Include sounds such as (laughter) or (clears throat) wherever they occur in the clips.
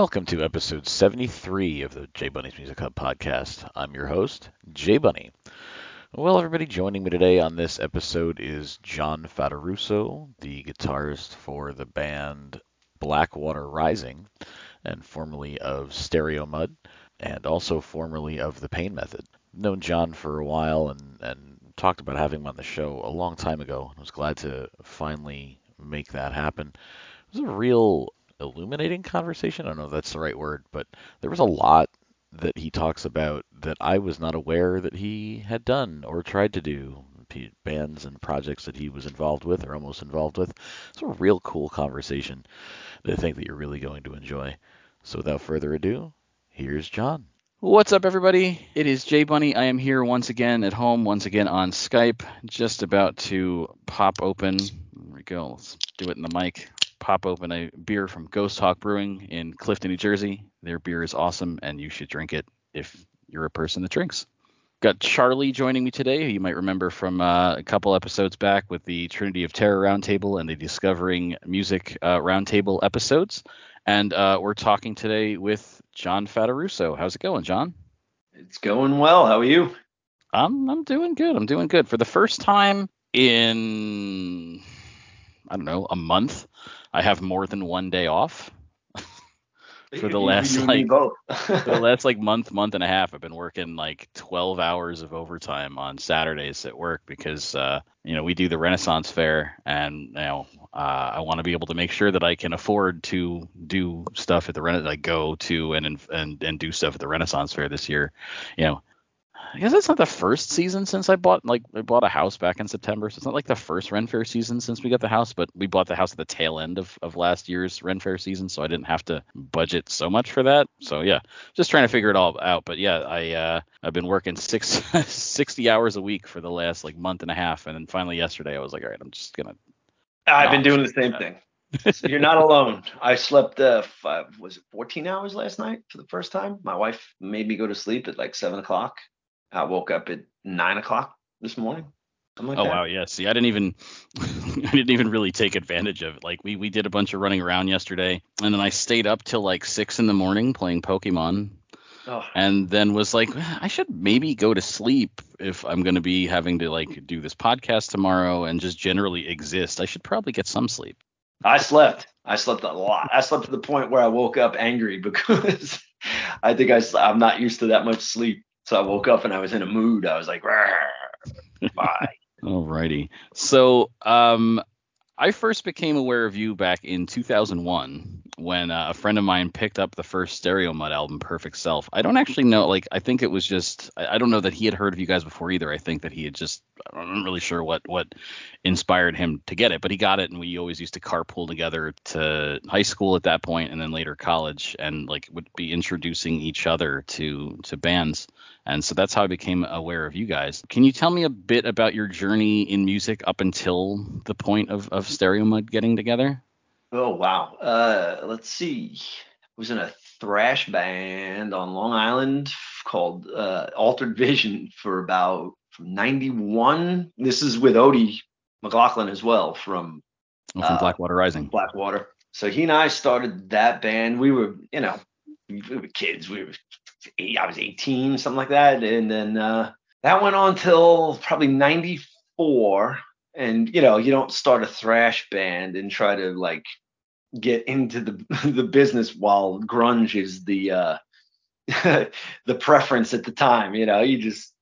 Welcome to episode 73 of the J Bunny's Music Hub podcast. I'm your host, J Bunny. Well, everybody, joining me today on this episode is John Fattoruso, the guitarist for the band Blackwater Rising, and formerly of Stereo Mud, and also formerly of the Pain Method. Known John for a while and, and talked about having him on the show a long time ago. I was glad to finally make that happen. It was a real illuminating conversation. I don't know if that's the right word, but there was a lot that he talks about that I was not aware that he had done or tried to do. Bands and projects that he was involved with or almost involved with. It's a real cool conversation that I think that you're really going to enjoy. So without further ado, here's John. What's up, everybody? It is Jay Bunny. I am here once again at home, once again on Skype, just about to pop open. There we go. Let's do it in the mic pop open a beer from Ghost Hawk Brewing in Clifton, New Jersey. Their beer is awesome, and you should drink it if you're a person that drinks. Got Charlie joining me today, who you might remember from uh, a couple episodes back with the Trinity of Terror Roundtable and the Discovering Music uh, Roundtable episodes. And uh, we're talking today with John Fattoruso. How's it going, John? It's going well. How are you? I'm I'm doing good. I'm doing good. For the first time in I don't know a month, I have more than one day off. (laughs) for the last like (laughs) for the last like month month and a half i've been working like 12 hours of overtime on saturdays at work because uh you know we do the renaissance fair and you know uh, i want to be able to make sure that i can afford to do stuff at the rena like go to and and and do stuff at the renaissance fair this year you know I guess it's not the first season since I bought like I bought a house back in September. So it's not like the first Ren Fair season since we got the house, but we bought the house at the tail end of, of last year's Ren Fair season, so I didn't have to budget so much for that. So yeah, just trying to figure it all out. But yeah, I uh, I've been working six (laughs) 60 hours a week for the last like month and a half, and then finally yesterday I was like, all right, I'm just gonna. I've been doing the same thing. so (laughs) you're not alone. I slept uh, five, was it 14 hours last night for the first time. My wife made me go to sleep at like seven o'clock. I woke up at nine o'clock this morning. Like oh that. wow, yeah. See, I didn't even (laughs) I didn't even really take advantage of it. Like we we did a bunch of running around yesterday, and then I stayed up till like six in the morning playing Pokemon. Oh. And then was like, I should maybe go to sleep if I'm going to be having to like do this podcast tomorrow and just generally exist. I should probably get some sleep. I slept. I slept a lot. I slept to the point where I woke up angry (laughs) because I think I, I'm not used to that much sleep. So I woke up and I was in a mood. I was like, bye. (laughs) Alrighty. So um, I first became aware of you back in 2001 when uh, a friend of mine picked up the first Stereo Mud album, Perfect Self. I don't actually know, like, I think it was just, I, I, don't know that he had heard of you guys before either. I think that he had just, I'm not really sure what what inspired him to get it, but he got it, and we always used to carpool together to high school at that point, and then later college, and like would be introducing each other to to bands. And so that's how I became aware of you guys. Can you tell me a bit about your journey in music up until the point of, of Stereo Mud getting together? Oh, wow. Uh, let's see. I was in a thrash band on Long Island called uh, Altered Vision for about from 91. This is with Odie McLaughlin as well from, oh, from uh, Blackwater Rising. Blackwater. So he and I started that band. We were, you know, we were kids. We were I was 18, something like that. And then uh, that went on till probably 94. And, you know, you don't start a thrash band and try to like get into the, (laughs) the business while grunge is the, uh, (laughs) the preference at the time, you know, you just,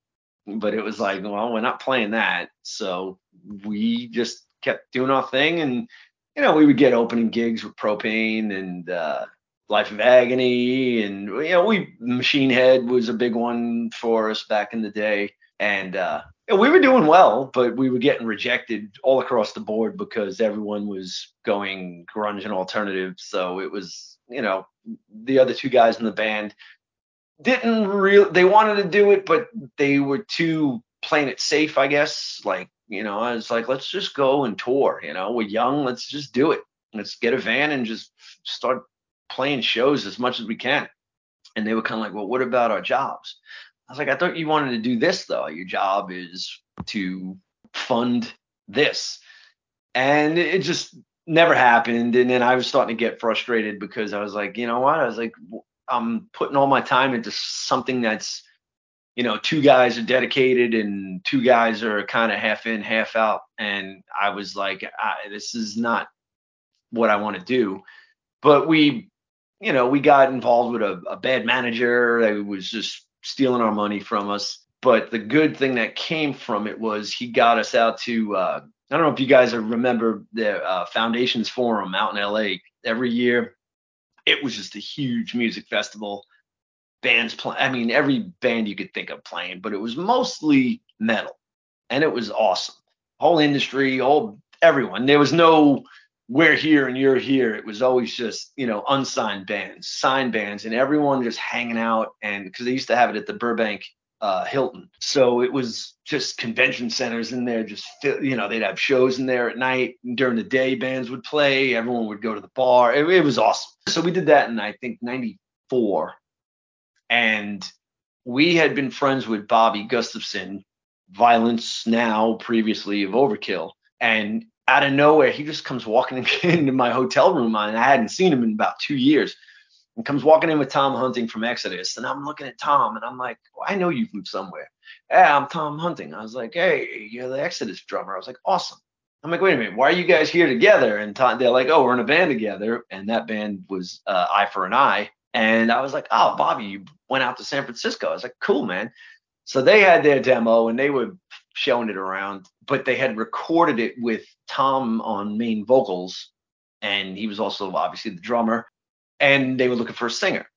but it was like, well, we're not playing that. So we just kept doing our thing. And, you know, we would get opening gigs with Pro-Pain and, uh, Life of Agony, and you know, we Machine Head was a big one for us back in the day, and uh, we were doing well, but we were getting rejected all across the board because everyone was going grunge and alternative. So it was, you know, the other two guys in the band didn't really they wanted to do it, but they were too playing it safe, I guess. Like, you know, I was like, let's just go and tour. You know, we're young, let's just do it. Let's get a van and just start playing shows as much as we can. And they were kind of like, well, what about our jobs? I was like, I thought you wanted to do this though. Your job is to fund this. And it just never happened. And then I was starting to get frustrated because I was like, you know what? I was like, I'm putting all my time into something that's, you know, two guys are dedicated and two guys are kind of half in, half out. And I was like, this is not what I want to do. But we, you know, we got involved with a, a bad manager that was just stealing our money from us. But the good thing that came from it was he got us out to uh, I don't know if you guys remember the uh, Foundations Forum out in LA every year. It was just a huge music festival. Bands play. I mean, every band you could think of playing, but it was mostly metal, and it was awesome. Whole industry, all everyone. There was no we're here and you're here. It was always just you know unsigned bands, signed bands, and everyone just hanging out. And because they used to have it at the Burbank uh, Hilton. So it was just convention centers in there, just you know, they'd have shows in there at night. During the day, bands would play. Everyone would go to the bar. It, it was awesome. So we did that in I think '94, and we had been friends with Bobby Gustafson, Violence Now, previously of Overkill, and out of nowhere, he just comes walking (laughs) into my hotel room, and I hadn't seen him in about two years and comes walking in with Tom Hunting from Exodus. And I'm looking at Tom and I'm like, well, I know you from somewhere. Yeah, I'm Tom Hunting. I was like, hey, you're the Exodus drummer. I was like, awesome. I'm like, wait a minute, why are you guys here together? And Tom, they're like, oh, we're in a band together. And that band was uh, Eye for an Eye. And I was like, oh, Bobby, you went out to San Francisco. I was like, cool, man. So they had their demo and they were showing it around, but they had recorded it with Tom on main vocals. And he was also obviously the drummer and they were looking for a singer.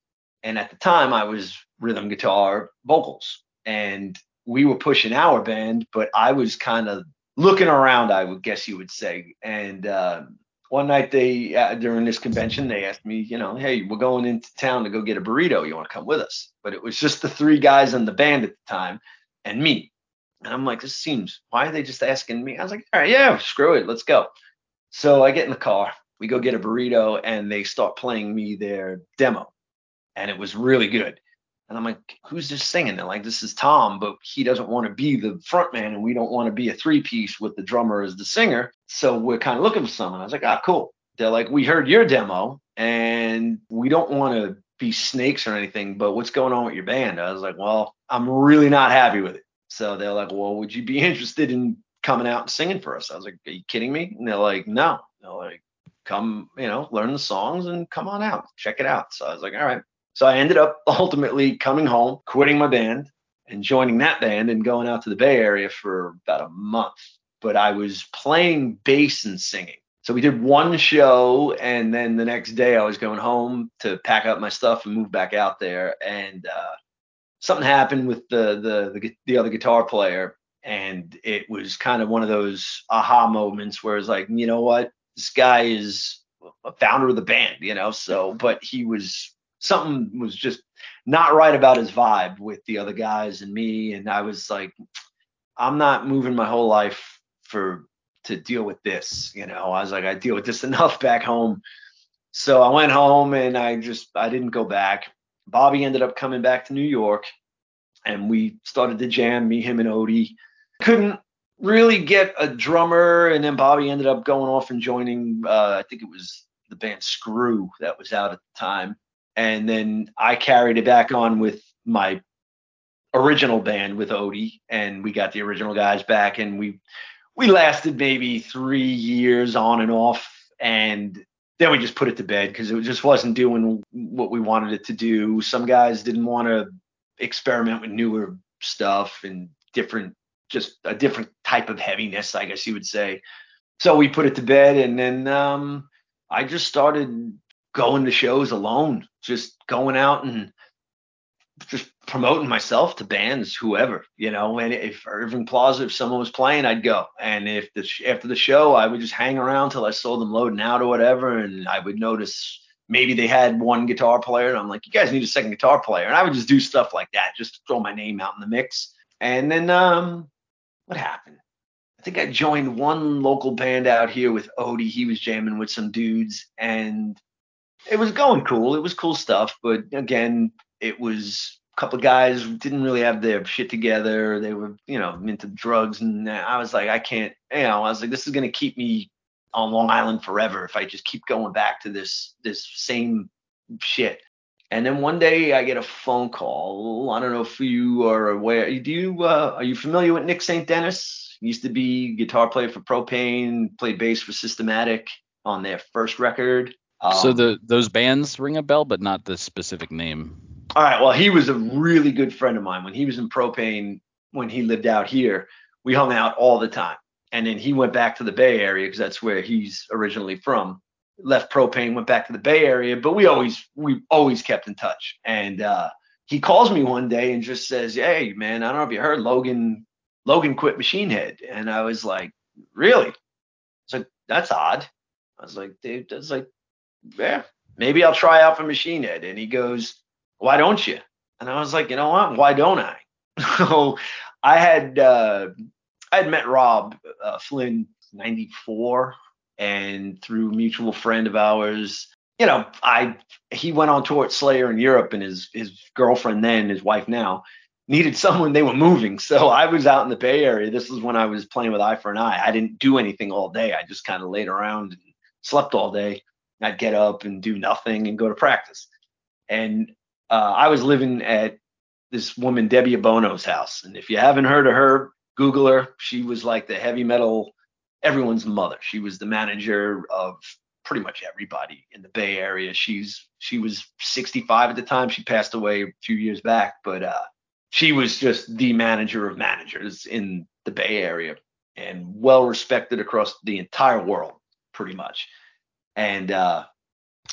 And at the time, I was rhythm guitar vocals, and we were pushing our band, but I was kind of looking around, I would guess you would say. And uh, one night they uh, during this convention, they asked me, you know, hey, we're going into town to go get a burrito. You want to come with us? But it was just the three guys in the band at the time and me. And I'm like, this seems. Why are they just asking me? I was like, all right, yeah, screw it, let's go. So I get in the car we go get a burrito and they start playing me their demo. And it was really good. And i'm like who's this singing? They're like this is tom but he doesn't want to be the front man and we don't want to be a three piece with the drummer as the singer. So we're kind of looking for someone. I was like ah cool. They're like we heard your demo and we don't want to be snakes or anything but what's going on with your band? I was like well i'm really not happy with it so they're like well would you be (laughs) interested in coming out and singing for us i was like are you kidding me and they're like no they're like come, you know, learn the songs and come on out, check it out. So I was like, all right. So I ended up (laughs) ultimately coming home, quitting my band and joining that band and going out to the Bay Area for about a month. But I was playing bass and singing. So we did one show, and then the next day I was going home to pack up my stuff and move back out there. And uh, something happened with the, the the the other guitar player, and it was kind of one of those aha moments where it's like, you know what, this guy is a founder of the band, you know. So, but he was something was just not right about his vibe with the other guys and me, and I was like, I'm not moving my whole life for to deal with this, you know. I was like, I deal with this (laughs) enough back home. So I went home and I just I didn't go back. Bobby ended up coming back to New York and we started to jam, me, him, and Odie. Couldn't really get a drummer, and then Bobby ended up going off and joining. Uh, I think it was the band Screw that was out at the time, and then I carried it back on with my original band with Odie, and we got the original guys back, and we we lasted maybe three years on and off, and then we just put it to bed because it just wasn't doing what we wanted it to do. Some guys didn't want to experiment with newer stuff and different just a different type of heaviness, I guess you would say. So we put it to bed, and then um, I just started going to shows alone, just going out and just promoting myself to bands, whoever, you know. And if Irving Plaza, if someone was playing, I'd go. And if the after the show, I would just hang around till I saw them loading out or whatever, and I would notice maybe they had one guitar player, and I'm like, you guys need a second guitar player, and I would just do stuff like that, just throw my name out in the mix. And then um, what happened? I think I joined one local band out here with Odie. He was jamming with some dudes, and it was going cool. It was cool stuff, but again, it was a couple of guys didn't really have their shit together. They were, you know, into drugs, and I was like, I can't, you know, I was like, this is gonna keep me on Long Island forever if I just keep going back to this this same shit. And then one day I get a phone call. I don't know if you are aware. Do you uh, are you familiar with Nick St. Denis? He used to be guitar player for Pro-Pain, played bass for Systematic on their first record. Um, so the those bands ring a bell, but not the specific name. All right. Well, he was a really good friend of mine when he was in Pro-Pain. When he lived out here, we hung out all the time. And then he went back to the Bay Area because that's where he's originally from left Pro-Pain, went back to the Bay Area, but we always we always kept in touch. And uh, he calls me one day and just says, "Hey, man, I don't know if you heard Logan Logan quit Machine Head," and I was like, "Really?" It's like that's odd. I was like, "Dude, that's like, yeah, maybe I'll try out for Machine Head." And he goes, "Why don't you?" And I was like, "You know what? Why don't I?" (laughs) so I had uh, I had met Rob uh, Flynn '94 and through mutual friend of ours you know i he went on tour at slayer in europe and his his girlfriend then his wife now needed (laughs) someone they were moving so i was out in the bay area this is when i was playing with eye for an eye i didn't do anything all day i just kind of laid around and slept all day i'd get up and do nothing and go to practice and uh, i was living at this woman debbie Abono's house and if you haven't heard of her google her she was like the heavy metal everyone's mother. She was the manager of pretty much everybody in the Bay Area. She's she was 65 at the time. She passed away a few years back, but uh, she was just the manager of managers in the Bay Area and well respected across the entire world, pretty much. And uh,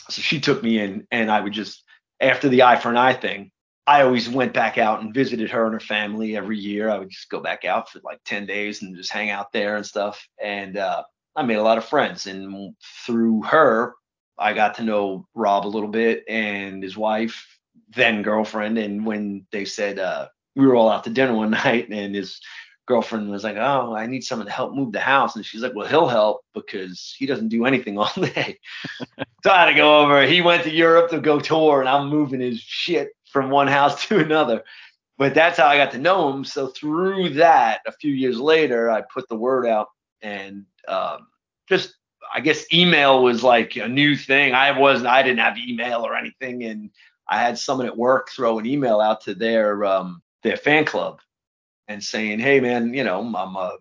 so she took me in, and I would just after the eye for an eye thing, I always went back out and visited her and her family every year. I would just go back out for like 10 days and just hang out there and stuff. And uh, I made a lot of friends. And through her, I got to know Rob a little bit and his wife, then girlfriend. And when they said uh, we were all out to dinner one (laughs) night and his girlfriend was like, Oh, I need someone to help move the house. And she's like, Well, he'll help because he doesn't do anything all day. (laughs) so I had to go over. He went to Europe to go tour and I'm moving his shit from one house (laughs) to another. But that's how I got to know him. So through that, a few years later, I put the word out and um, just I guess email was like a new thing. I wasn't I didn't have email or anything, and I had someone at work throw an email out to their um, their fan club and saying, "Hey man, you know, I'm a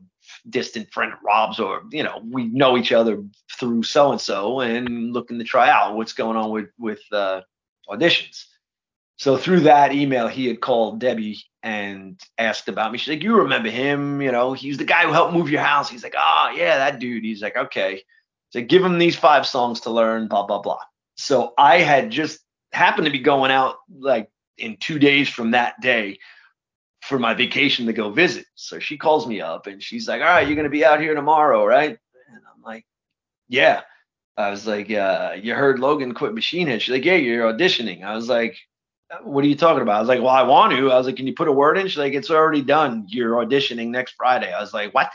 distant friend of Rob's or you know, we know each other through so and so, and looking to try out what's going on with with uh, auditions." So through that email, he had called Debbie and asked about me. She's like, "You remember him? You know, he's the guy who helped move your house." He's like, "Oh yeah, that dude." He's like, "Okay." So give him these five songs to learn. Blah blah blah. So I had just happened to be going out like in two days from that day for my vacation to go visit. So she calls me up and she's like, "All right, you're gonna be out here tomorrow, right?" And I'm like, "Yeah." I was like, uh, "You heard Logan quit Machine Head?" She's like, "Yeah, you're auditioning." I was like, what are you talking about? I was like, well, I want to. I was like, can you put a word in? She's like, it's already done. You're auditioning next Friday. I was like, what?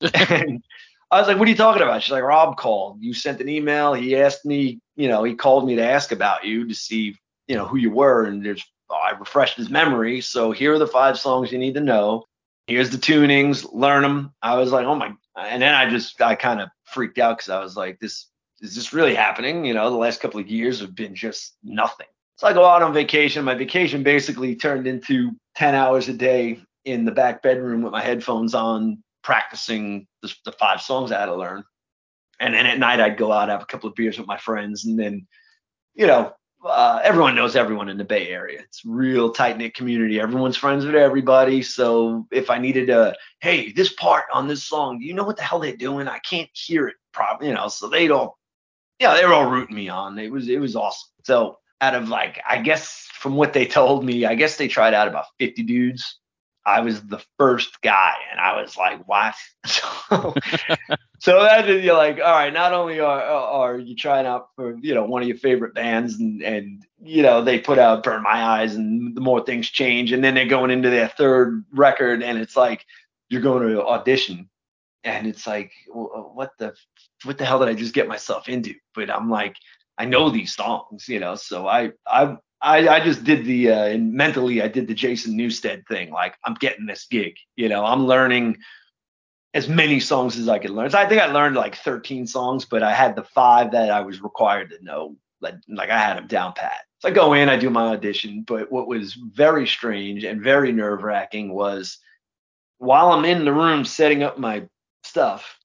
(laughs) and I was like, what are you talking about? She's like, Rob called. You sent an email. He asked me, you know, he called me to ask about you to see, you know, who you were. And there's, I refreshed his memory. So here are the five songs you need to know. Here's the tunings. Learn them. I was like, oh my. And then I just, I kind of freaked out because I was like, this, is this really happening? You know, the last couple of years have been just nothing. So I go out on vacation. My vacation basically turned into 10 hours a day in the back bedroom with my headphones on, practicing the, the five songs I had to learn. And then at night, I'd go out, have a couple of beers with my friends. And then, you know, uh, everyone knows everyone in the Bay Area. It's real tight knit community. Everyone's friends with everybody. So if I needed a, hey, this part on this song, do you know what the hell they're doing? I can't hear it properly, you know. So they'd all, yeah, they were all rooting me on. It was it was awesome. So out of like, I guess from what they told me, I guess they tried out about 50 dudes. I was the first guy, and I was like, "What?" (laughs) So, so that you're like, all right. Not only are are you trying out for you know one of your favorite bands, and and you know they put out "Burn My Eyes," and the more things change, and then they're going into their third record, and it's like you're going to audition, and it's like, what the what the hell did I just get myself into? But I'm like, I know these songs, you know. So I I I, I just did the uh, and mentally I did the Jason Newsted thing. Like I'm getting this gig, you know. I'm learning as many songs as I could learn. So I think I learned like 13 songs, but I had the five that I was required to know. Like, like I had them down pat. So I go in, I do my audition. But what was very strange and very nerve wracking was while I'm in the room setting up my stuff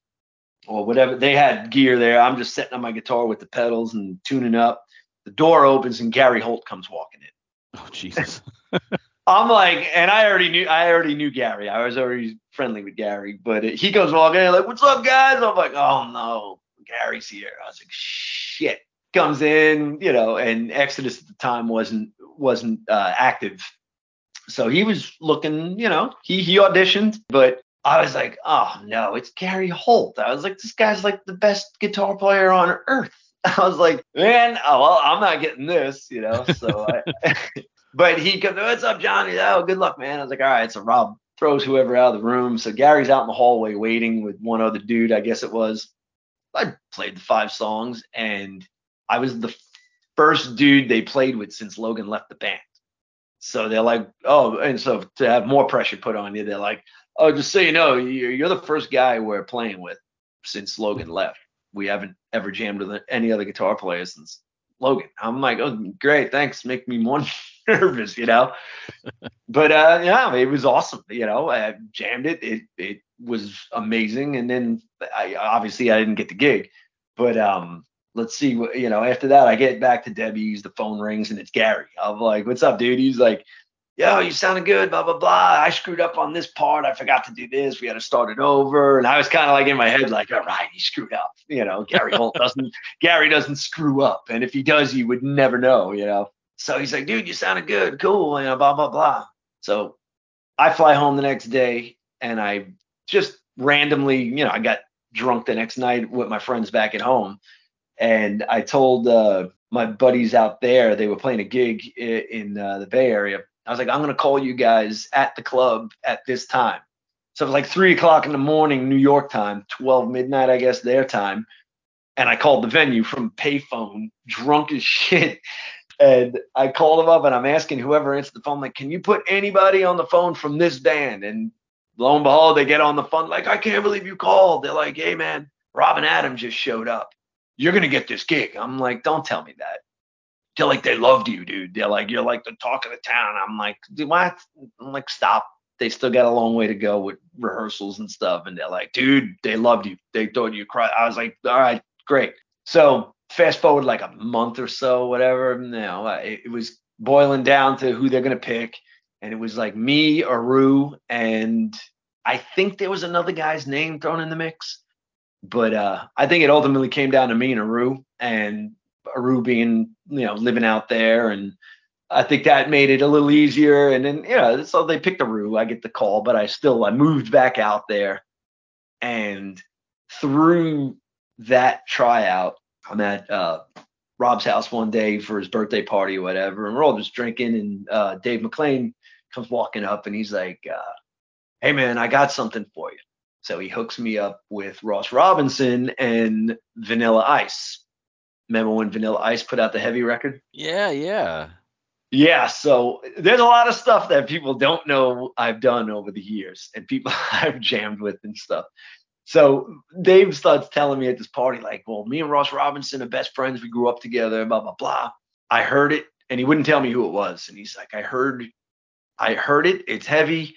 or whatever, they had gear there. I'm just setting up my guitar with the pedals and tuning up. The door opens and Gary Holt comes walking in. Oh Jesus. (laughs) (laughs) I'm like, and I already knew, I already knew Gary. I was already friendly with Gary, but he comes walking in like, "What's up, guys?" I'm like, "Oh no, Gary's here." I was like, "Shit." Comes in, you know, and Exodus at the time wasn't wasn't uh, active, so he was looking, you know, he he auditioned, but I was like, "Oh no, it's Gary Holt." I was like, "This guy's like the best guitar player on earth." (laughs) I was like, "Man, oh well, I'm not getting this," you know. So I. (laughs) (laughs) But he goes, What's up, Johnny? Oh, good luck, man. I was like, All right. So Rob throws whoever out of the room. So Gary's out in the hallway waiting with one other dude, I guess it was. I played the five songs and I was the first dude they played with since Logan left the band. So they're like, Oh, and so to have more pressure put on you, they're like, Oh, just so you know, you're the first guy we're playing with since Logan left. We haven't ever jammed with any other guitar player since Logan. I'm like, oh, great, thanks. Make me more (laughs) nervous, you know. (laughs) but uh, yeah, it was awesome. You know, I jammed it. It it was amazing. And then I obviously I didn't get the gig, but um, let's see what you know. After that, I get back to Debbie's. The phone rings and it's Gary. I'm like, what's up, dude? He's like, yo, you sounded good, blah, blah, blah. I screwed up on this part. I forgot to do this. We had to start it over. And I was kind of like in my head, like, all right, he screwed up. You know, Gary Holt doesn't, (laughs) Gary doesn't screw up. And if he does, you would never know, you know. So he's like, dude, you sounded good, cool, you know, blah, blah, blah. So I fly home the next day and I just randomly, you know, I got drunk the next night with my friends back at home. And I told uh, my buddies out there, they were playing a gig in, in uh, the Bay Area I was like, I'm to call you guys at the club at this time. So it was like three o'clock in the morning, New York time, 12 midnight, I guess, their time. And I called the venue from payphone, drunk as (laughs) shit. And I called them up and I'm asking whoever answered the phone, like, can you put anybody on the phone from this band? And lo and behold, they get on the phone, like, I can't believe you called. They're like, hey, man, Robin Adams just showed up. You're going to get this gig. I'm like, don't tell me that feel like they loved you, dude. They're like, you're like the talk of the town. I'm like, do what? I'm like, stop. They still got a long way to go with rehearsals and stuff. And they're like, dude, they loved you. They thought you cried. I was like, all right, great. So fast forward like a month or so, whatever. You know, it, it was boiling down to who they're gonna pick, and it was like me, Ahrue, and I think there was another guy's name thrown in the mix. But uh, I think it ultimately came down to me and Ahrue, and Ahrue being, you know, living out there. And I think that made it a little easier. And then, you know, so they picked Ahrue. I get the call, but I still, I moved back out there. And through that tryout, I'm at uh, Rob's house one day for his birthday party or whatever. And we're all just drinking. And uh, Dave McClain comes walking up and he's like, uh, hey, man, I got something for you. So he hooks me up with Ross Robinson and Vanilla Ice. Remember when Vanilla Ice put out the heavy record? Yeah, yeah. Yeah, so there's a lot of stuff that people don't know I've done over the years and people (laughs) I've jammed with and stuff. So Dave starts telling me at this party, like, well, me and Ross Robinson are best friends. We grew up together, blah, blah, blah. I heard it and he wouldn't tell me who it was. And he's like, I heard, I heard it. It's heavy.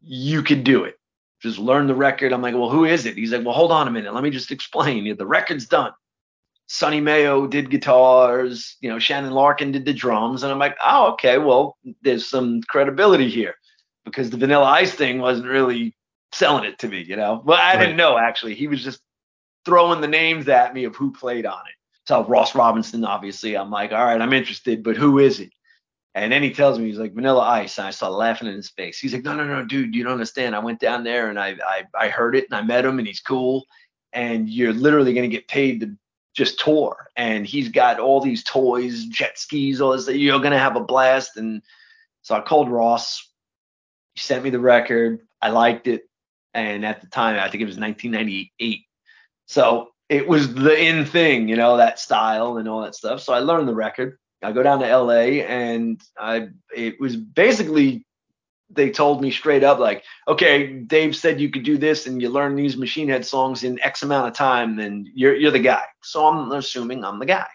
You can do it. Just learn the record. I'm like, well, who is it? He's like, well, hold on a minute. Let me just explain. The record's done. Sonny Mayo did guitars, you know, Shannon Larkin did the drums, and I'm like, oh, okay, well, there's some credibility here because the Vanilla Ice thing wasn't really selling it to me, you know. Well, I right. didn't know actually. He was just throwing the names at me of who played on it. So Ross Robinson, obviously, I'm like, all right, I'm interested, but who is it? And then he tells me he's like Vanilla Ice, and I started laughing in his face. He's like, no, no, no, dude, you don't understand. I went down there and I I, I heard it and I met him and he's cool, and you're literally gonna get paid to just tour. And he's got all these toys, jet skis, all this. You're gonna have a blast. And so I called Ross. He sent me the record. I liked it. And at the time, I think it was 1998. So it was the in thing, you know, that style and all that stuff. So I learned the record. I go down to LA and I it was basically they told me straight up like, okay, Dave said you could do this and you learn these Machine Head songs in X amount of time, then you're you're the guy. So I'm assuming I'm the guy.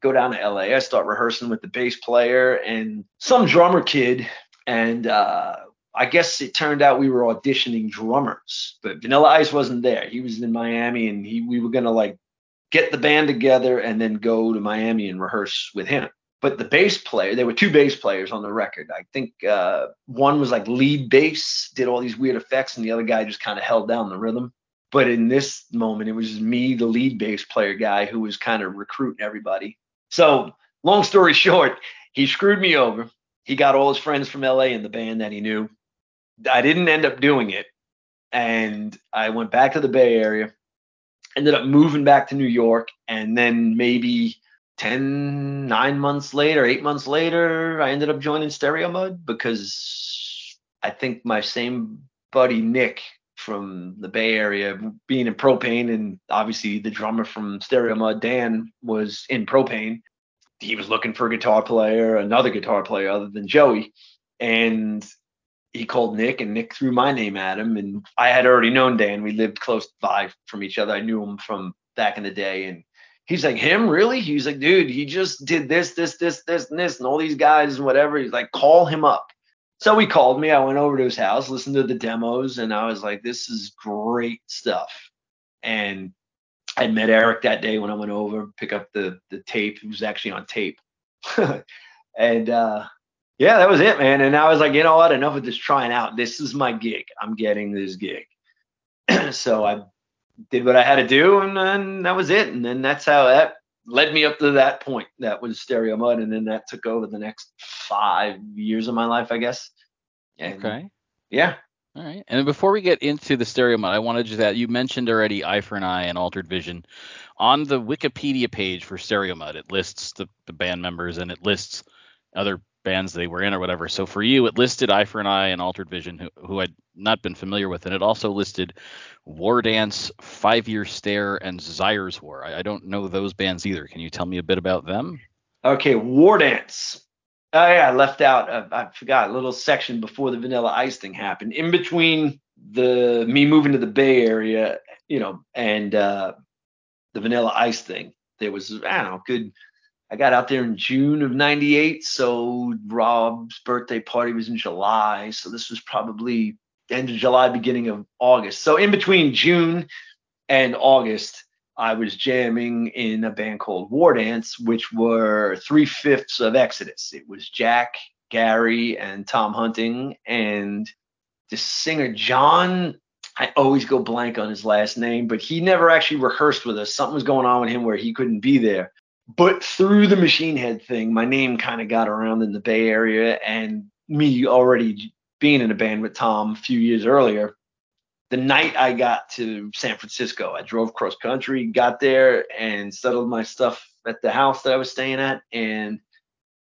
Go down to LA. I start rehearsing with the bass player and some drummer kid, and uh, I guess it turned out we were auditioning drummers, but Vanilla Ice wasn't there. He was in Miami, and he we were gonna like get the band together and then go to Miami and rehearse with him but the bass player, there were two bass players on the record. I think uh, one was like lead bass, did all these weird effects, and the other guy just kind of held down the rhythm. But in this moment, it was me, the lead bass player guy, who was kind of recruiting everybody. So, long story (laughs) short, he screwed me over. He got all his friends from LA in the band that he knew. I didn't end up doing it. And I went back to the Bay Area, ended up moving back to New York, and then maybe 10, nine months later, eight months later, I ended up joining Stereo Mud because I think my same buddy Nick from the Bay Area, being in Pro-Pain, and obviously the drummer from Stereo Mud, Dan, was in Pro-Pain. He was looking for a guitar player, another guitar player other than Joey. And he called Nick, and Nick threw my name at him. And I had already known Dan. We lived close by from each other. I knew him from back in the day. And He's like, him really? He's like, dude, he just did this, this, this, this, and this, and all these guys and whatever. He's like, call him up. So he called me. I went over to his house, listened to the demos, and I was like, this is great stuff. And I met Eric that day when I went over, pick up the the tape. It was actually on tape. (laughs) and uh yeah, that was it, man. And I was like, you know what? Enough of this trying out. This is my gig. I'm getting this gig. (clears throat) so I did what I had to do, and then that was it. And then that's how that led me up to that point. That was Stereo Mud, and then that took over the next five years of my life, I guess. And okay. Yeah. All right. And before we get into the Stereo Mud, I wanted to that you mentioned already Eye for an Eye and Altered Vision. On the Wikipedia page for Stereo Mud, it lists the, the band members and it lists other bands they were in or whatever. So for you, it listed Eye for an Eye and Altered Vision, who, who I'd not been familiar with, and it also listed War Dance, Five Year Stare, and Zires War. I, I, don't know those bands either. Can you tell me a bit about them? Okay, War Dance. Oh yeah, I left out. Uh, I forgot a little section before the Vanilla Ice thing happened. In between the me moving to the Bay Area, you know, and uh, the Vanilla Ice thing, there was I don't know, good I got out there in June of 98. So Rob's birthday party was in July. So this was probably end of July, beginning of August. So in between June and August, I was jamming in a band called War Dance, which were three fifths of Exodus. It was Jack, Gary, and Tom Hunting. And the singer, John, I always go blank on his last name, but he never actually rehearsed with us. Something was going on with him where he couldn't be there but through the machine head thing my name kind of got around in the bay area and me already being in a band with tom a few years earlier the night i got to san francisco i drove cross country got there and settled my stuff at the house that i was staying at and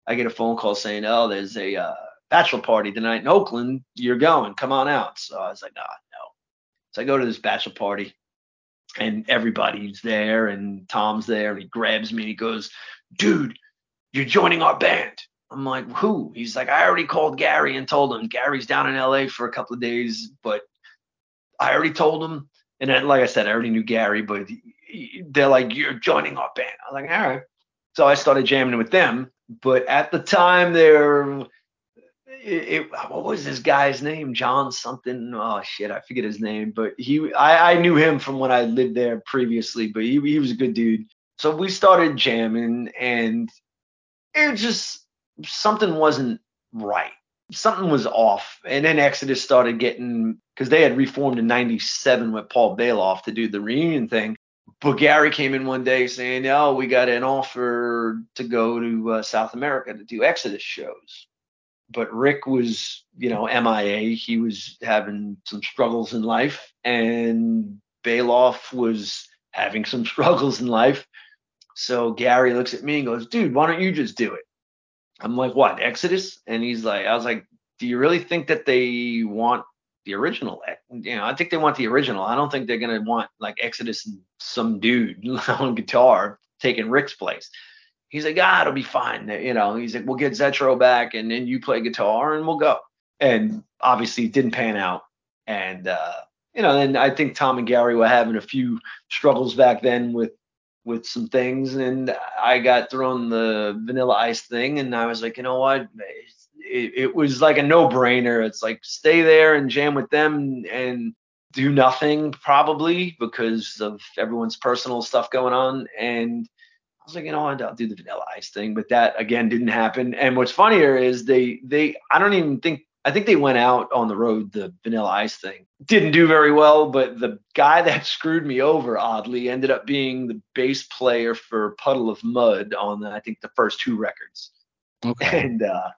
i get a phone call saying oh there's a uh, bachelor party tonight in oakland. You're going. Come on out. So i was like nah, no. So i go to this bachelor party and everybody's there and Tom's there and he grabs me and he goes, dude, you're joining our band. I'm like, who? He's like, I already called Gary and told him Gary's down in LA for a couple of days, but I already told him. And then, like I said, I already knew Gary, but they're like, you're joining our band. I was like, all right. So I started jamming with them. But at the time, they're it, what was this guy's name? John something. Oh shit, I forget his name. But he, I, I knew him from when I lived there previously. But he, he was a good dude. So we started jamming, and it just something wasn't right. Something was off. And then Exodus started getting because they had reformed in '97 with Paul Baloff to do the reunion thing. But Gary came in one day saying, "Oh, we got an offer to go to uh, South America to do Exodus shows." But Rick was, you know, MIA. He was having some struggles in life, and Baloff was having some (laughs) struggles in life. So Gary looks at me and goes, "Dude, why don't you just do it?" I'm like, "What, Exodus?" And he's like, "I was like, do you really think that they want the original? You know, I think they want the original. I don't think they're gonna want like Exodus and some dude (laughs) on guitar taking Rick's place." He's like, ah, it'll be fine. You know, he's like, we'll get Zetro back and then you play guitar and we'll go. and obviously it didn't pan out. And uh, you know, and I think Tom and Gary were having a few struggles back then with with some things, and I got thrown the Vanilla Ice thing, and I was like, you know what? It, it was like a no-brainer. It's like stay there and jam with them and do nothing probably because of everyone's personal stuff going on. And I was like, you know what, I'll do the Vanilla Ice thing, but that again didn't happen. And what's funnier is they they I don't even think I think they went out on the road the Vanilla Ice thing. Didn't do very well, but the guy (laughs) that screwed me over oddly ended up being the bass player for Puddle of Mudd on the, I think the first two records. Okay. And uh,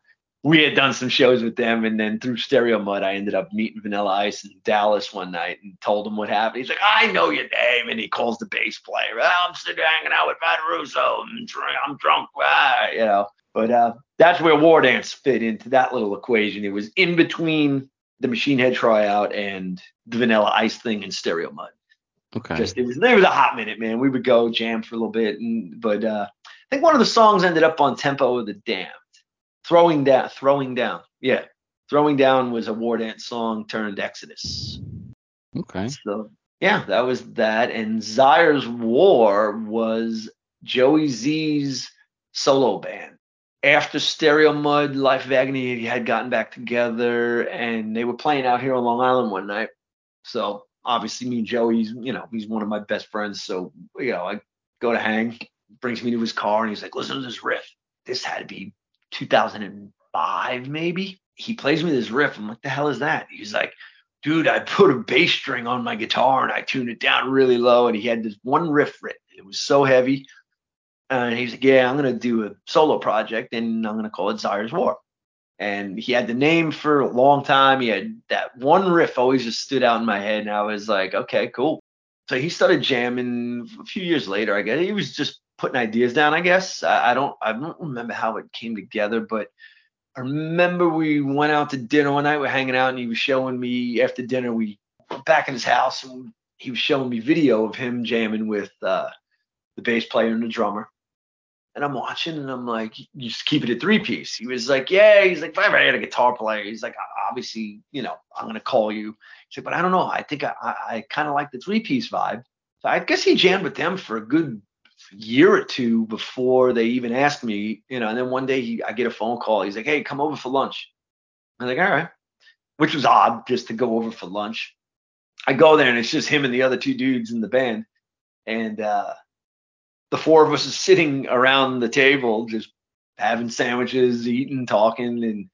we had done some shows with them, and then through Stereo Mud, I ended up meeting Vanilla Ice in Dallas one night and told him what happened. He's like, "I know your name," and he calls the bass player. Oh, I'm sitting hanging out with Matt Russo. I'm, drunk. I'm drunk, ah, you know. But uh, that's where War Dance fit into that little equation. It was in between the Machine Head tryout and the Vanilla Ice thing and Stereo Mud. Okay. Just it was there was a hot minute, man. We would go jam for a little bit, and but uh, I think one of the songs ended up on Tempo of the Damned. Throwing down, throwing down, yeah, throwing down was a War Dance song turned Exodus. Okay. So yeah, that was that, and Zaire's War was Joey Z's solo band after Stereo Mud, Life of Agony had gotten back together and they were playing out here on Long Island one night. So obviously me and Joey's, you know, he's one of my best friends. So, you know, I go to hang, brings me to his car and he's like, listen to this riff. This had to be 2005 maybe. He plays me this riff. I'm like, the hell is that? He's like, dude, I put a bass string on my guitar and I tuned it down really low. And he had this one riff written. It was so heavy and he's like, yeah, I'm to do a solo project and I'm to call it Zaire's War. And he had the name for a long time. He had that one riff always just stood out in my head. And I was like, okay, cool. So he started jamming a few years later, I guess. He was just putting ideas down, I guess. I, I don't I don't remember how it came together, but I remember we went out to dinner one night. We are hanging out and he was showing me after dinner, we were back in his house and he was showing me video of him jamming with uh, the bass player and the drummer. And I'm watching and I'm like, you just keep it a three piece. He was like, yeah. He's like, if I ever had a guitar player, he's like, obviously, you know, I'm gonna call you. He's like, but I don't know. I think I I, I kind of like the three piece vibe. So I guess he jammed with them for a good year or two before they even asked me, you know. And then one day he, I get a phone call. He's like, hey, come over for lunch. I'm like, all right, which was odd just to go over for lunch. I go there and it's just him and the other two dudes in the band, and uh, the four of us are sitting around the table just having sandwiches, eating, talking, and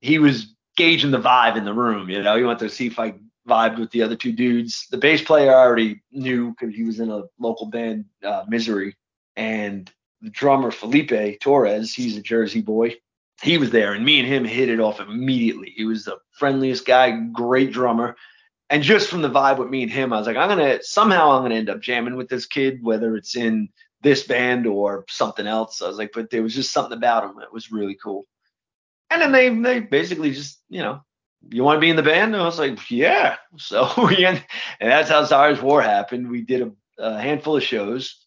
he was gauging the vibe in the room. You know, he wanted to see if I vibed with the other two dudes. The bass player I already knew because he was in a local band, uh, Misery, and the drummer Felipe Torres, he's a Jersey boy. He was there, and me and him hit it off immediately. He was the friendliest guy, great drummer. And just from the vibe with me and him, I was like, I'm gonna somehow I'm gonna end up jamming with this kid, whether it's in this band or something else. I was like, but there was just something about him that was really cool. And then they they basically just, you know, you want to be in the band? And I was like, yeah. (laughs) So we and that's how Zaire's War happened. We did a, a handful of shows,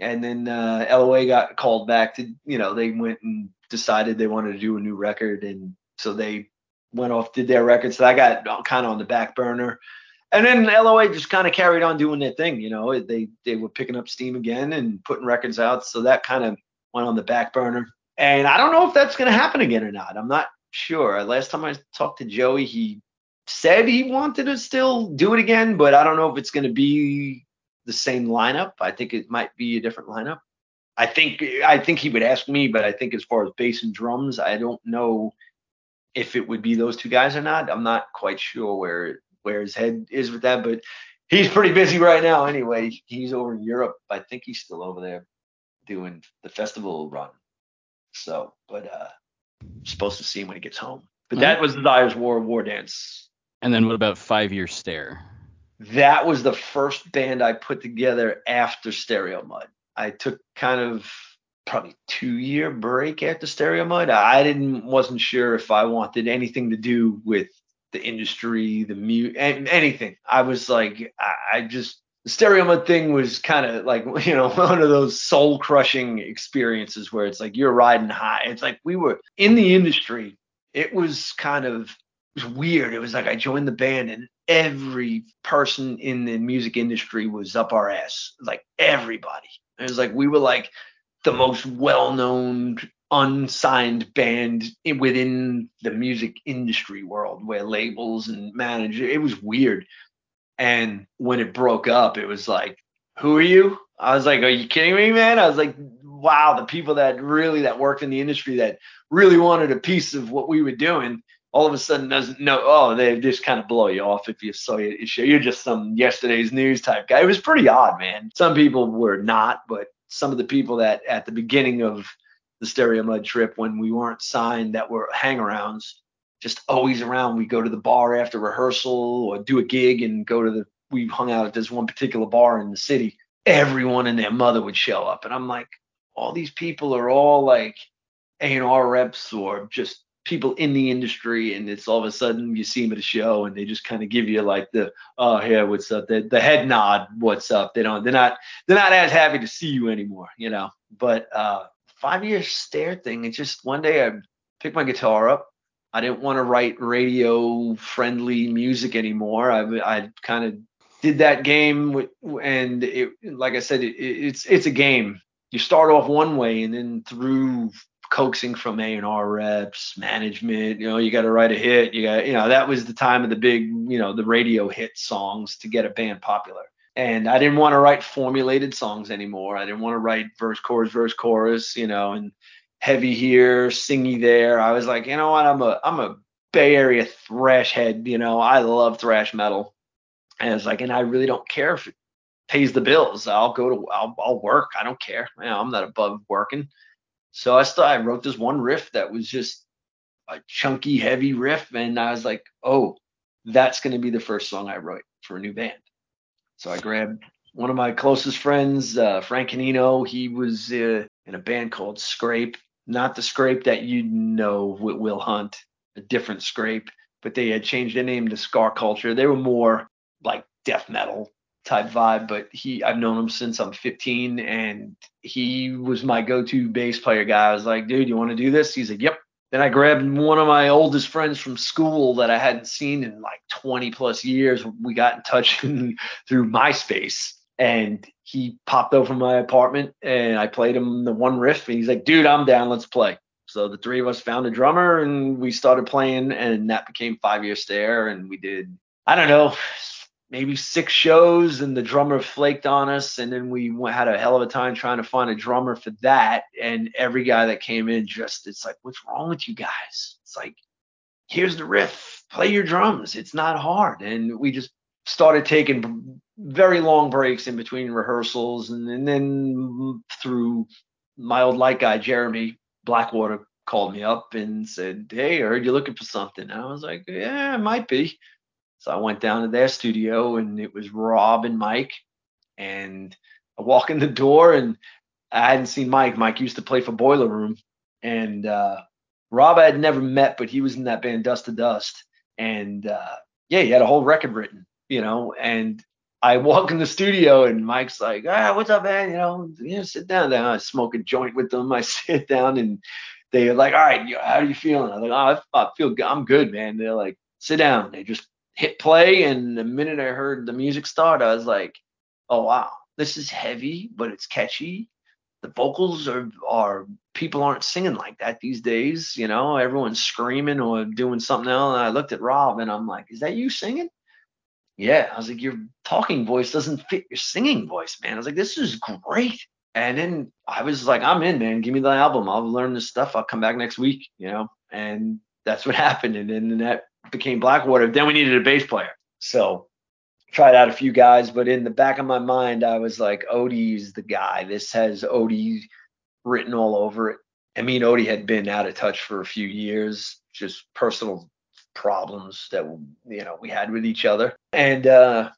and then uh, LOA got called back to, you know, they went and decided they wanted to do a new record, and so they went off did their record. So I got kind of on the back burner and then LOA just kind of carried on doing their thing. You know, they they were picking up steam again and putting records out, so that kind of went on the back burner. And I don't know if that's going to happen again or not. I'm not sure. Last time I talked to Joey, he said he wanted to still do it again, but I don't know if it's going to be the same lineup. I think it might be a different lineup. I think I think he would ask me, but I think as far as bass and drums, I don't know if it would be those two guys or not. I'm not quite sure where where his head is with that. But he's pretty busy right now anyway. He's over in Europe. I think he's still over there doing the festival run. So, but uh supposed to see him when he gets home. But that was the Zaire's War War Dance. And then what about Five Year Stare? That was the first band I put together after Stereo Mud. I took kind of probably two year break after Stereo Mud. I didn't wasn't sure if I wanted anything to do with the industry, the mute, anything. I was like, I, I just stereo mud thing was kind of like (laughs) you know one of those soul crushing experiences where it's like you're riding high. It's like we were in the industry. It was kind of it was weird. It was like I joined the band and every person in the music industry was up our ass. Like everybody. It was like we were like the most well-known unsigned band within the music industry world where labels and managers it was weird and when it broke up it was like who are you? I was like are you kidding me man? I was like wow the people that really that worked in the industry that really wanted a piece of what we were doing all of a sudden doesn't know oh they just kind of blow you off if you saw you you're just some yesterday's news type guy. It was pretty odd man. Some people were not but some of the people that at the beginning of the Stereomud trip when we weren't signed that were hangarounds, just always around. We go to the bar after rehearsal or do a gig and go to the. We hung out at this one particular bar in the city. Everyone and their mother would show up, and I'm like, all these people are all like A&R reps or just people in the industry, and it's all of a sudden you see them at a show and they just kind of give you like the oh yeah what's up the, the head nod what's up they don't they're not they're not as happy to see you anymore you know but uh five year stare thing. It's just one day I picked my guitar up. I didn't want to write radio friendly music anymore. I, I kind of did that game and it, like I said, it, it's it's a game. You start off one way, and then through coaxing from A and R reps, management, you know, you got to write a hit. You got, you know, that was the time of the big, you know, the radio hit songs to get a band popular and I didn't want to write formulated songs anymore. I didn't want to write verse, chorus, verse, chorus, you know, and heavy here, singy there. I was like, you know what? I'm a I'm a Bay Area thrash head. You know, I love thrash metal, and it's like, and I really don't care if it pays the bills. I'll go to I'll, I'll work. I don't care. You know, I'm not above working. So I started. I wrote this one riff that was just a chunky, heavy riff, and I was like, oh, that's going to be the first song I wrote for a new band. So I grabbed one of my closest friends, uh, Frank Canino. He was uh, in a band called Scrape, not the Skrape that you know with Will Hunt, a different Scrape, but they had changed their name to Scar Culture. They were more like death metal type vibe, but he I've known him since I'm 15 and he was my go-to bass player guy. I was like, dude, you want to do this? He's like, yep. Then I grabbed one of my oldest friends from school that I hadn't seen in like 20 plus years. We got in touch (laughs) through MySpace and he popped over my apartment and I played him the one riff and he's like, dude, I'm down. Let's play. So the three of us found a drummer and we started playing and that became Five Year Stare and we did, I don't know, maybe six shows and the drummer flaked on us and then we had a hell of a time trying to find a drummer for that and every guy that came in just it's like what's wrong with you guys it's like here's the riff play your drums it's not hard and we just started taking very long breaks in between rehearsals and, and then through my old light guy jeremy blackwater called me up and said hey i heard you're looking for something and i was like yeah it might be so I went down to their studio and it was Rob and Mike. And I walk in the door and I hadn't seen Mike. Mike used to play for Boiler Room. And uh, Rob I had never met, but he was in that band Dust to Dust. And uh, yeah, he had a whole record written, you know. And I walk in the studio and Mike's like, ah, what's up, man? You know, you know, sit down. Then I smoke a joint with them. (laughs) I sit down and they're like, all right, how are you feeling? I'm like, oh, I feel good. I'm good, man. They're like, sit down. They just hit play, and the minute I heard the music start, I was like, oh wow, this is heavy, but it's catchy. The vocals are are people aren't singing like that these days. You know, everyone's screaming or doing something else. And I looked at Rob and I'm like, is that you singing? Yeah. I was like, your talking voice doesn't fit your singing voice, man. I was like, this is great. And then I was like, I'm in, man. Give me the album. I'll learn this stuff. I'll come back next week, you know. And that's what (laughs) happened. And then that became Blackwater. Then we needed a bass player. So tried out a few guys, but in the back of my mind, I was like, Odie's the guy. This has Odie written all over it. I mean, Odie had been out of touch for a few years, just personal problems that you know we had with each other, and uh,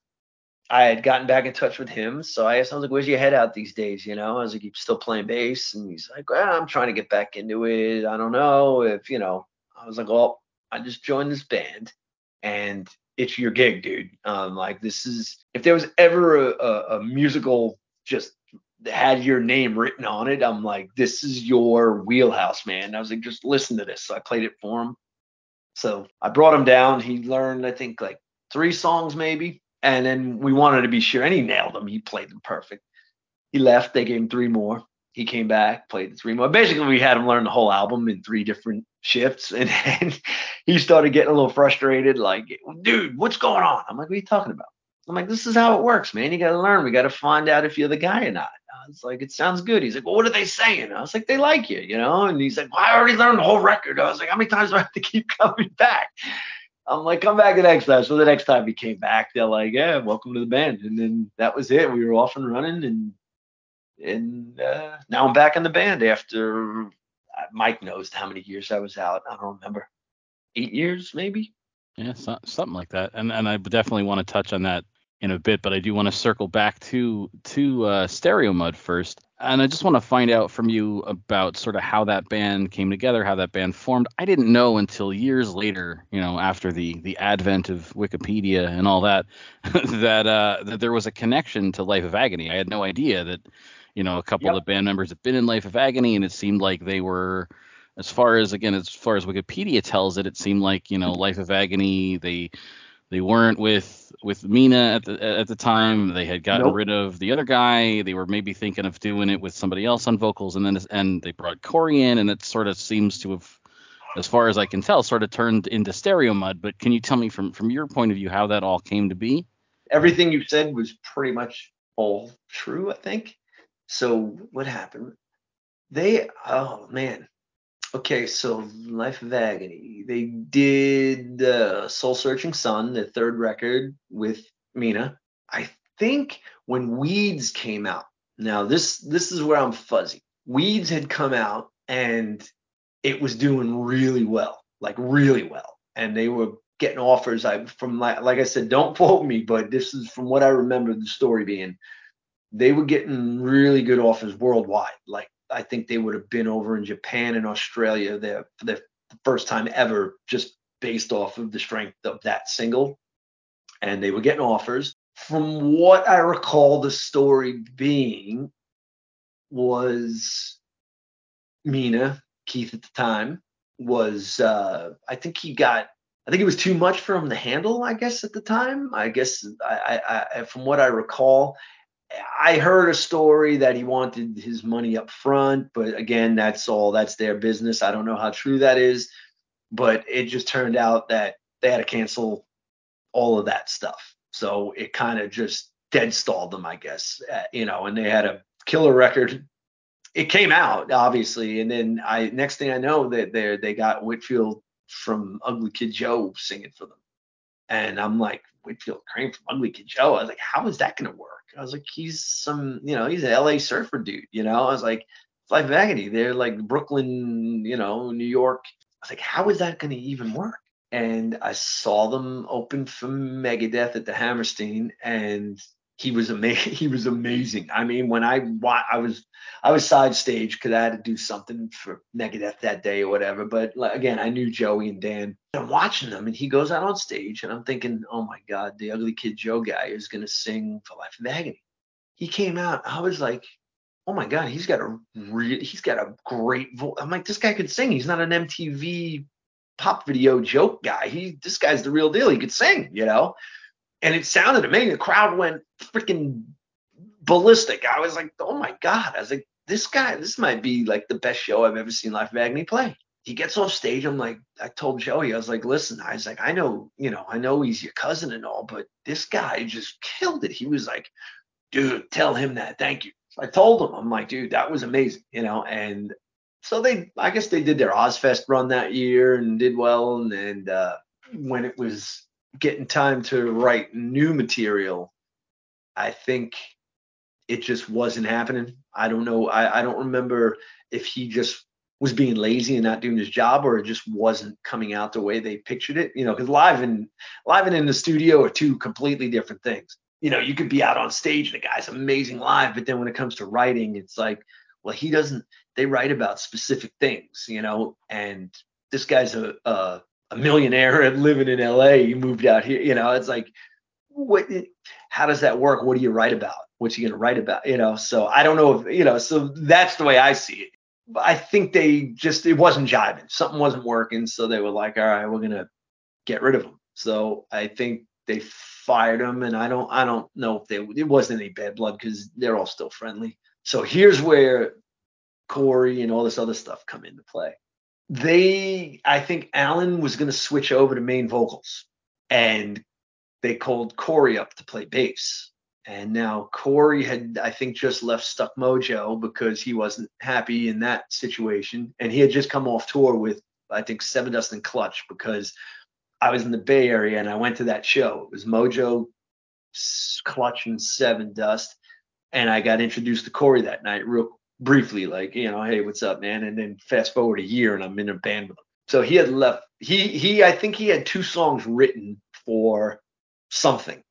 I had gotten back in touch with him. So I asked, was like, "Where's your head out these days?" You know, I was like, "You still playing bass?" And he's like, well, "I'm trying to get back into it. I don't know if you know." I was like, "Well, I just joined this band and it's your gig, dude. Um, like this is if there was ever a, a, a musical just had your name written on it, I'm like, this is your wheelhouse, man. I was like, just listen to this. So I played it for him. So I brought him down. He learned, I think, like three songs maybe. And then we wanted to be sure, and he nailed them. He played them perfect. He left. They gave him three more. He came back, played the three more. Basically, we had him learn the whole album in three different shifts. (laughs) And then he started getting a little frustrated, like, dude, what's going on? I'm like, what are you talking about? I'm like, this is how it works, man. You got to learn. We got to find out if you're the guy or not. I was like, it sounds good. He's like, well, what are they saying? I was like, they like you, you know? And he's like, well, I already learned the whole record. I was like, how many times do I have to keep (laughs) coming back? I'm like, come back the next time. So the next time he came back, they're like, yeah, welcome to the band. And then that was it. We were off and running, and and uh, now I'm back in the band after uh, Mike knows how many years I was out. I don't remember, eight years maybe. Yeah, so, something like that. And and I definitely want to touch on that in a bit, but I do want to circle back to to uh, Stereomud first, and I just want to find out from you about sort of how that band came together, how that band formed. I didn't know until years later, you know, after the the advent of Wikipedia and all that, (laughs) that uh, that there was a connection to Life of Agony. I had no idea that, you know, a couple yep. of the band members had been in Life of Agony, and it seemed like they were. As far as again, as far as Wikipedia tells it, it seemed like you know Life of Agony. They they weren't with with Mina at the at the time. They had gotten nope. rid of the other guy. They were maybe thinking of doing it with somebody else on vocals, and then and they brought Corey in, and it sort of seems to have, as far as I can tell, sort of turned into Stereomud. But can you tell me from from your point of view how that all came to be? Everything you said was pretty much all true, I think. So what happened? They oh man, Okay, so Life of Agony. They did uh, Soul Searching Sun, the third record with Mina. I think when Weeds came out. Now this this is where I'm fuzzy. Weeds had come out and it was doing really well, like really well, and they were getting offers. I from like like I said, don't (laughs) quote me, but this is from what I remember the story being. They were getting really good offers worldwide, like I think they would have been over in Japan and Australia there for the first time ever, just based off of the strength of that single. And they were getting offers. From what I recall, the story being was Mina, Keith at the time, was, uh, I think he got, I think it was too much for him to handle, I guess, at the time. I guess, I, I, I from what I recall, I heard a story that he wanted his money up front, but again, that's all that's their business. I don't know how true that is, but it just turned out that they had to cancel all of that stuff. So it kind of just dead stalled them, I guess, uh, you know, and they had a killer record. It came out obviously, and then I next thing I know that they they got Whitfield from Ugly Kid Joe singing for them, and I'm like Whitfield Crane from Ugly Kid Joe. I was like, how is that gonna work? I was like, he's some, you know, he's an LA surfer dude, you know. I was like, Life of Agony, they're like Brooklyn, you know, New York. I was like, how is that to even work? And I saw them open for Megadeth at the Hammerstein, and he was amazing. (laughs) He was amazing. I mean, when I I was I was side stage because I had to do something for Megadeth that day or whatever. But again, I knew Joey and Dan. I'm watching them, and he goes out on stage, and I'm thinking, oh my God, the Ugly Kid Joe guy is gonna sing for Life of Agony. He came out. I was like, oh my God, he's got a real, he's got a great voice. I'm like, this guy could sing. He's not an MTV pop video joke guy. He this guy's the real deal. He could sing, you know and it sounded amazing. The crowd went freaking ballistic. I was like, oh my god! I was like, this guy, this might be like the best show I've ever seen Life of play. He gets off stage. I'm like, I told Joey, I was like, listen, I was like, I know, you know, I know he's your cousin and all, but this guy just killed it. He was like, dude, tell him that. Thank you. I told him, I'm like, dude, that was amazing, you know, and so they, I guess they did their Ozzfest run that year and did well. And, and uh, when it was getting time to write new material, I think it just wasn't happening. I don't know. I, I don't remember if he just was being lazy and not doing his job or it just wasn't coming out the way they pictured it. You know, because live and live and in the studio are two completely different things. You know, you could be out on stage and the guy's amazing live, but then when it comes to writing, it's like, well, he doesn't. They write about specific things, you know, and this guy's a, a a millionaire and living in LA. You moved out here. You know, it's like, what? How does that work? What do you write about? What's he going to write about? You know, so I don't know if you know. So that's the way I see it. I think they just it wasn't jiving. Something wasn't working, so they were like, all right, we're gonna get rid of him. So I think they fired him, and I don't I don't know if they it wasn't any bad blood because they're all still friendly. So here's where Corey and all this other stuff come into play. They I think Alan was gonna switch over to main vocals, and they called Corey up to play bass. And now Corey had, I think, just left Stuck Mojo because he wasn't happy in that situation. And he had just come off tour with, I think, Sevendust and Clutch because I was in the Bay Area and I went to that show. It was Mojo, Clutch, and Sevendust. And I got introduced to Corey that night, real briefly, like, you know, hey, what's up, man? And then fast forward a year and I'm in a band with him. So he had left. He he I think he had two songs written for something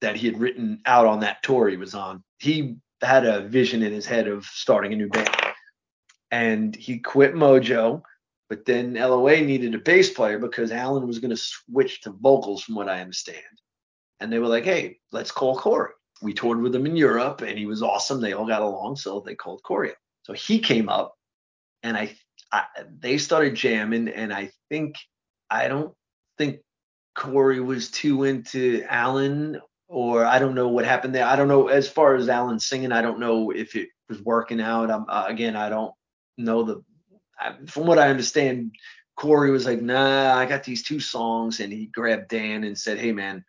that he had written out on that tour he was on. He had a vision in his head of starting a new band. And he quit Mojo, but then LOA needed a bass player because Alan was going to switch to vocals, from what I understand. And they were like, hey, let's call Corey. We toured with him in Europe and he was awesome. They all got along. So they called Corey. So he came up and I, I they started jamming. And I think, I don't think Corey was too into Alan, or I don't know what happened there. I don't know as far as Alan singing. I don't know if it was working out. I'm uh, again, I don't know the. I, from what I understand, Corey was like, "Nah, I got these two songs," and he grabbed Dan and said, "Hey, man,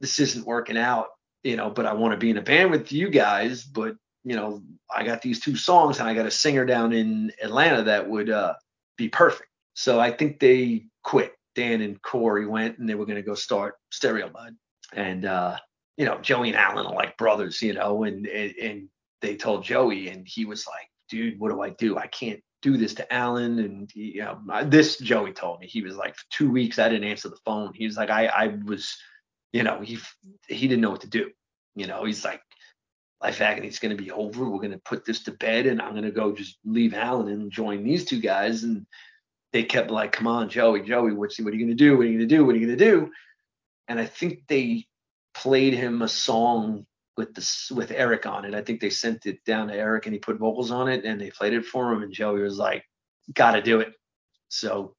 this isn't working out, you know, but I want to be in a band with you guys, but you know, I got these two songs and I got a singer down in Atlanta that would uh, be perfect." So I think they quit Dan and Corey went and they were going to go start Stereomud. And, uh, you know, Joey and Alan are like brothers, you know, and, and, and they told Joey and he was like, dude, what do I do? I can't do this to Alan. And, he, you know, this Joey told me, he was like, for two weeks, I didn't answer the phone. He was like, I, I was, you know, he, he didn't know what to do. You know, he's like, life agony's going to be over. We're going to put this to bed and I'm going to go just leave Alan and join these two guys. And, they kept like, come on, Joey, Joey, what's what are you gonna do? What are you gonna do? What are you gonna do? And I think they played him a song with the with Eric on it. I think they sent it down to Eric and he put vocals on it and they played it for him and Joey was like, gotta do it. So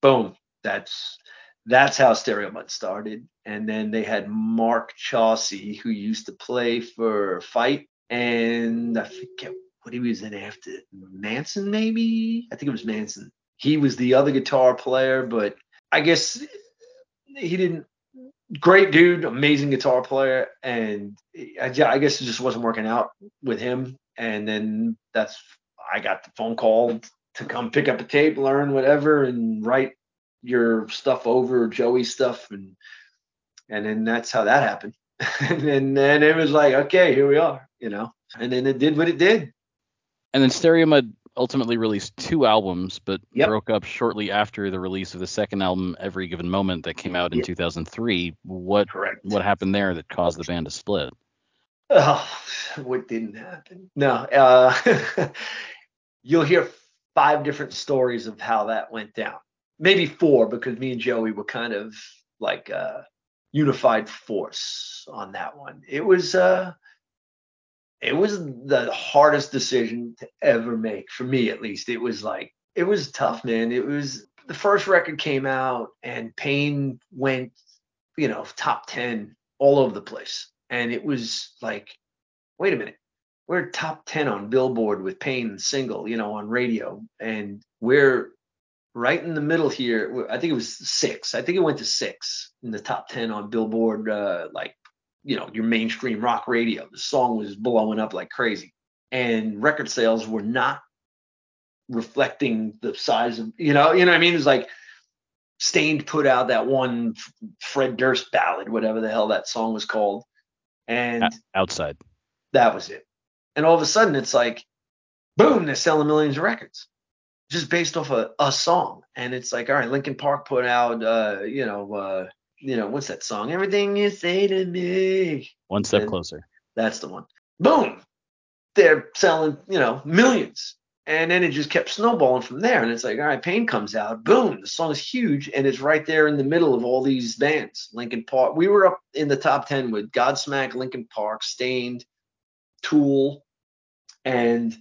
boom, that's that's how Stereo started. And then they had Mark Chauncey, who used to play for Fight, and I forget what he was in after Manson, maybe. I think it was Manson he was the other guitar player, but I guess he didn't. Great dude, amazing guitar player, and I, I guess it just wasn't working out with him. And then that's I got the phone call to come pick up a tape, learn whatever, and write your stuff over Joey's stuff, and and then that's how that happened. (laughs) and then it was like, okay, here we are, you know. And then it did what it did. And then Stereo Bud ultimately released two albums, but yep. broke up shortly after the release of the second album, Every Given Moment, that came out in yep. 2003. What Correct. what happened there that caused the band to split? Oh, what didn't happen? No, uh, (laughs) you'll hear five different stories of how that went down. Maybe four because me and Joey were kind of like a unified force on that one. It was uh it was the hardest decision to ever make for me at least. It was like it was tough man. It was the first record came out and pain went you know top 10 all over the place. And it was like wait a minute. We're top 10 on billboard with pain single you know on radio. And we're right in the middle here i think it was six i think it went to six in the top 10 on billboard uh, like you know your mainstream rock radio. The song was blowing up like crazy, and record sales were not reflecting the size of you know you know what I mean. It was like Staind put out that one Fred Durst ballad, whatever the hell that song was called, and outside. That was it. And all of a sudden, it's like, boom, they're selling millions of records just based off a, a song. And it's like, all right, Linkin Park put out, uh, you know, uh, you know, what's that song? Everything you say to me. One step and closer. That's the one. Boom. They're selling, you know, millions. And then it just kept snowballing from there. And it's like, all right, Pain comes out. Boom. The song is huge. And it's right there in the middle of all these bands. Linkin Park. We were up in the top 10 with Godsmack, Linkin Park, Staind, Tool. And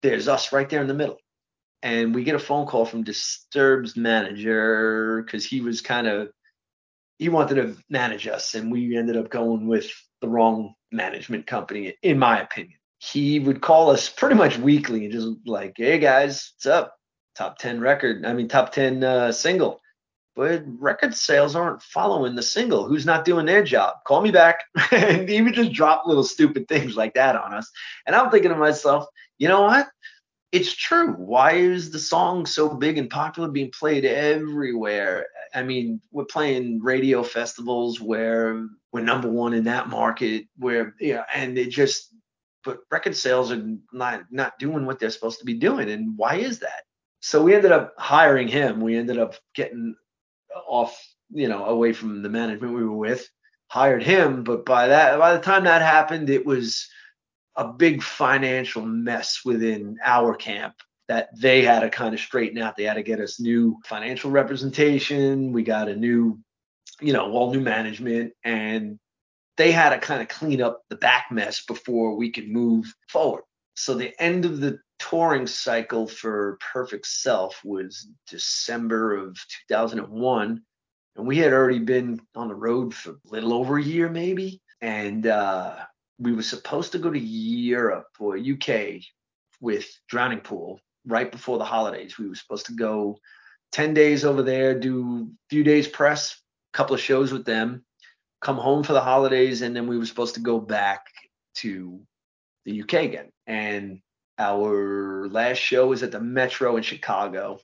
there's us right there in the middle. And we get a phone call from Disturbed's manager because he was kind of he wanted to manage us, and we ended up going with the wrong management company, in my opinion. He would call us pretty much weekly and just like, "Hey guys, what's up? Top ten record, I mean top ten uh, single." But record sales aren't following the single. Who's not doing their job? Call me back. (laughs) and he would just drop little stupid things like that on us. And I'm thinking to myself, you know what? It's true. Why is the song so big and popular, being played everywhere? I mean, we're playing radio festivals where we're number one in that market, where yeah, and it just, but record sales are not not doing what they're supposed to be doing. And why is that? So we ended up hiring him. We ended up getting off, you know, away from the management we were with, hired him. But by that, by the time that happened, it was a big financial mess within our camp that they had to kind of straighten out. They had to get us new financial representation. We got a new, you know, all new management, and they had to kind of clean up the back mess before we could move forward. So the end of the touring cycle for Perfect Self was December of 2001. And we had already been on the road for a little over a year, maybe. And uh, we were supposed to go to Europe or UK with Drowning Pool right before the holidays. We were supposed to go 10 days over there, do a few days press, a couple of shows with them, come home for the holidays, and then we were supposed to go back to the UK again. And our last show was at the Metro in Chicago.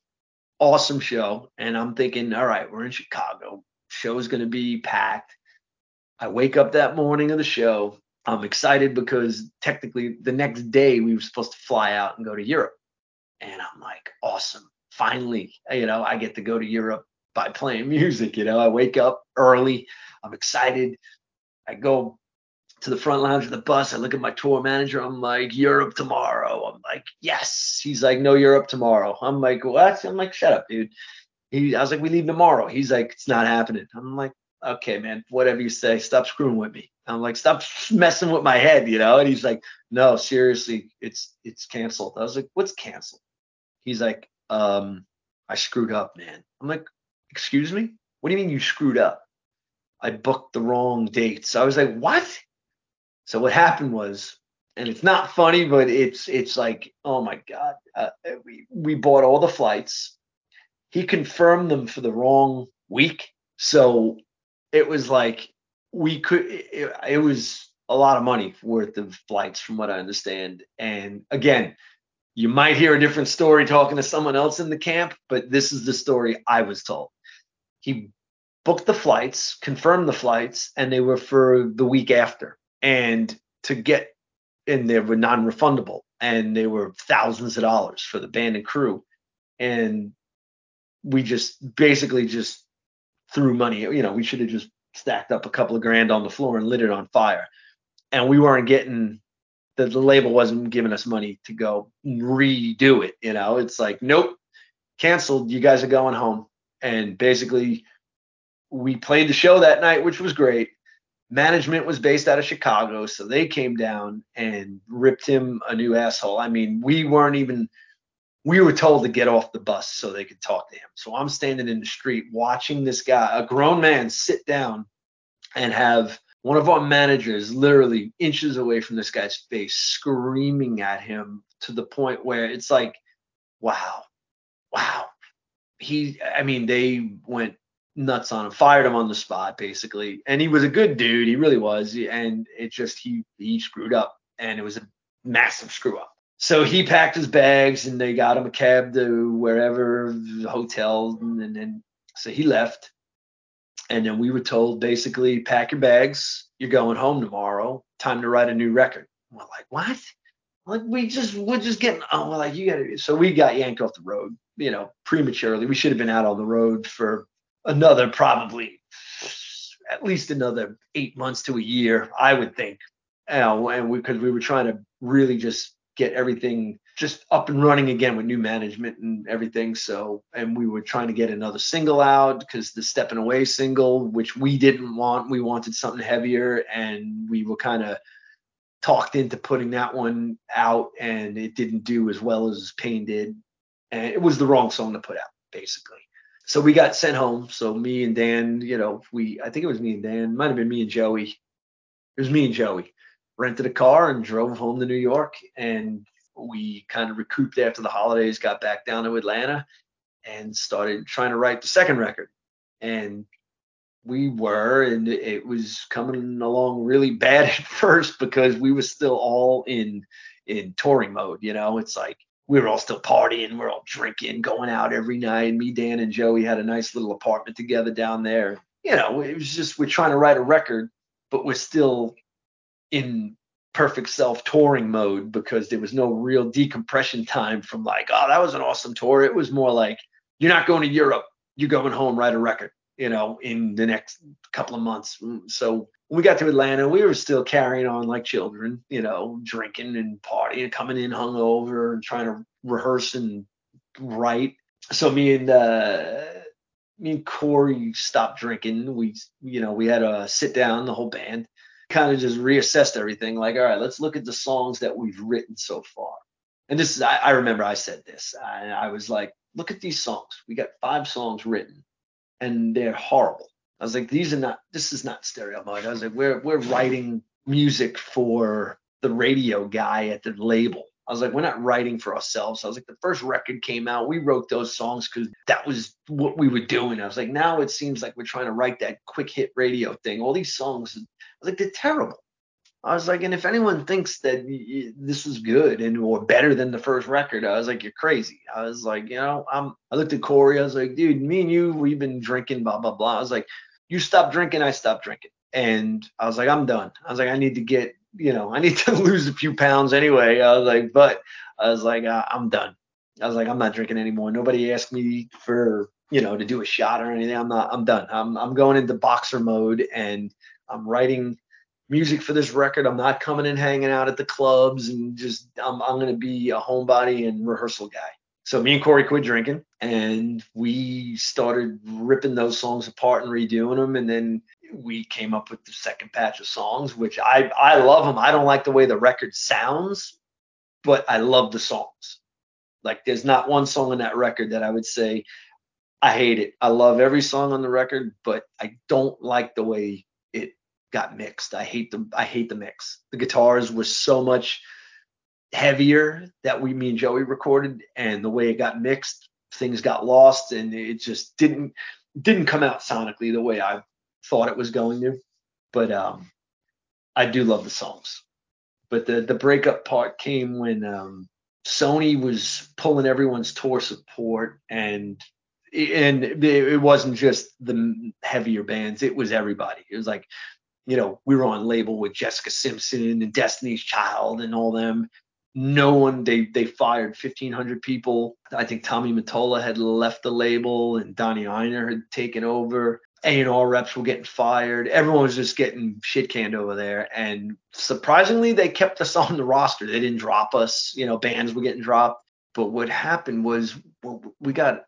Awesome show. And I'm thinking, all right, we're in Chicago. Show's going to be packed. I wake up that morning of the show. I'm excited because technically the next day we were supposed to fly out and go to Europe. And I'm like, awesome. Finally, you know, I get to go to Europe by playing (laughs) music. You know, I wake up early. I'm excited. I go to the front lounge of the bus. I look at my tour manager. I'm like, Europe tomorrow. I'm like, yes. He's like, no, Europe tomorrow. I'm like, what? I'm like, shut up, dude. He, I was like, we leave tomorrow. He's like, it's not happening. I'm like, okay, man, whatever you say. Stop screwing with me. I'm like, stop messing with my head, you know. And he's like, no, seriously, it's it's canceled. I was like, what's canceled? He's like, um, I screwed up, man. I'm like, excuse me? What do you mean you screwed up? I booked the wrong dates. I was like, what? So what happened was, and it's not funny, but it's it's like, oh my god, uh, we we bought all the flights. He confirmed them for the wrong week, so it was like we could. It, it was a lot of money worth of flights, from what I understand. And again, you might hear a different story talking to someone else in the camp, but this is the story I was told. He booked the flights, confirmed the flights, and they were for the week after and to get and they were non-refundable and they were thousands of dollars for the band and crew and we just basically just threw money you know we should have just stacked up a couple of grand on the floor and lit it on fire. And we weren't getting the, the label wasn't giving us money to go redo it you know? It's like nope canceled you guys are going home. And basically we played the show that night which was great. Management was based out of Chicago, so they came down and ripped him a new asshole. I mean, we weren't even we were told to get off the bus so they could talk to him. So I'm standing in the street watching this guy, a grown man, sit down and have one of our managers literally inches away from this guy's face screaming at him to the point where it's like, wow, wow. He, I mean, they went nuts on him, fired him on the spot basically. And he was a good dude, he really was. And it just he he screwed up, and it was a massive screw up. So he packed his bags, and they got him a cab to wherever hotel, and then so he left. And then we were told basically, pack your bags, you're going home tomorrow. Time to write a new record. We're like, what? Like we just we're just getting oh we're like you gotta so we got yanked off the road, you know, prematurely. We should have been out on the road for another probably at least another eight months to a year, I would think. You know, and we because we were trying to really just get everything just up and running again with new management and everything. So, and we were trying to get another single out because the stepping away single, which we didn't want, we wanted something heavier, and we were kind of talked into putting that one out, and it didn't do as well as Pain did, and it was the wrong song to put out, basically. So we got sent home. So me and Dan, you know, we I think it was me and Dan, might have been me and Joey. It was me and Joey. Rented a car and drove home to New York, and we kind of recouped after the holidays, got back down to Atlanta, and started trying to write the second record. And we were, and it was coming along really bad (laughs) at first because we were still all in in touring mode. You know, it's like we were all still partying, we are all drinking, going out every night. Me, Dan, and Joey had a nice little apartment together down there. You know, it was just we're trying to write a record, but we're still in perfect self touring mode because there was no real decompression time from like, oh, that was an awesome tour. It was more like, you're not going to Europe, you're going home, write a record, you know, in the next couple of months. So when we got to Atlanta, we were still carrying on like children, you know, drinking and partying, coming in hungover and trying to rehearse and write. So me and uh, me and Corey stopped drinking. We, you know, we had a sit down, the whole band, kind of just reassessed everything. Like, all right, let's look at the songs that we've written so far. And this is, I, I remember I said this. I, was like, look at these songs. We got five songs written, and they're horrible. I was like, these are not. This is not Stereomud. I was like, we're we're writing music for the radio guy at the label. I was like, we're not writing for ourselves. I was like, the first record came out, we wrote those songs because that was what we were doing. I was like, now it seems like we're trying to write that quick hit radio thing. All these songs, was like, they're terrible. I was like, and if anyone thinks that this is good and or better than the first record, I was like, you're crazy. I was like, you know, I'm. I looked at Corey. I was like, dude, me and you, we've been drinking, blah blah blah. I was like, you stop drinking, I stop drinking, and I was like, I'm done. I was like, I need to get, you know, I need to (laughs) lose a few pounds anyway. I was like, but I was like, uh, I'm done. I was like, I'm not drinking anymore. Nobody asked me for, you know, to do a shot or anything. I'm not. I'm done. I'm I'm going into boxer mode and I'm writing music for this record. I'm not coming and hanging out at the clubs and just I'm I'm gonna be a homebody and rehearsal guy. So me and Corey quit drinking and we started ripping those songs apart and redoing them and then we came up with the second patch of songs which I I love them. I don't like the way the record sounds, but I love the songs. Like there's not one song on that record that I would say I hate it. I love every song on the record, but I don't like the way it got mixed. I hate the I hate the mix. The guitars were so much heavier that we me and Joey recorded, and the way it got mixed, things got lost, and it just didn't didn't come out sonically the way I thought it was going to. But um, I do love the songs. But the the breakup part came when um, Sony was pulling everyone's tour support and and it wasn't just the heavier bands it was everybody it was like you know, we were on label with Jessica Simpson and Destiny's Child and all them. No one, they they fired 1,500 people. I think Tommy Mottola had left the label and Donnie Ienner had taken over. A&R reps were getting fired. Everyone was just getting shit canned over there. And surprisingly, they kept us (laughs) on the roster. They didn't drop us. You know, bands were getting dropped. But what happened was we got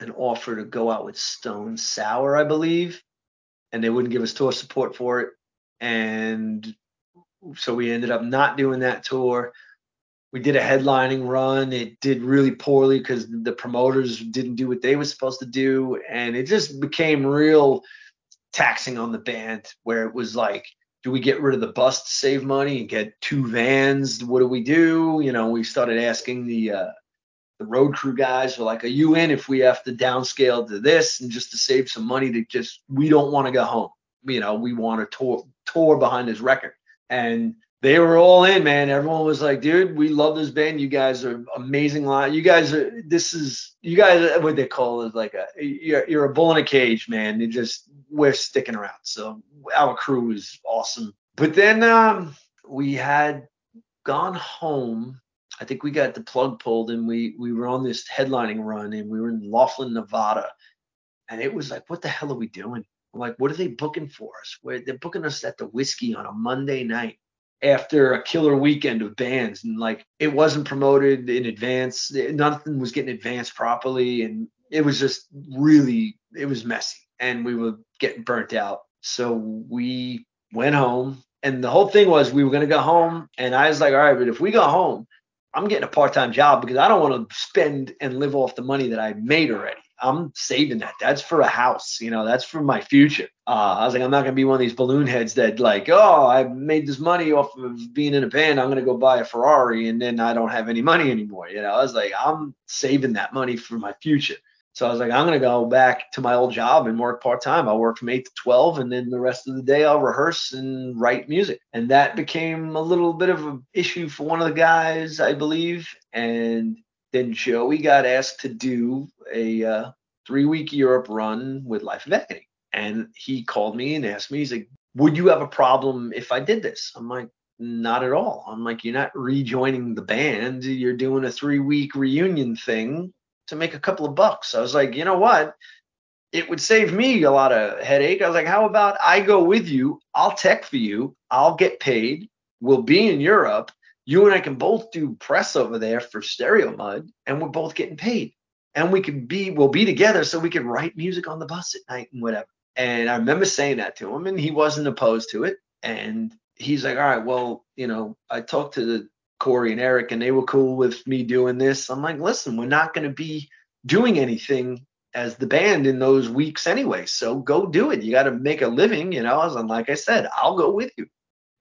an offer to go out with Stone Sour, I believe, and they wouldn't give us tour support for it and so we ended up not doing that tour. We did a headlining run. It did really poorly because the promoters didn't do what they were supposed to do, and it just became real taxing on the band. Where it was like, do we get rid of the bus to save money and get two vans? What do we do? You know, we started asking the uh, the road crew guys were like, "Are you in if we have to downscale to this and just to save some money to just we don't want to go home." you know, we want to tour tour behind this record. And they were all in, man. Everyone was like, dude, we love this band. You guys are amazing line. You guys are this is you guys what they call it like a you're, you're a bull in a cage, man. You just we're sticking around. So our crew was awesome. But then um we had gone home. I think we got the plug pulled and we we were on this headlining run and we were in Laughlin, Nevada. And it was like, what the hell are we doing? I'm like, what are they booking for us? Where they're booking us at the Whisky on a Monday night after a killer weekend of bands, and like it wasn't promoted in advance. Nothing was getting advanced properly, and it was just really it was messy, and we were getting burnt out. So we went home And the whole thing was we were gonna go home, and I was like, all right, but if we go home, I'm getting a part-time job because I don't want to spend and live off the money that I made already. I'm saving that. That's for a house, you know. That's for my future. Uh, I was like, I'm not gonna be one of these balloon heads that like, oh, I made this money off of being in a band. I'm gonna go buy a Ferrari and then I don't have any money anymore. You know, I was like, I'm saving that money for my future. So I was like, I'm gonna go back to my old job and work part time. I'll work from eight to twelve, and then the rest of the day I'll rehearse and write music. And that became a little bit of an issue for one of the guys, I believe. And then Joey got asked to do a uh, three week Europe run with Life of Agony. And he called me and asked me, he's like, Would you have a problem if I did this? I'm like, Not at all. I'm like, You're not rejoining the band. You're doing a three week reunion thing to make a couple of bucks. I was like, You know what? It would save me a lot of headache. I was like, How about I go with you? I'll tech for you. I'll get paid. We'll be in Europe you and I can both do press over there for Stereomud, and we're both getting paid. And we can be, we'll be together so we can write music on the bus at night and whatever. And I remember saying that to him, and he wasn't opposed to it. And he's like, all right, well, you know, I talked to the Corey and Eric, and they were cool with me doing this. I'm like, listen, we're not going to be doing anything as the band in those weeks anyway. So go do it. You got to make a living, you know. And like I said, I'll go with you.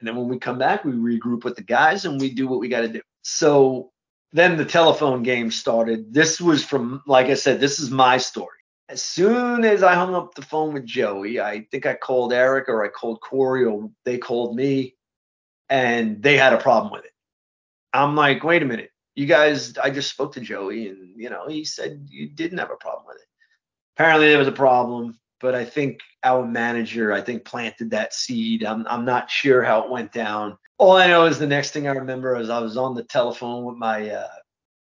And then when we come back, we regroup with the guys and we do what we got to do. So then the telephone game started. This was from, like I said, this is my story. As soon as I hung up the phone with Joey, I think I called Eric or I called Corey or they called me and they had a problem with it. I'm like, wait a minute. You guys, I just spoke to Joey and, you know, he said you didn't have a problem with it. Apparently there was a problem but I think our manager, I think, planted that seed. I'm, I'm not sure how it went down. All I know is the next thing I remember is I was on the telephone with my uh,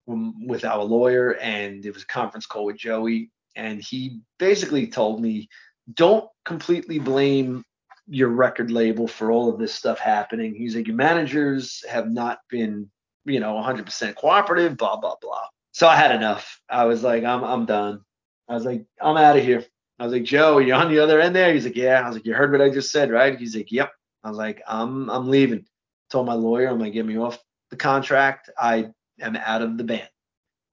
with our lawyer, and it was a conference call with Joey, and he basically told me, don't completely blame your record label for all of this stuff happening. He's like, your managers have not been, you know, 100% cooperative, blah blah blah. So I had enough. I was like, I'm I'm done. I was like, I'm out of here. I was like, Joe, you on the other end there? He's like, Yeah. I was like, You heard what I just said, right? He's like, Yep. I was like, I'm I'm leaving. Told my lawyer, I'm gonna get me off the contract. I am out of the band.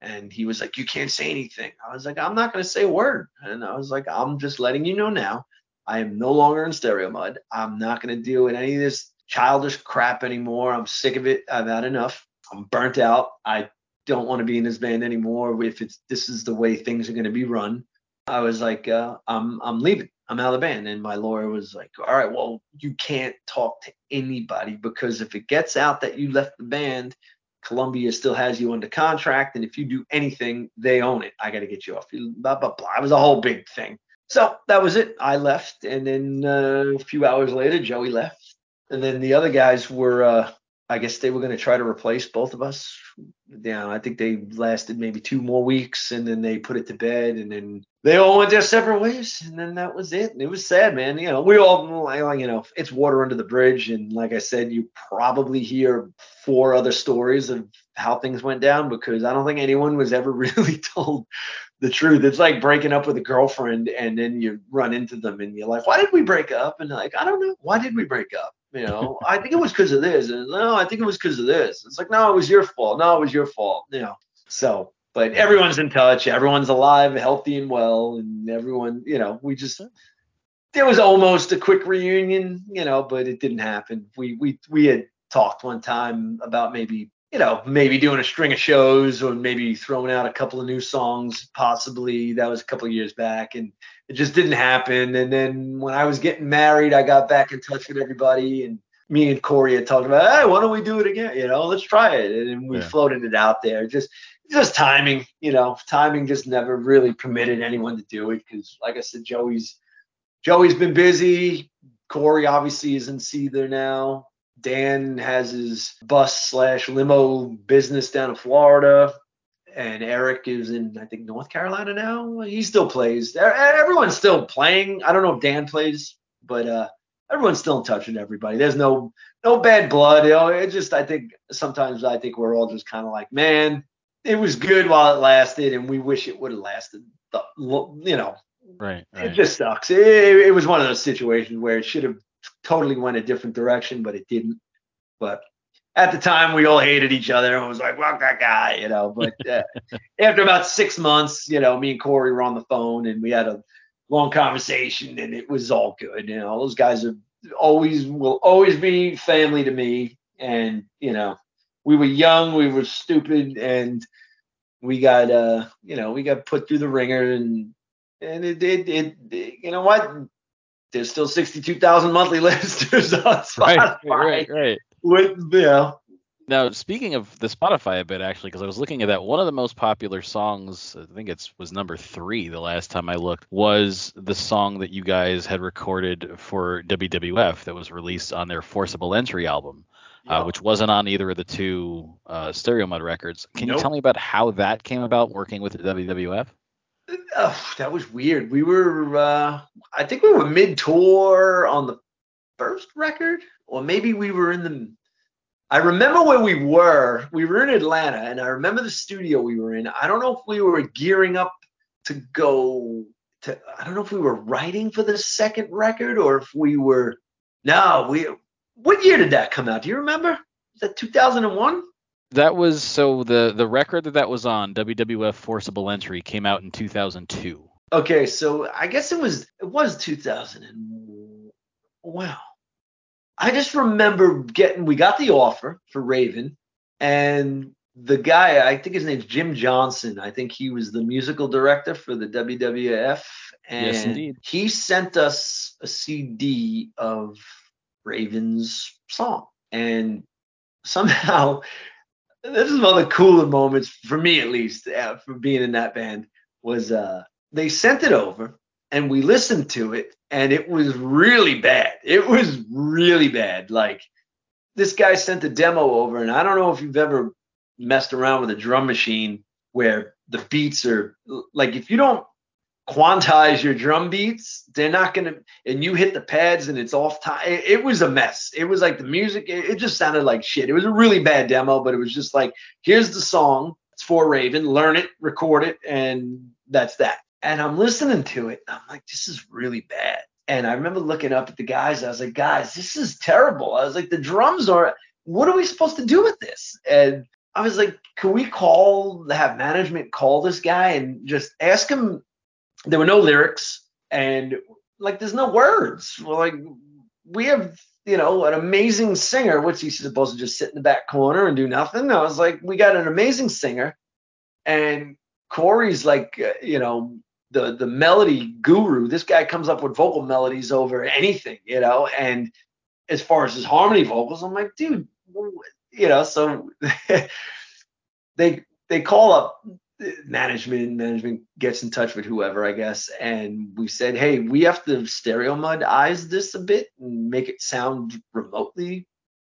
And he was like, You can't say anything. I was like, I'm not gonna say a word. And I was like, I'm just letting you know now. I am no longer in Stereomud. I'm not gonna deal with any of this childish crap anymore. I'm sick of it. I've had enough. I'm burnt out. I don't want to be in this band anymore if it's this is the way things are to be run. I was like, uh, I'm I'm leaving. I'm out of the band. And my lawyer was like, all right, well, you can't talk to anybody because if it gets out that you left the band, Columbia still has you under contract. And if you do anything, they own it. I got to get you off. Blah, blah, blah. It was a whole big thing. So that was it. I left. And then uh, a few hours later, Joey left. And then the other guys were, uh, I guess they were going to try to replace both of us. Yeah, I think they lasted maybe two more weeks and then they put it to bed and then they all went their separate ways, and then that was it. And it was sad, man. You know, we all, you know, it's water under the bridge, and like I said, you probably hear four other stories of how things went down because I don't think anyone was ever (laughs) really told the truth. It's like breaking up with a girlfriend, and then you run into them, and you're like, "Why did we break up?" And like, "I don't know. Why did we break up?" You know, I think it was because of this. And no, I think it was because of this. It's like, no, it was your fault. No, it was your fault. You know, so but everyone's in touch. Everyone's alive, healthy, and well, and everyone, you know, we just there was almost a quick reunion, you know, but it didn't happen. We we we had talked one time about maybe you know maybe doing a string of shows or maybe throwing out a couple of new songs possibly that was a couple of years back and it just didn't happen and then when i was getting married i got back in touch with everybody and me and corey had talked about hey why don't we do it again you know let's try it and we yeah. floated it out there just just timing, you know, timing just never really permitted anyone to do it because, like I said, Joey's Joey's been busy. Corey obviously is in Seether now. Dan has his bus slash limo business down in Florida, and Eric is in I think North Carolina now. He still plays. Everyone's still playing. I don't know if Dan plays, but uh, everyone's still in touch with everybody. There's no no bad blood. You know, it just I think sometimes I think we're all just kind of like, man, it was good while it lasted, and we wish it would have lasted. The, you know, right, right. It just sucks. It, it was one of those situations where it should have totally went a different direction, but it didn't. But at the time, we all hated each other and was like, "Fuck that guy," you know. But (laughs) uh, after about six months, you know, me and Corey were on the phone and we had a long conversation, and it was all good. You know, those guys are always will always be family to me, and you know, we were young, we were stupid, and we got uh, you know, we got put through the wringer, and and it did it, it, you know what there's still 62,000 monthly (laughs) listeners on Spotify. Right, right, right. With, you know. Now, speaking of the Spotify a bit, actually, because I was looking at that, one of the most popular songs, I think it was number three the last time I looked, was the song that you guys had recorded for WWF that was released on their Forcible Entry album, uh, which wasn't on either of the two uh, Stereomud records. Can nope. you tell me about how that came about working with the WWF? Oh, that was weird. We were, uh, I think we were mid tour on the first record, or maybe we were in the. I remember where we were. We were in Atlanta, and I remember the studio we were in. I don't know if we were gearing up to go to. I don't know if we were writing for the second record or if we were. No, we. What year did that come out? Do you remember? Was that 2001? That was so the the record that that was on WWF Forcible Entry came out in 2002. Okay, so I guess it was it was 2000 and wow. I just remember getting we got the offer for Raven and the guy I think his name's Jim Johnston. I think he was the musical director for the WWF and yes, indeed. he sent us a CD of Raven's song. And somehow (laughs) this is one of the cooler moments for me at least uh, for being in that band was uh they sent it over and we listened to it and it was really bad. It was really bad. Like this guy sent a demo over and i don't know if you've ever messed around with a drum machine where the beats are like if you don't quantize your drum beats, they're not gonna. And you hit the pads and it's off time. It, it was a mess. It was like the music. It, it, just sounded like shit. It was a really bad demo, but it was just like, here's the song. It's for Raven. Learn it, record it, and that's that. And I'm listening to it. I'm like, this is really bad. And I remember looking up at the guys. I was like, guys, this is terrible. I was like, the drums are. What are we supposed to do with this? And I was like, can we call, have management call this guy and just ask him there were no lyrics and like there's no words. We're like we have you know an amazing singer. What's he supposed to just sit in the back corner and do nothing? I was like, we got an amazing singer, and Corey's like uh, you know the the melody guru. This guy comes up with vocal melodies over anything, you know. And as far as his harmony vocals, I'm like, dude, you know. So (laughs) they they call up management management gets in touch with whoever i guess. And we said hey we have to Stereomud eyes this a bit and make it sound remotely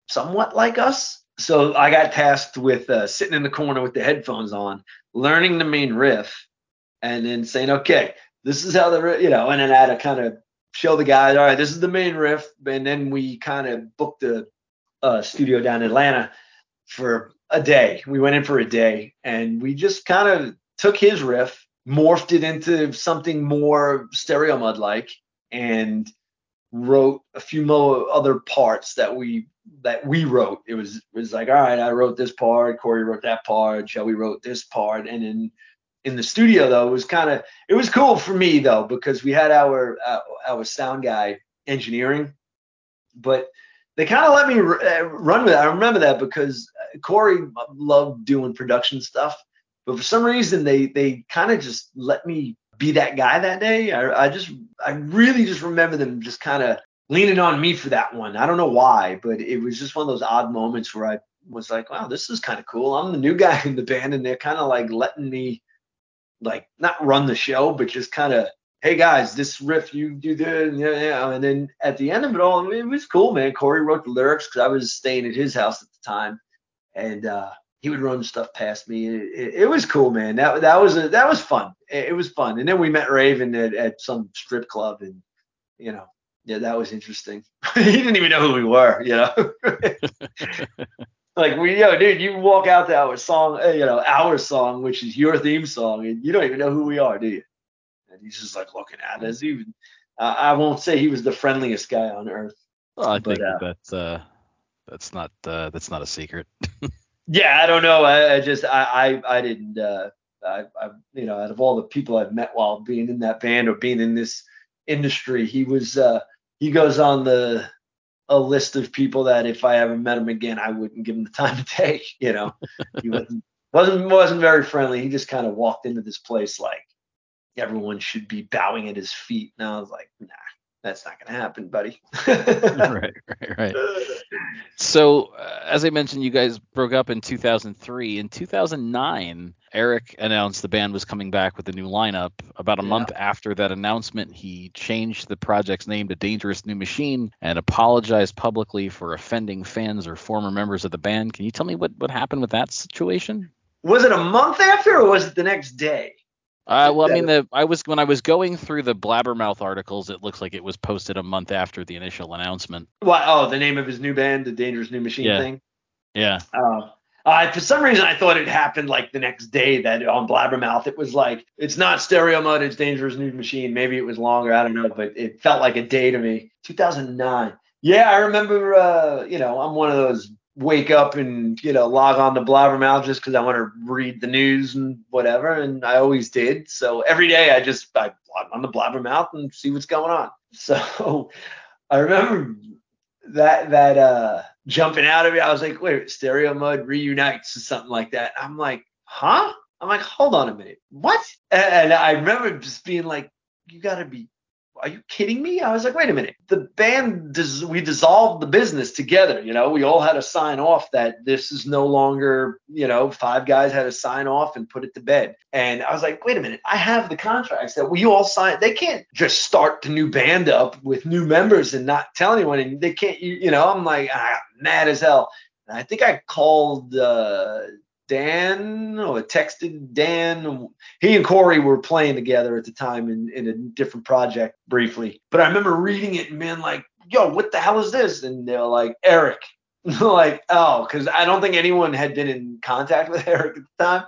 somewhat like us. So i got tasked with uh, sitting in the corner with the headphones on learning the main riff and then saying okay this is how the you know and then i had to kind of show the guys all right this is the main riff. And then we kind of booked a studio down in atlanta for a day. We went in for a day and we just kind of took his riff, morphed it into something more Stereomud like, and wrote a few more other parts that we that we wrote. It was it was like, all right, I wrote this part, Corey wrote that part, Shelby wrote this part, and in in the studio though, it was kind of it was cool for me though because we had our uh, our sound guy engineering, but they kind of let me r- uh, run with it. I remember that because Corey loved doing production stuff, but for some reason they they kind of just let me be that guy that day. I, I just I really just remember them just kind of leaning on me for that one. I don't know why, but it was just one of those odd moments where I was like, wow, this is kind of cool. I'm the new (laughs) guy in the band, and they're kind of like letting me like not run the show, but just kind of hey guys, this riff you do this, yeah, yeah. And then at the end of it all, it was cool, man. Corey wrote the lyrics because I was staying at his house at the time, and uh, he would run stuff past me. It, it, it, was cool, man. That that was a, that was fun. It, it, was fun. And then we met Raven at, at some strip club, and you know, yeah, that was interesting. (laughs) he didn't even know who we were, you know. (laughs) like we, yo, dude, you walk out to our song, uh, you know, our song, which is your theme song, and you don't even know who we are, do you? He's just like looking at us. Even uh, I won't say he was the friendliest guy on earth. Well, I but, think uh, that's uh, that's not uh, that's not a secret. (laughs) yeah, I don't know. I, I just I I, I didn't. Uh, I, I you know out of all the people I've met while being in that band or being in this industry, he was uh, he goes on the a list of people that if I ever met him again, I wouldn't give him the time of day. You know, he wasn't (laughs) wasn't wasn't very friendly. He just kind of walked into this place like everyone should be bowing at his feet. And I was like, nah, that's not going to happen, buddy. (laughs) right, right, right. So, uh, as I mentioned, you guys broke up in 2003. In 2009, Eric announced the band was coming back with a new lineup. About a yeah. month after that announcement, he changed the project's name to Dangerous New Machine and apologized publicly for offending fans or former members of the band. Can you tell me what, what happened with that situation? Was it a month after or was it the next day? Uh, well, I mean, the I was when I was going through the Blabbermouth articles, it looks like it was posted a month after the initial announcement. What? Oh, the name of his new band, the Dangerous New Machine yeah. thing. Yeah. Uh, for some reason, I thought it happened like the next day that on Blabbermouth, it was like, it's not Stereomud, it's Dangerous New Machine. Maybe it was longer, I don't know, but it felt like a day to me. 2009. Yeah, I remember, uh, you know, I'm one of those wake up and you know log on to Blabbermouth just because I want to read the news and whatever, and I always did. So every day I just I log on the Blabbermouth and see what's going on. (laughs) So I remember that that uh jumping out of it. I was like, wait, Stereomud reunites or something like that. I'm like, huh? I'm like, hold on a minute, what? And I remember just being like, you got to be are you kidding me? I was like, wait a minute. The band, dis- we dissolved the business together. You know, we all had to sign off that this is no longer, you know, five guys had to sign off and put it to bed. And I was like, wait a minute. I have the contracts that we all signed. They can't just start the new band up with new members and not tell anyone. And they can't, you, you know, I'm like, ah, mad as hell. And I think I called uh, Dan or texted Dan. He and Corey were playing together at the time in, in a different project briefly. But I remember reading it and being like, yo, what the hell is this? And they're like, Eric. (laughs) like, oh, because I don't think anyone had been in contact with (laughs) Eric at the time.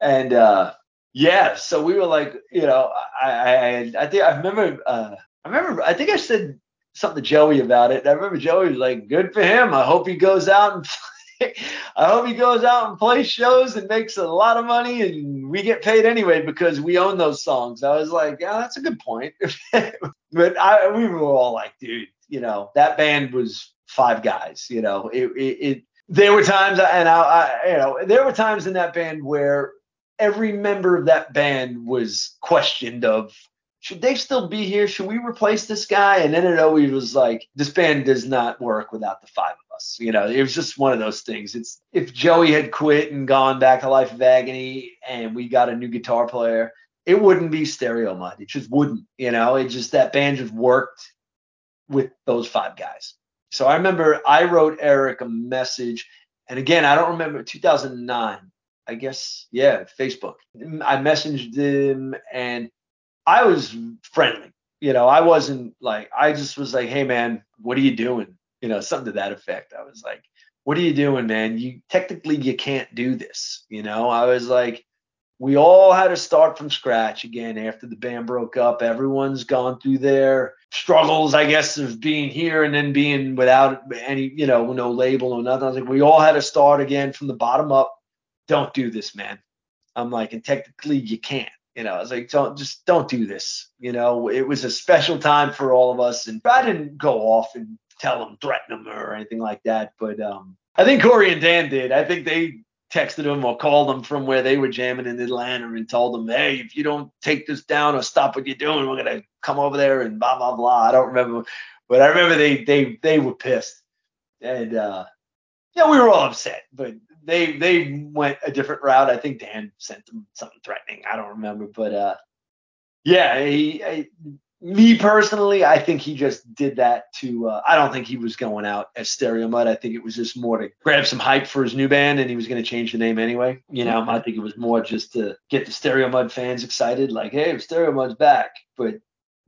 And uh, yeah, so we were like, you know, I I, I think I remember uh, I remember I think I said something to Joey about it. I remember Joey was like, good for him. I hope he goes out and (laughs) I hope he goes out and plays shows and makes a lot of money and we get paid anyway because we own those songs. I was like, yeah, that's a good point. (laughs) but I, we were all like, dude, you know, that band was five guys, you know, it, it, it there were times and I, I, you know, there were times in that band where every member of that band was questioned of should they still be here? Should we replace this guy? And then it always was like, this band does not work without the five of us. You know, it was just one of those things. It's if Joey had quit and gone back to Life of Agony and we got a new guitar player, it wouldn't be Stereomud. It just wouldn't. You know, it just that band just worked with those five guys. So I remember I wrote Eric a message, and again, I don't remember 2009. I guess, yeah, Facebook. I messaged him and I was friendly. You know, I wasn't like I just was like, hey man, what are you doing? You know, something to that effect. I was like, what are you doing, man? You technically you can't do this. You know, I was like, we all had to start from scratch again after the band broke up. Everyone's gone through their struggles, I guess, of being here and then being without any, you know, no label or nothing. I was like, we all had to start again from the bottom up. Don't do this, man. I'm like, and technically you can't. You know, I was like, don't just don't do this. You know, it was a special time for all of us, and I didn't go off and tell them, threaten them, or anything like that. But um, I think Corey and Dan did. I think they texted them or called them from where they were jamming in Atlanta and told them, hey, if you don't take this down or stop what you're doing, we're gonna come over there and blah blah blah. I don't remember, but I remember they they they were pissed, and uh, yeah, we were all upset, but they they went a different route. I think Dan sent them something threatening. I don't remember, but uh, yeah, he, I, me personally, I think he just did that to. Uh, I don't think he was going out as Stereomud. I think it was just more to grab some hype for his new band, and he was going to change the name anyway. You know, I think it was more just to get the Stereomud fans excited, like, hey, Stereomud's back. But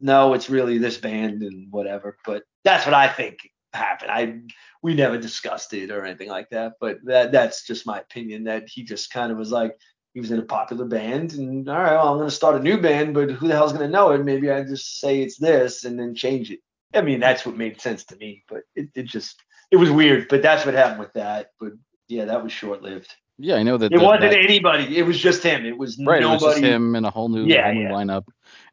no, it's really this band and whatever. But that's what I think happened. I we never discussed it or anything like that. But that that's just my opinion. That he just kind of was like he was in a popular band, and all right, well, I'm to start a new band, but who the hell's to know it? Maybe I just say it's this and then change it. I mean, that's what made sense to me, but it, it just it was weird. But that's what happened with that. But yeah, that was short lived. Yeah, I know that. It that- wasn't that- anybody. It was just him. It was Right, nobody. it was just him and a whole new, Yeah, whole new yeah. lineup.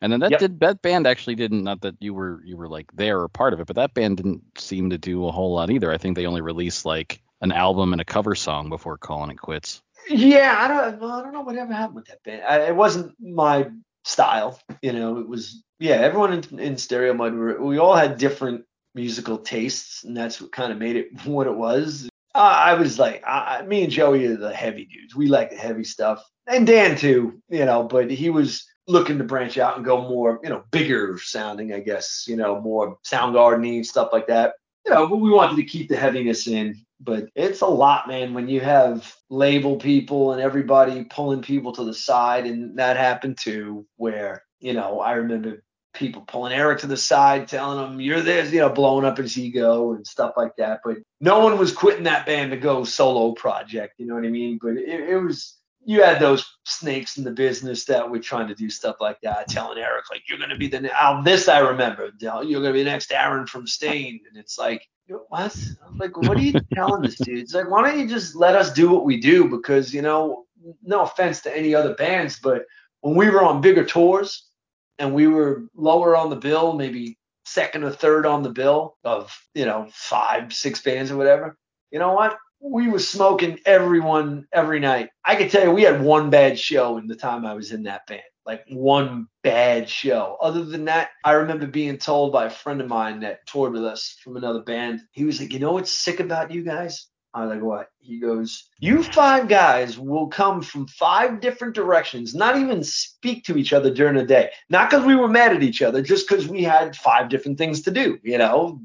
And then that Yep. did that band actually didn't not that you were you were like there or part of it, but that band didn't seem to do a whole lot either. I think they only released like an album and a cover song before calling it quits. Yeah, I don't. Well, I don't know whatever happened with that band. I, it wasn't my style. You know, it was. Yeah, everyone in, in Stereomud, were, we all had different musical tastes, and that's what kind of made it (laughs) what it was. I, I was like, I, me and Joey are the heavy dudes. We like the heavy stuff, and Dan too. You know, but he was looking to branch out and go more, you know, bigger sounding, I guess. You know, more Soundgarden stuff like that. You know, we wanted to keep the heaviness in but it's a lot, man, when you have label people and everybody pulling people to the side. And that happened too, where, you know, I remember people pulling Eric to the side, telling him, you're this, you know, blowing up his ego and stuff like that. But no one was quitting that band to go solo project. You know what I mean? But it, it was, you had those snakes in the business that were trying to do stuff like that, telling Eric, like, you're going to be the, ne- oh, this I remember, you're going to be the next Aaron from Staind. And it's like, what? I'm like, what are you (laughs) telling this dude? It's like, why don't you just let us do what we do? Because, you know, no offense to any other bands, but when we were on bigger tours and we were lower on the bill, maybe second or third on the bill of, you know, five, six bands or whatever, you know what? We were smoking everyone every night. I could tell you we had one bad show in the time I was in that band. Like one bad show. Other than that, I remember being told by a friend of mine that toured with us from another band. He was like, "You know what's sick about you guys?" I was like, "What?" He goes, "You five guys will come from five different directions, not even speak to each other during the day. Not because we were mad at each other, just because we had five different things to do. You know,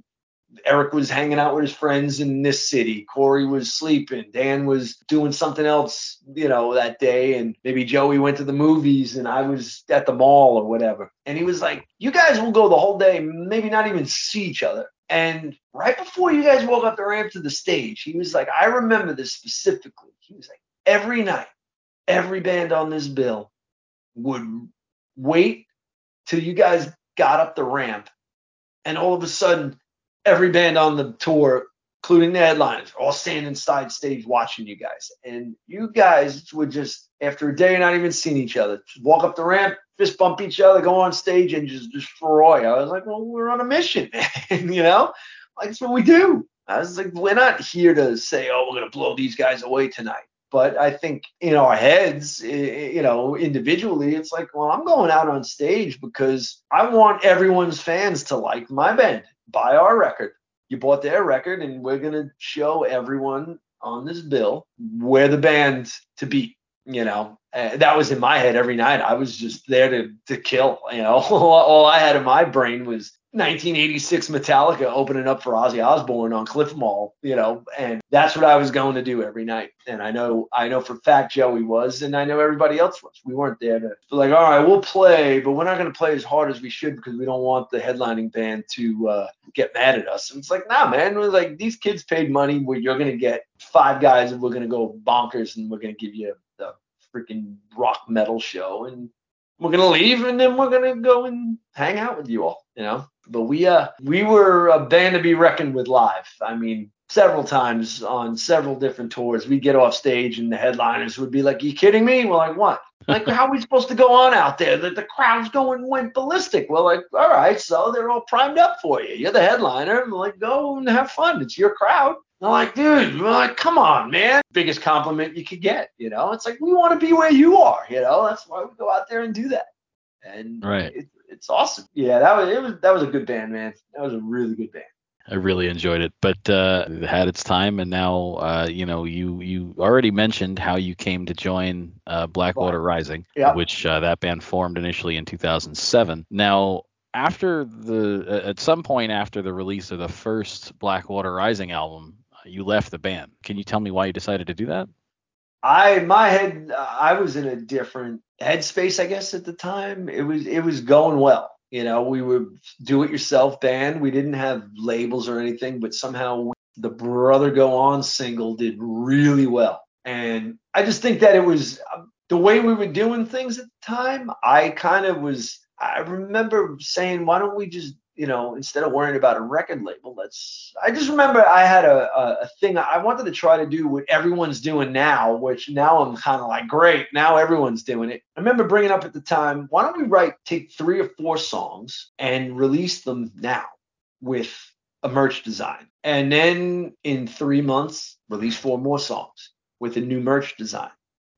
Eric was hanging out with his friends in this city. Corey was sleeping. Dan was doing something else, you know, that day. And maybe Joey went to the movies and I was at the mall or whatever. And he was like, You guys will go the whole day, maybe not even see each other. And right before you guys walk up the ramp to the stage, he was like, I remember this specifically. He was like, Every night, every band on this bill would wait till you guys got up the ramp. And all of a sudden, every band on the tour, including the headliners, all standing side stage watching you guys. And you guys would just, after a day of not even seeing each other, walk up the ramp, fist bump each other, go on stage and just destroy. I was like, well, we're on a mission, (laughs) man. you know, like it's what we do. I was like, we're not here to say, oh, we're going to blow these guys away tonight. But I think in our heads, you know, individually, it's like, well, I'm going out on stage because I want everyone's fans to like my band, buy our record. You bought their record, and we're going to show everyone on this bill where the band to beat. You know, that was in my head every night. I was just there to to kill. You know, (laughs) all, I had in my brain was 1986 Metallica opening up for Ozzy Osbourne on Cliff 'Em All, you know, and that's what I was going to do every night. And I know, I know for fact Joey was, and I know everybody else was. We weren't there to like, all right, we'll play, but we're not going to play as hard as we should because we don't want the headlining band to uh, get mad at us. And it's like, nah, man, we're like these kids paid money where you're going to get five guys and we're going to go bonkers and we're going to give you freaking rock metal show and we're gonna leave and then we're gonna go and hang out with you all, you know. But we uh we were a band to be reckoned with live. I mean, several times on several different tours, we'd get off stage and the headliners would be like, "You kidding me?" We're like, "What?" (laughs) Like, how are we supposed to go on out there? That the crowd's going went ballistic. We're like, all right, so they're all primed up for you. You're the headliner. We're like, go and have fun. It's your crowd. They're like, dude, we're like, come on, man. Biggest compliment you could get, you know? It's like, we want to be where you are, you know? That's why we go out there and do that. And Right. it, it's awesome. Yeah, that was, it was, that was a good band, man. That was a really good band. I really enjoyed it, but uh, it had its time, and now uh, you know you you already mentioned how you came to join uh, Blackwater Rising, Yeah. which uh, that band formed initially in 2007. Now, after the at some point after the release of the first Blackwater Rising album, you left the band. Can you tell me why you decided to do that? I my head I was in a different headspace I guess at the time. It was it was going well. You know, we were do it yourself band. We didn't have labels or anything, but somehow we, the Brother Go On single did really well. And I just think that it was uh, the way we were doing things at the time. I kind of was I remember saying, why don't we just you know, instead of worrying about a record label, let's. I just remember I had a, a, a thing I wanted to try to do what everyone's doing now, which now I'm kind of like, great, now everyone's doing it. I remember bringing up at the time, why don't we write, take three or four songs and release them now with a merch design, and then in three months release four more songs with a new merch design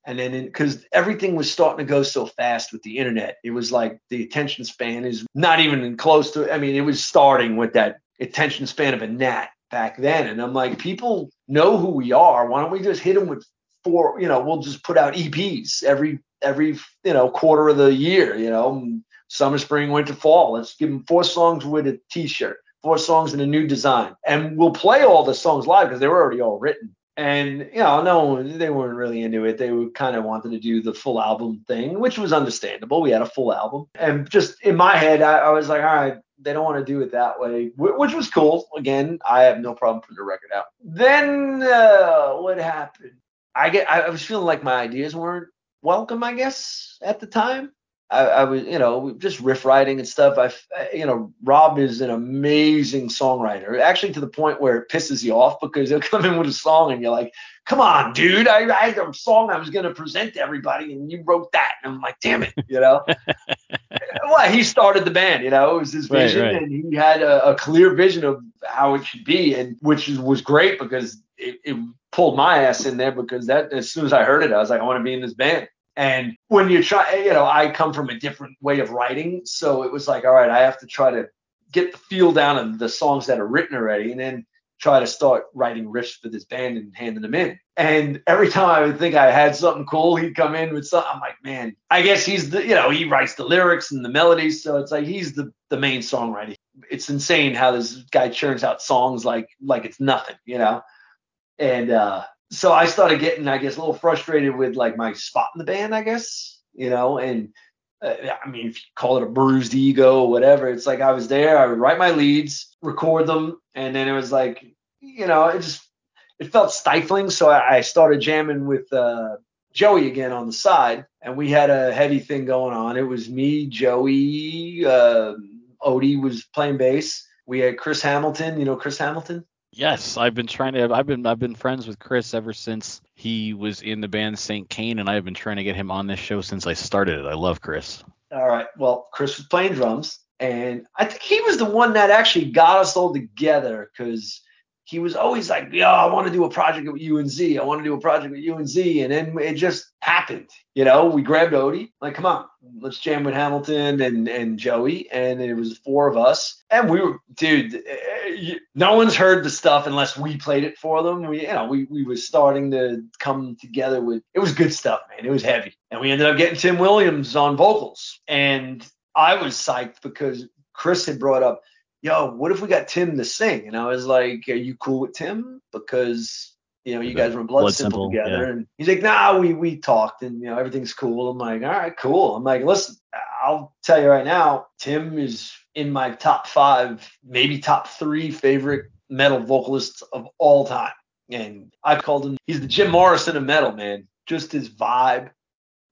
and then because everything was starting to go so fast with the internet it was like the attention span is not even close to i mean it was starting with that attention span of a gnat back then. And i'm like people know who we are. Why don't we just hit them with four you know we'll just put out eps every every you know quarter of the year you know? Summer spring winter fall. Let's give them four songs with a t-shirt four songs in a new design. And we'll play all the songs live because they were already all written and you know no they weren't really into it. They were kind of wanted to do the full album thing which was understandable. We had a full album. And just in my head i, I was like all right they don't want to do it that way which was cool. Again i have no problem putting the record out. Then uh, what happened? I get I was feeling like my ideas weren't welcome i guess at the time I, I, was, you know, just riff writing and stuff. I, you know, Rob is an amazing songwriter, actually to the point where it pisses you off because he'll (laughs) come in with a song and you're like, come on, dude, I, I had a song I was going to present to everybody and you wrote that. And I'm like, damn it, you know? (laughs) well, he started the band, you know, it was his vision right, right. and he had a, a, clear vision of how it should be. And which was great because it, it pulled my ass in there because that as soon as I heard it, I was like, I want to be in this band. And when you try, you know, I come from a different way of writing. So it was like, all right, I have to try to get the feel down of the songs that are written already and then try to start writing riffs for this band and handing them in. And every time I would think I had something cool, he'd come in with something. I'm like, man, I guess he's the, you know, he writes the lyrics and the melodies. So it's like he's the, the main songwriter. It's insane how this guy churns out songs like like it's nothing, you know. And uh so I started getting, I guess, a little frustrated with like my spot in the band, I guess, you know, and uh, I mean, if you call it a bruised ego or whatever, it's like I was there, I would write my leads, record them, and then it was like, you know, it just it felt stifling. So I, I started jamming with uh, Joey again on the side, and we had a heavy thing going on. It was me, Joey, uh, Odie was playing bass. We had Chris Hamilton, you know Chris Hamilton. Yes, I've been trying to. I've been I've been friends with Chris ever since he was in the band St. Kane, and I've been trying to get him on this show since I started it. I love Chris. All right. Well, Chris was playing drums, and I think he was the one that actually got us all together because he was always like, "Yo, I want to do a project with UNZ. I want to do a project with UNZ," and then it just happened. You know, we grabbed Odie, like, "Come on, let's jam with Hamilton and and Joey," and it was four of us, and we were, dude. Eh, no one's heard the stuff unless we played it for them. We, you know, we we were starting to come together with. It was good stuff, man. It was heavy, and we ended up getting Tim Williams on vocals, and I was psyched because Chris had brought up yo, what if we got Tim to sing? And I was like, are you cool with Tim? Because, you know, you guys were Blood, Blood Simple, Simple, together. Yeah. And he's like, nah, we, we talked and, you know, everything's cool. I'm like, all right, cool. I'm like, listen, I'll tell you right now, Tim is in my top five, maybe top three favorite metal vocalists of all time. And I called him, he's the Jim Morrison of metal, man. Just his vibe,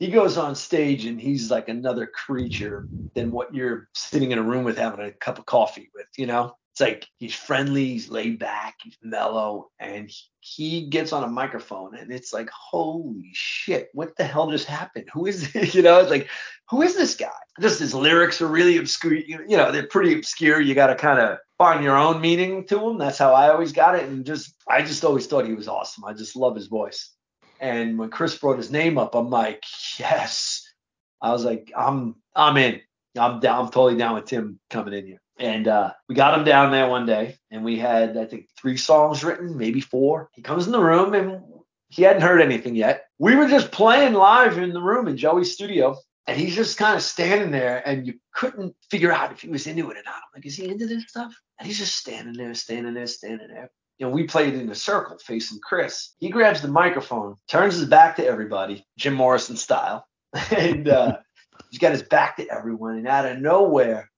he goes on stage and he's like another creature than what you're sitting in a room with having a cup of coffee with, you know? It's like he's friendly, he's laid back, he's mellow, and he gets on a microphone and it's like, holy shit, what the hell just happened? Who is (laughs) this? You know, it's like, who is this guy? Just his lyrics are really obscure. You, know, they're pretty obscure. You got to kind of find your own meaning to them. That's how I always got it. And just, I just always thought he was awesome. I just love his voice. And when Chris brought his name up, I'm like, yes. I was like, I'm I'm in. I'm down. I'm totally down with Tim coming in here. And uh, we got him down there one day, and we had I think three songs written, maybe four. He comes in the room, and he hadn't heard anything yet. We were just playing live in the room in Joey's studio, and he's just kind of standing there, and you couldn't figure out if he was into it or not. I'm like, is he into this stuff? And he's just standing there, standing there, standing there know, we played in a circle facing Chris. He grabs the microphone, turns his back to everybody, Jim Morrison style, (laughs) and uh, (laughs) he's got his back to everyone. And out of nowhere,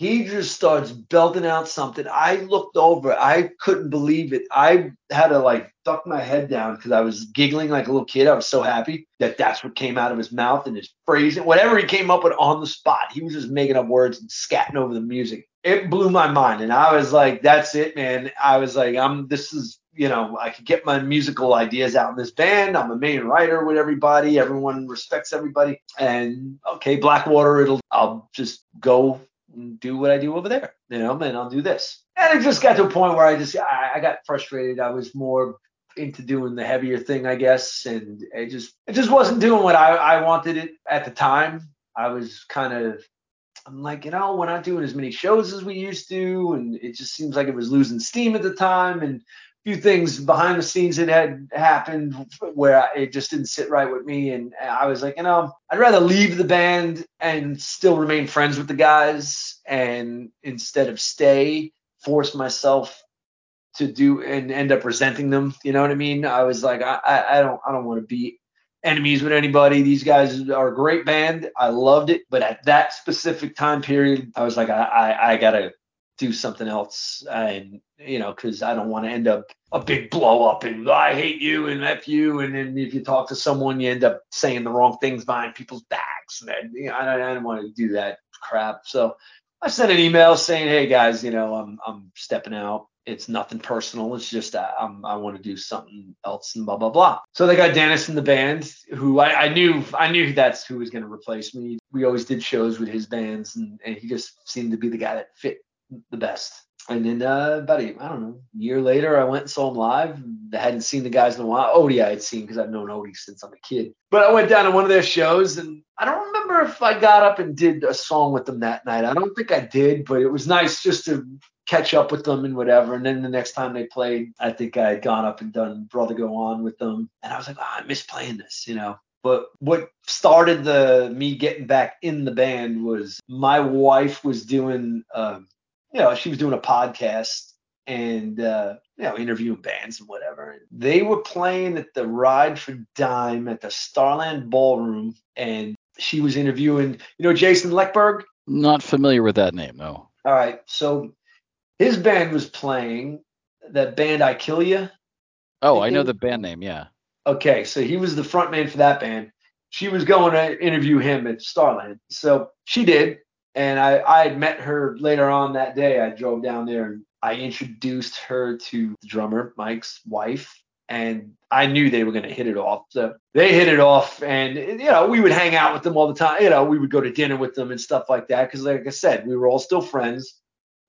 he just starts belting out something. I looked over, I couldn't believe it. I had to like duck my head down because I was giggling like a little kid. I was so happy that that's what came out of his mouth and his phrasing, whatever he came up with on the spot. He was just making up words and scatting over the music. It blew my mind, and I was like, "That's it, man." I was like, "I'm. This is you know, I could get my musical ideas out in this band. I'm a main writer with everybody. Everyone respects everybody. And okay, Blackwater, it'll I'll just go do what I do over there, you know, and I'll do this. And it just got to a point where I just I, I got frustrated. I was more into doing the heavier thing, I guess, and it just it just wasn't doing what I, I wanted it at the time. I was kind of I'm like, you know, we're not doing as many shows as we used to, and it just seems like it was losing steam at the time, and few things behind the scenes that had happened where it just didn't sit right with me. And I was like, you know, I'd rather leave the band and still remain friends with the guys and instead of stay, force myself to do and end up resenting them. You know what I mean? I was like, I, I don't, I don't want to be enemies with anybody. These guys are a great band. I loved it. But at that specific time period, I was like, I, I, I gotta do something else and you know because i don't want to end up a big blow up and i hate you and f you and then if you talk to someone you end up saying the wrong things behind people's backs and you know, I, I don't want to do that crap so i sent an email saying hey guys you know i'm i'm stepping out it's nothing personal. It's just uh, I'm, I want to do something else and blah blah blah. So they got Dennis in the band, who I, I knew I knew that's who was going to replace me. We always did shows with his bands, and, and he just seemed to be the guy that fit the best. And then uh, about a, I don't know, year later, I went and saw him live. I hadn't seen the guys in a while. Odie I had seen because I've known Odie since I'm a kid. But I went down to one of their shows, and I don't remember if I got up and did a song with them that night. I don't think I did, but it was nice just to catch up with them and whatever. And then the next time they played, I think I had gone up and done Brother Go On with them. And I was like, oh, I miss playing this, you know. But what started the me getting back in the band was my wife was doing um, you know, she was doing a podcast and uh, you know, interviewing bands and whatever. And they were playing at the Ride for Dime at the Starland Ballroom, and she was interviewing, you know, Jason Leckberg. Not familiar with that name, no. All right, so his band was playing that band I Kill You. Oh, I know the band name, yeah. Okay, so he was the front man for that band. She was going to interview him at Starland. So she did. And I, I had met her later on that day. I drove down there and I introduced her to the drummer, Mike's wife, and I knew they were going to hit it off. So they hit it off, and you know we would hang out with them all the time. You know we would go to dinner with them and stuff like that because, like I said, we were all still friends.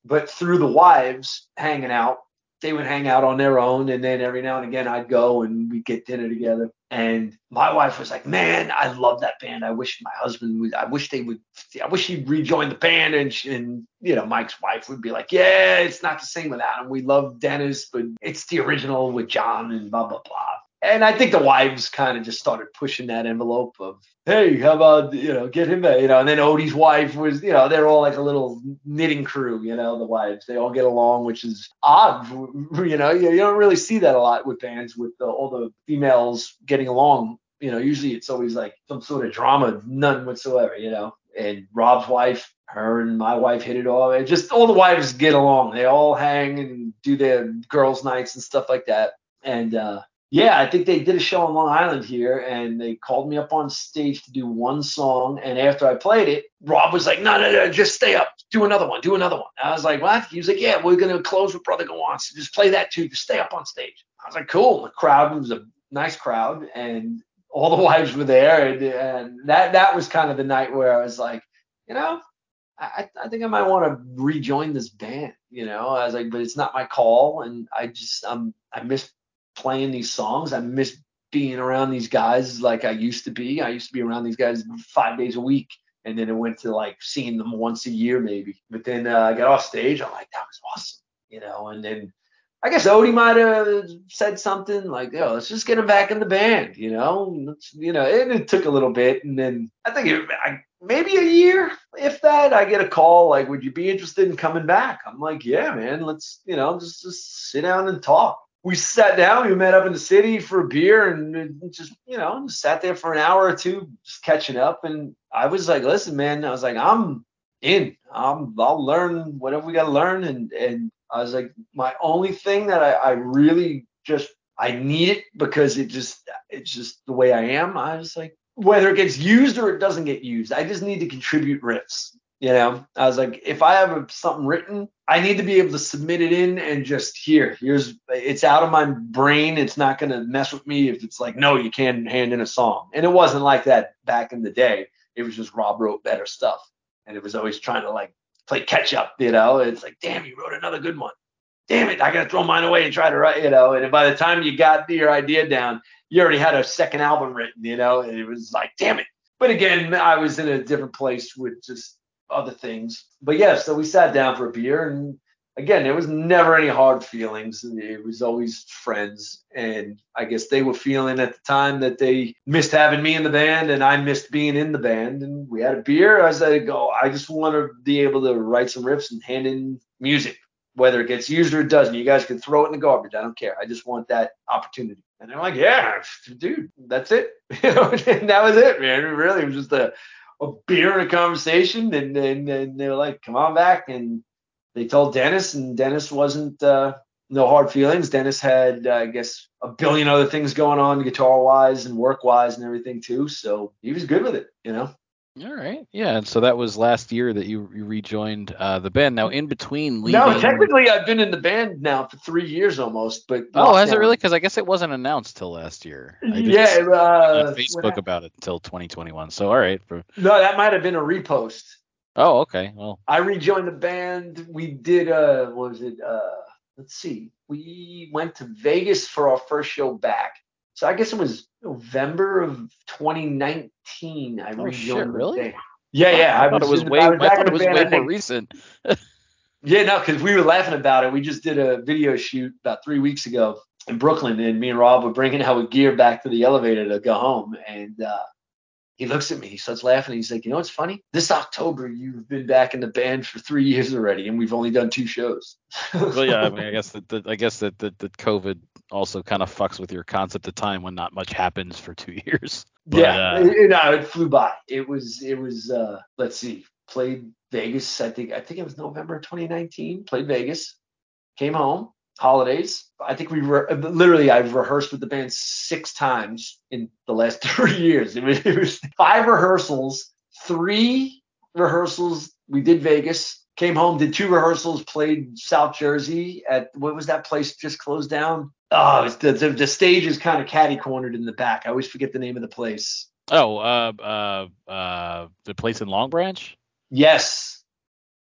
But through the wives hanging out, they would hang out on their own, and then every now and again I'd go and we'd get dinner together. And my wife was like, "Man, I love that band. I wish my husband would. I wish they would. I wish he'd rejoin the band." And she, and you know, Mike's wife would be like, "Yeah, it's not the same without him. We love Dennis, but it's the original with John and blah blah blah." And I think the wives kind of just started pushing that envelope of, hey, how about you know get him you know, and then Odie's wife was you know they're all like a little knitting crew, you know, the wives they all get along, which is odd, (laughs) you know, you, you don't really see that a lot with bands with the, all the females getting along. You know, usually it's always like some sort of drama, none whatsoever, you know. And Rob's wife, her and my wife hit it off. And just all the wives get along. They all hang and do their girls' nights and stuff like that. And uh, yeah, I think they did a show on Long Island here, and they called me up on stage to do one song. And after I played it, Rob was like, "No, no, no, just stay up, do another one, do another one." I was like, "What?" He was like, "Yeah, we're gonna close with Brother Go just play that too. Just stay up on stage." I was like, "Cool." The crowd was a nice crowd, and all the (laughs) wives were there, and, and that that was kind of the night where I was like, you know, I, I think I might want to rejoin this band. You know, I was like, but it's not my call, and I just I'm I miss playing these songs. I miss being around these guys like I used to be. I used to be around these guys five days a week. And then it went to like seeing them once a year maybe. But then uh, I got off stage. I'm like, that was awesome, you know. And then I guess Odie might have said something like, "Yo, let's just get him back in the band," you know. Let's, you know, and it took a little bit, and then I think it, I, maybe a year, if that. I get a call like, "Would you be interested in coming back?" I'm like, "Yeah, man. Let's, you know, just just sit down and talk." We sat down, we met up in the city for a beer and just, you know, sat there for an hour or two, just catching up. And I was like, listen, man, I was like, I'm in. Um, I'll learn whatever we got to learn. And and I was like, my only thing that I, I really just I need it because it just it's just the way I am. I was like, whether it gets used or it doesn't get used, I just need to contribute riffs. You know, I was like, if I have something written, I need to be able to submit it in and just here, here's it's out of my brain. It's not gonna mess with me if it's like, no, you can't hand in a song. And it wasn't like that back in the day. It was just Rob wrote better stuff. And it was always trying to like play catch up, you know. It's like, damn, you wrote another good one. Damn it, I gotta throw mine away and try to write, you know. And by the time you got your idea down, you already had a second album written, you know, and it was like, damn it. But again, I was in a different place with just other things. But yeah, so we sat down for a beer and again, there was never any hard feelings. It was always friends. And I guess they were feeling at the time that they missed having me in the band and I missed being in the band. And we had a beer. I said, go, I just want to be able to write some riffs and hand in music, whether it gets used or it doesn't. You guys can throw it in the garbage. I don't care. I just want that opportunity. And they're like, yeah, dude, that's it. (laughs) And that was it, man. Really, it was just a a beer and a conversation, and, and, and they were like, "Come on back." And they told Dennis, and Dennis wasn't uh, no hard feelings. Dennis had, uh, I guess, a billion other things going on, guitar wise and work wise and everything too. So he was good with it, you know. All right. Yeah. And so that was last year that you, you rejoined uh, the band. Now, in between leaving. No, technically, I've been in the band now for three years almost. But oh, has it really? Because I guess it wasn't announced till last year. yeah. Uh, Facebook about it until 2021. So all right. For... No, that might have been a repost. Oh, okay. Well, I rejoined the band. We did. Uh, what was it? Uh, let's see. We went to Vegas for our first show back. So I guess it was November of 2019. I oh, shit, really? Yeah, yeah. I, I thought it was way, I, I thought it was way more recent. (laughs) yeah, no, because we were laughing about it. We just did a video shoot about three weeks ago in Brooklyn, and me and Rob were bringing our gear back to the elevator to go home. And uh, he looks at me, he starts laughing. He's like, You know what's funny? This October, you've been back in the band for three years already, and we've only done two shows. well, yeah, I (laughs) mean, I guess that, that I guess that, that, that COVID also kind of fucks with your concept of time when not much happens for two (laughs) years. But, yeah, uh, it, no, it flew by. It was it was uh, let's see, played Vegas. I think I think it was November 2019. Played Vegas, came home, holidays. I think we were literally I've rehearsed with the band six times in the last (laughs) three years. It was, it was five rehearsals, three rehearsals. We did Vegas, came home, did two rehearsals, played South Jersey at what was that place just closed down? Oh, the, the, the stage is kind of catty cornered in the back. I always forget the name of the place. Oh, uh, uh, uh, the place in Long Branch. Yes.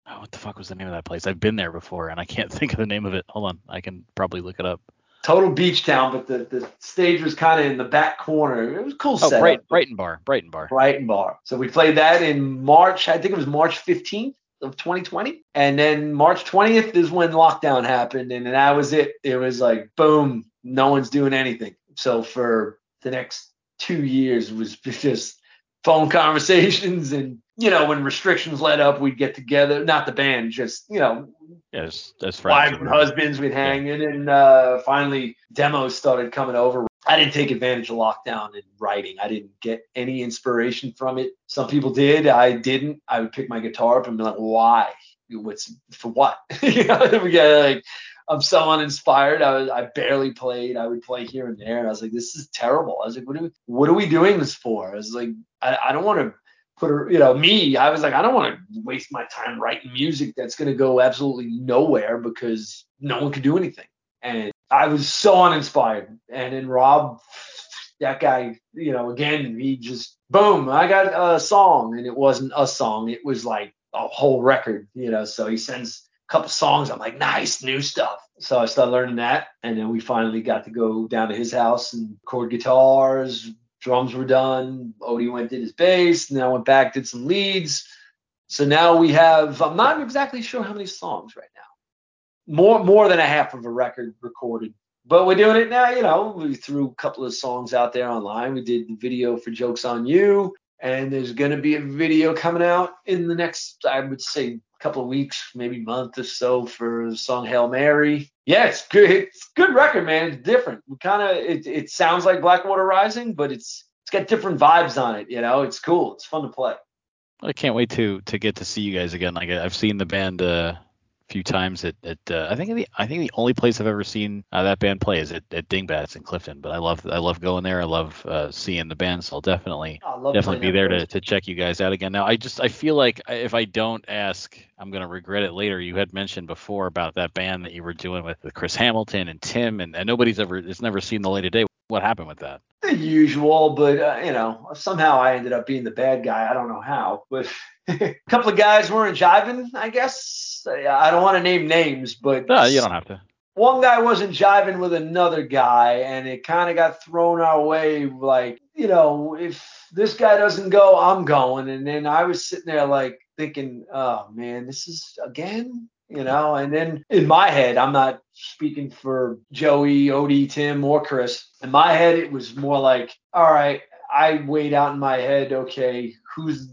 Oh, what the fuck was the name of that place? I've been there before and I can't (laughs) think of the name of it. Hold on, I can probably look it up. Total beach town, but the, the stage was kind of in the back corner. It was cool. Oh, Bright, Brighton Bar, Brighton Bar. Brighton Bar. So we played that in March. I think it was March 15th of 2020. And then March 20th is when lockdown happened. And that was it. It was like, boom, no one's doing anything. So for the next two years, it was (laughs) just phone conversations. And, you know, when restrictions let up, we'd get together, not the band, just, you know, yes, friends. Wives and husbands, we'd hang yeah. in. And uh, finally, demos started coming over. I didn't take advantage of lockdown and writing. I didn't get any inspiration from it. Some people did. I didn't. I would pick my guitar up and be like, why? What's for what? (laughs) you know, (laughs) got like I'm so uninspired. I was I barely played. I would play here and there. And I was like, this is terrible. I was like, what are we what are we doing this for? I was like, I, I don't want to put a you know, me, I was like, I don't want to waste my time writing music that's gonna go absolutely nowhere because no one can do anything. And I was so uninspired. And then Rob, that guy, you know, again, he just boom, I got a song, and it wasn't a song, it was like a whole record, you know. So he sends a couple songs. I'm like, nice, new stuff. So I started learning that, and then we finally got to go down to his house and record guitars. Drums were done. Odie went did his bass, and then I went back did some leads. So now we have. I'm not exactly sure how many songs right now more more than a half of a record recorded. But we're doing it now, you know. We threw a couple of songs out there online. We did the video for Jokes on You, and there's going to be a video coming out in the next, I would say, couple of weeks, maybe month or so for the song Hail Mary. Yeah, it's good. It's good record, man. It's different. We kind of it, it sounds like Blackwater Rising, but it's it's got different vibes on it. You know, it's cool. It's fun to play. I can't wait to to get to see you guys again. Like I've seen the band uh, few times at, at uh, I think the I think the only place I've ever seen uh, that band play is at, at Dingbatz in Clifton. But I love I love going there. I love uh, seeing the band, so I'll definitely definitely be there to, to check you guys out again. Now I just I feel like if I don't ask, I'm gonna regret it later. You had mentioned before about that band that you were doing with, with Chris Hamilton and Tim, and, and nobody's ever it's never seen the light of day. What happened with that? The usual, but uh, you know somehow I ended up being the bad guy. I don't know how, but (laughs) a couple of guys weren't jiving, I guess I don't want to name names, but no, you don't have to. One guy wasn't jiving with another guy, and it kind of got thrown our way. Like, you know, if this guy doesn't go, I'm going. And then I was sitting there like thinking, oh man, this is again, you know. And then in my head, I'm not speaking for Joey, Odie, Tim, or Chris. In my head, it was more like, all right, I weighed out in my head, okay, who's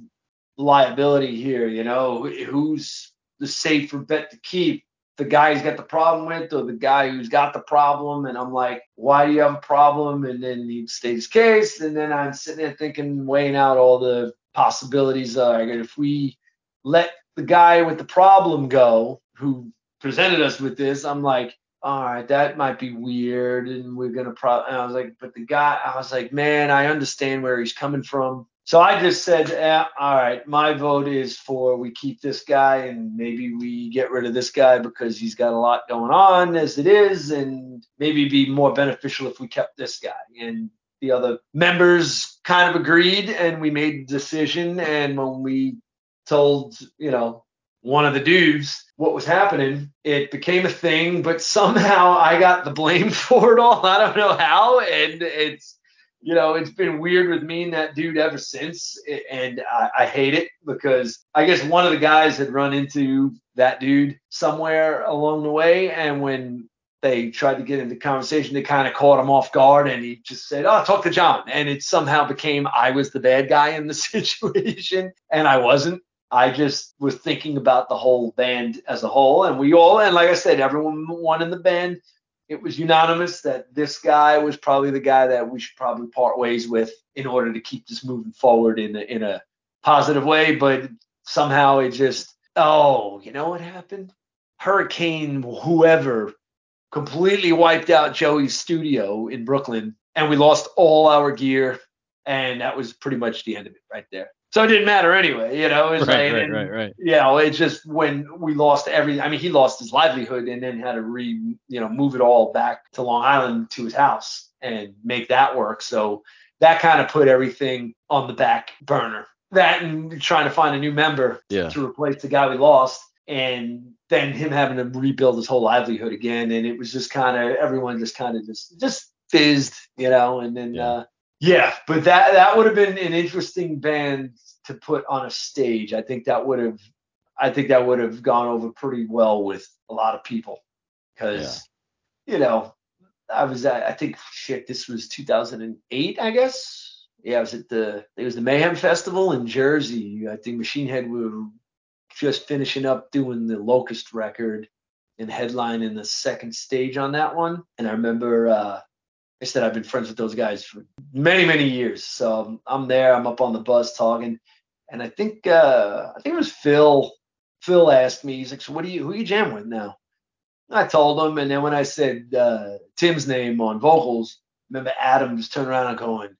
liability here? You know, who's the safer bet to keep the guy who's got the problem with or the guy who's got the problem and I'm like, why do you have a problem? And then he states his case and then I'm sitting there thinking, weighing out all the possibilities. Uh, if we let the guy with the problem go who presented us with this, I'm like, all right, that might be weird and we're gonna pro and I was like, but the guy I was like, man, I understand where he's coming from. So I just said, eh, all right, my vote is for we keep this guy and maybe we get rid of this guy because he's got a lot going on as it is, and maybe be more beneficial if we kept this guy. And the other members kind of agreed, and we made a decision. And when we told, you know, one of the dudes what was happening, it became a thing, but somehow I got the blame (laughs) for it all. I don't know how, and it's you know, it's been weird with me and that dude ever since. And I, I, hate it because I guess one of the guys had run into that dude somewhere along the way. And when they tried to get into conversation, they kind of caught him off guard. And he just said, Oh, talk to John. And it somehow became I was the bad guy in the (laughs) situation. And I wasn't. I just was thinking about the whole band as a whole. And we all, and like I said, everyone one in the band it was unanimous that this guy was probably the guy that we should probably part ways with in order to keep this moving forward in a, in a positive way. But somehow it just, oh, you know what happened? Hurricane, whoever, completely wiped out Joey's studio in Brooklyn, and we lost all our gear, and that was pretty much the end of it right there. So it didn't matter anyway, you know. (laughs) Right, like, right, and, right, right. You know, just when we lost every. I mean, he lost his livelihood and then had to re, you know, move it all back to Long Island to his house and make that work. So that kind of put everything on the back burner. That and trying to find a new member yeah. to replace the guy we lost, and then him having to rebuild his whole livelihood again. And it was just kind of everyone just kind of just just fizzed, you know. And then yeah. uh, yeah, but that that would have been an interesting band to put on a stage. I think that would have I think that would have gone over pretty well with a lot of people because yeah. you know I was I think shit this was 2008 I guess yeah I was at the it was the Mayhem Festival in Jersey I think Machine Head were just finishing up doing the Locust record and headlining the second stage on that one and I remember uh, I said I've been friends with those guys for many, many years. So I'm there. I'm up on the bus talking, and I think uh, I think it was Phil. Phil asked me, he's like, "So what do you who you jam with now?" I told him, and then when I said uh, Tim's name on vocals, remember Adam just turned around and going,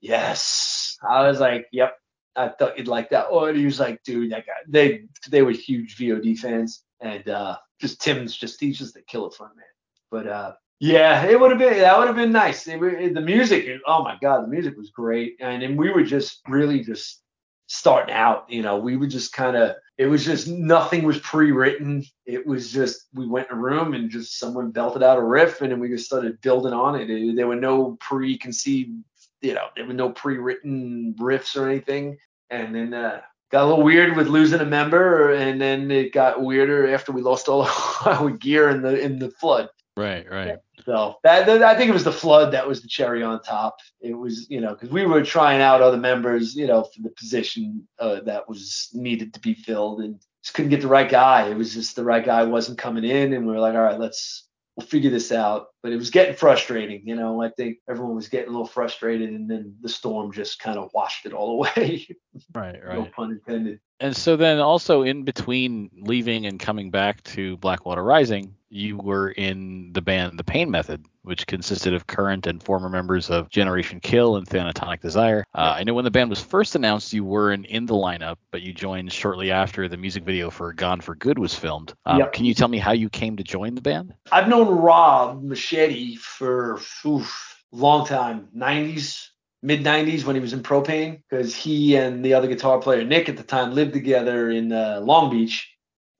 "Yes." I was like, "Yep." I thought you'd like that. And he was like, "Dude, that guy." They they were huge VOD fans, and uh, just Tim's just he's just a killer fun man. But uh, yeah, it would have been that would have been nice. It, the music, oh my god, the music was great, and, and we were just really just starting out. You know, we would just kind of it was just nothing was pre-written. It was just we went in a room and just someone belted out a riff, and then we just started building on it. it there were no preconceived, you know, there were no pre-written riffs or anything, and then. uh got a little weird with losing a member, and then it got weirder after we lost all (laughs) our gear in the in the flood. Right, right. So that, that, I think it was the flood that was the cherry on top. It was, you know, because we were trying out other members, you know, for the position uh, that was needed to be filled, and just couldn't get the right guy. It was just the right guy wasn't coming in, and we were like, all right, let's we'll figure this out. But it was getting frustrating, you know. I think everyone was getting a little frustrated, and then the storm just kind of washed it all (laughs) away. right, right. no pun intended. And so then also in between leaving and coming back to Blackwater Rising, you were in the band The Pain Method, which consisted of current and former members of Generation Kill and Thanatonic Desire. Uh, I know when the band was first announced, you weren't in the lineup, but you joined shortly after the music video for Gone for Good was filmed. Um, Yep. Can you tell me how you came to join the band? I've known Rob Moschetti for oof, long time, 90s, mid 90s when he was in Pro-Pain, because he and the other guitar player Nick at the time lived together in uh, Long Beach,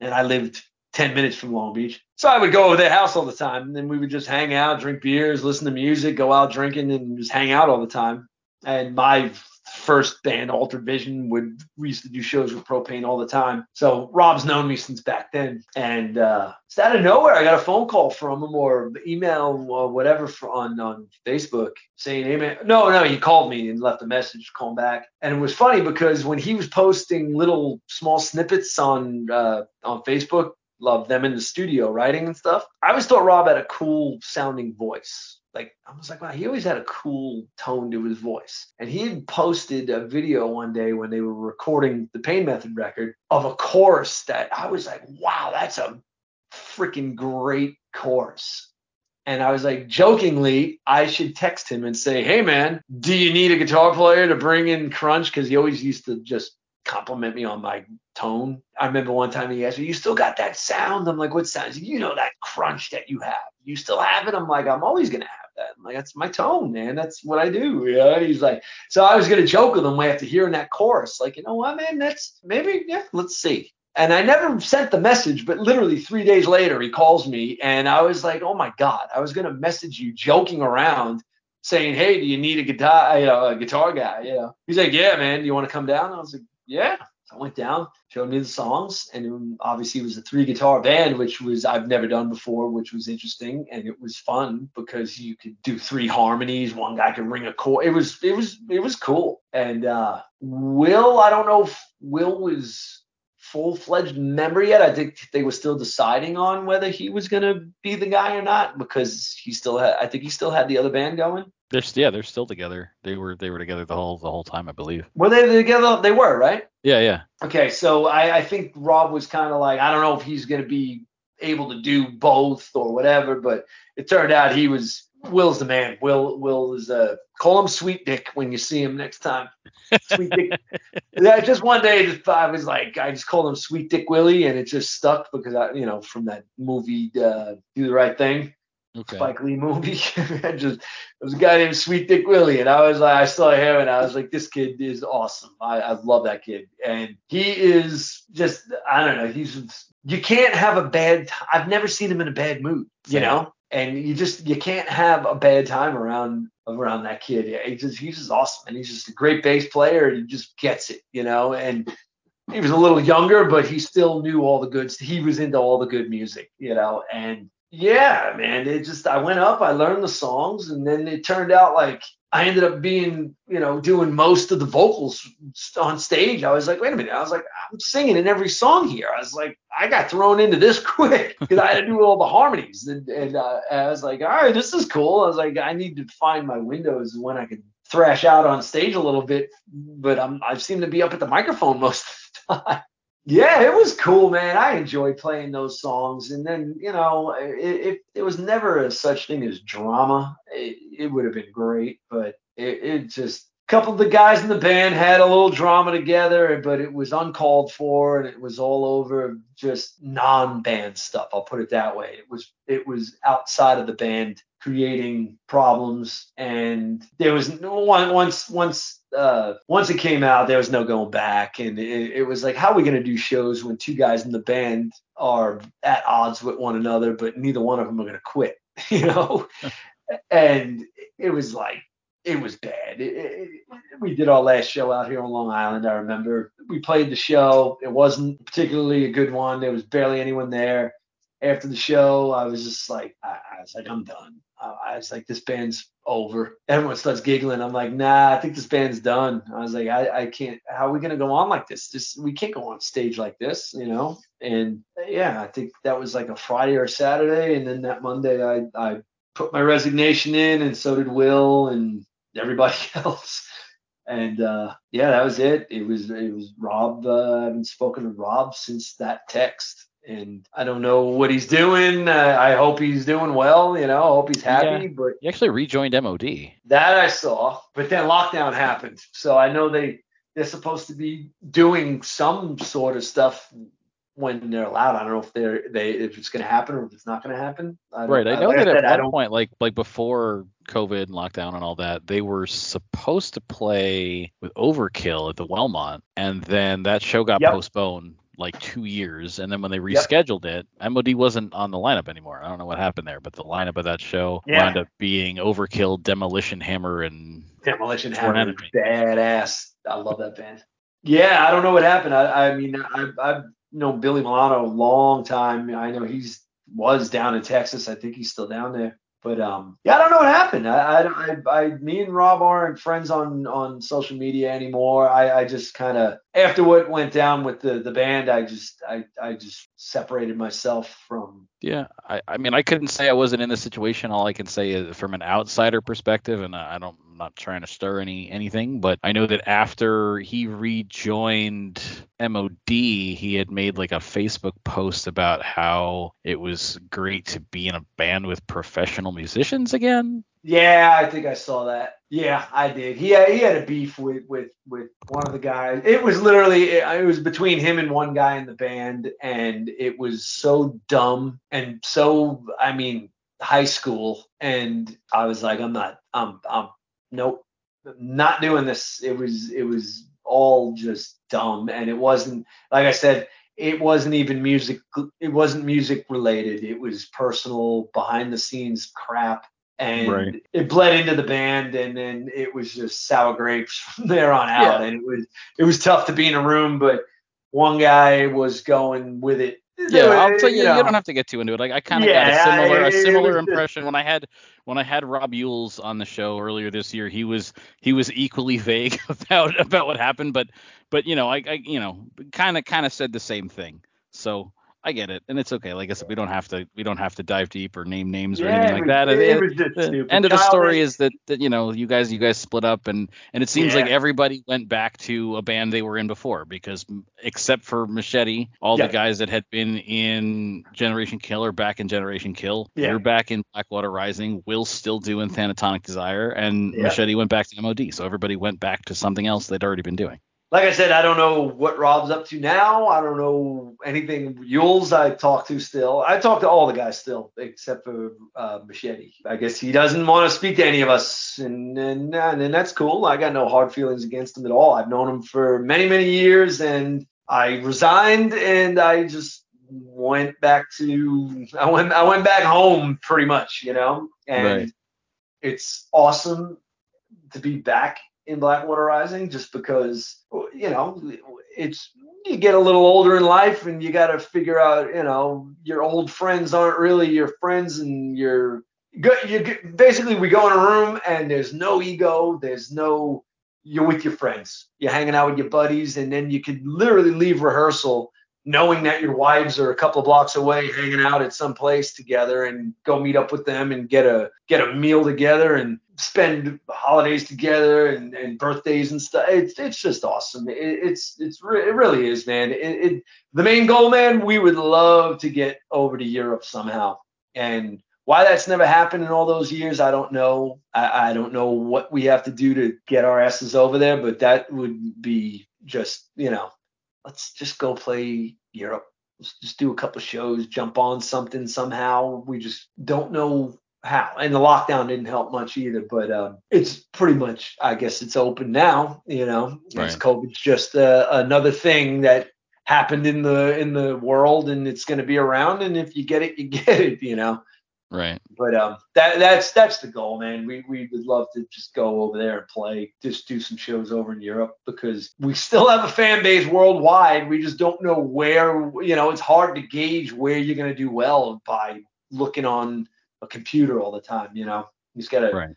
and I lived 10 minutes from Long Beach. So I would go over their house all the time, and then we would just hang out, drink beers, listen to music, go out drinking, and just hang out all the time. And my first band, Altered Vision, would we used to do shows with Pro-Pain all the time. So Rob's known me since back then, and uh, just out of nowhere, I got a phone call from him or email or whatever on on Facebook saying, "Hey man, no, no," he called me and left a message, call back. And it was funny because when he was posting little small snippets on uh, on Facebook, love them in the studio writing and stuff. I always thought Rob had a cool sounding voice. Like I was like, wow, he always had a cool tone to his voice. And he had posted a video one day when they were recording the Pain Method record of a chorus that I was like, wow, that's a freaking great chorus. And I was like, jokingly, I should text him and say, hey man, do you need a guitar player to bring in Crunch? Because he always used to just compliment me on my tone. I remember one time he asked me, "You still got that sound?" I'm like, "What sound?" Like, "You know that crunch that you have. You still have it?" I'm like, "I'm always gonna have that." I'm like, "That's my tone, man. That's what I do." Know? He's like, so I was gonna joke with him after hearing that chorus, like, you know what, man? That's maybe, yeah, let's see. And I never sent the message, but literally three days later, he calls me, and I was like, "Oh my god!" I was gonna message you, joking around, saying, "Hey, do you need a guitar, you know, a guitar guy?" You know, he's like, "Yeah, man. Do you want to come down?" I was like, "Yeah." So I went down, showed me the songs, and obviously it was a three guitar band, which was I've never done before, which was interesting, and it was fun because you could do three harmonies, one guy could ring a chord. It was it was it was cool. And uh, Will, I don't know if Will was full fledged member yet. I think they were still deciding on whether he was gonna be the guy or not because he still had I think he still had the other band going. They're st- yeah, they're still together. They were they were together the whole the whole time, I believe. Were they together? They were, right? Yeah, yeah. Okay, so I, I think Rob was kind of like, I don't know if he's going to be able to do both or whatever, but it turned out he was. Will's the man. Will Will is uh call him Sweet Dick when you see him next time. Sweet Dick. (laughs) yeah, just one day, just I was like, I just called him Sweet Dick Willie, and it just stuck because I, you know, from that movie, uh, Do the Right Thing. Okay. Spike Lee movie. (laughs) I just was a guy named Sweet Dick Willie, and I was like, I saw him, and I was like, this kid is awesome. I, I love that kid, and he is just I don't know. He's you can't have a bad. T- I've never seen him in a bad mood, you know. And you just you can't have a bad time around around that kid. Yeah, he just he's just awesome, and he's just a great bass player, and he just gets it, you know. And he was a little younger, but he still knew all the good. He was into all the good music, you know. And yeah, man, it just I went up, I learned the songs, and then it turned out like I ended up being, you know, doing most of the vocals on stage. I was like, wait a minute, I was like, I'm singing in every song here. I was like, I got thrown into this (laughs) quick because I had to do all the harmonies, and, and uh, I was like, all right, this is cool. I was like, I need to find my windows when I can thrash out on stage a little bit, but I'm I seem to be up at the microphone most of the (laughs) time. Yeah, it was cool, man. I enjoyed playing those songs, and then you know, it it, was never a such thing as drama. It, it would have been great, but it, it just a couple of the guys in the band had a little drama together, but it was uncalled for, and it was all over just non-band stuff. I'll put it that way. It was it was outside of the band creating problems, and there was once once uh, once it came out, there was no going back, and it, it was like, how are we going to do shows when two guys in the band are at odds with one another, but neither one of them are going to quit, (laughs) you know? and it was like, it was bad. It, it, we did our last show out here on Long Island. I remember we played the show. It wasn't particularly a good one. There was barely anyone there. after the show, I was just like, I, I was like, I'm done. I, was like, this band's over. Everyone starts giggling. I'm like, nah, I think this band's done. I was like, I, I can't. How are we gonna go on like this? This we can't go on stage like this, you know. And yeah, I think that was like a Friday or Saturday, and then that Monday, I I put my resignation in, and so did Will and everybody (laughs) else. And uh, yeah, that was it. It was it was Rob. Uh, I haven't spoken to Rob since that text and I don't know what he's doing. Uh, I hope he's doing well. You know, I hope he's happy. Yeah. But he actually rejoined MOD. That I saw, but then lockdown happened, so I know they they're supposed to be doing some sort of stuff when they're allowed. I don't know if they're they if it's going to happen or if it's not going to happen. I right. I know I, that at said, one point, like like before COVID and lockdown and all that, they were supposed to play with Overkill at the Wellmont, and then that show got yep. postponed like two years, and then when they rescheduled yep. it, MOD wasn't on the lineup anymore. I don't know what happened there, but the lineup of that show yeah. wound up being Overkill, Demolition Hammer, and Demolition Hammer, badass. I love that band. Yeah, I don't know what happened. I, I mean, I, I've known Billy Milano a long time. I know he's was down in Texas. I think he's still down there. But um, yeah, I don't know what happened. I, I, I, me and Rob aren't friends on on social media anymore. I, I just kind of after what went down with the the band, I just I, I just separated myself from. Yeah, I, I mean, I couldn't say I wasn't in the situation. All I can say is from an outsider perspective, and I don't I'm not trying to stir any anything, but I know that after he rejoined MOD, he had made like a Facebook post about how it was great to be in a band with professional musicians again. Yeah, I think I saw that. Yeah, I did. He had, he had a beef with with with one of the guys. It was literally it, was between him and one guy in the band, and it was so dumb and so I mean high school. And I was like, I'm not. I'm I'm nope, not doing this. It was it was all just dumb, and it wasn't like I said. It wasn't even music. It wasn't music related. It was personal, behind the scenes crap, and right. it bled into the band, and then it was just sour grapes (laughs) from there on out. Yeah. And it was it was tough to be in a room, but one guy was going with it yeah, I'll tell you, you, know. you don't have to get too into it. Like I kind of yeah, got a similar, a similar impression when I had when I had Rob Yules on the show earlier this year. He was he was equally (laughs) vague (laughs) about about what happened, but but you know, I, I you know, kind of kind of said the same thing. So I get it, and it's okay. Like I said, we don't have to we don't have to dive deep or name names or yeah, anything like that. It, it, the end of the story is that, that you know you guys you guys split up, and and it seems yeah. like everybody went back to a band they were in before because except for Moschetti, all yeah. the guys that had been in Generation Kill are back in Generation Kill. Yeah. You're back in Blackwater Rising. Will's still doing Thanatonic Desire, and Moschetti went back to MOD. So everybody went back to something else they'd already been doing like I said, I don't know what Rob's up to now. I don't know anything. Yules, I talk to still. I talk to all the guys still, except for uh, Moschetti. I guess he doesn't want to speak to any of us, and, and and that's cool. I got no hard feelings against him at all. I've known him for many many years, and I resigned, and I just went back to I went I went back home pretty much, you know, and right. it's awesome to be back in Blackwater Rising just because you know it's you get a little older in life and you got to figure out you know your old friends aren't really your friends and you're you basically we go in a room and there's no ego there's no you're with your friends. You're hanging out with your buddies and then you could literally leave rehearsal knowing that your wives are a couple of blocks away hanging out at some place together and go meet up with them and get a get a meal together and spend holidays together and, and birthdays and stuff it's it's just awesome it, it's it's re- it really is man it, it the main goal man we would love to get over to Europe somehow and why that's never happened in all those years, I don't know. I, I, don't know what we have to do to get our asses over there, but that would be just, you know, let's just go play Europe. Let's just do a couple shows, jump on something somehow. We just don't know how. And the lockdown didn't help much either, but um, it's pretty much, I guess it's open now. You know, right. COVID's just uh, another thing that happened in the in the world, and it's going to be around. And if you get it, you (laughs) get it. You know. Right. But um, that that's that's the goal, man. We we would love to just go over there and play, just do some shows over in Europe because we still have a fan base worldwide. We just don't know where. You know, it's hard to gauge where you're gonna do well by looking on a computer all the time. You know, you just gotta Right.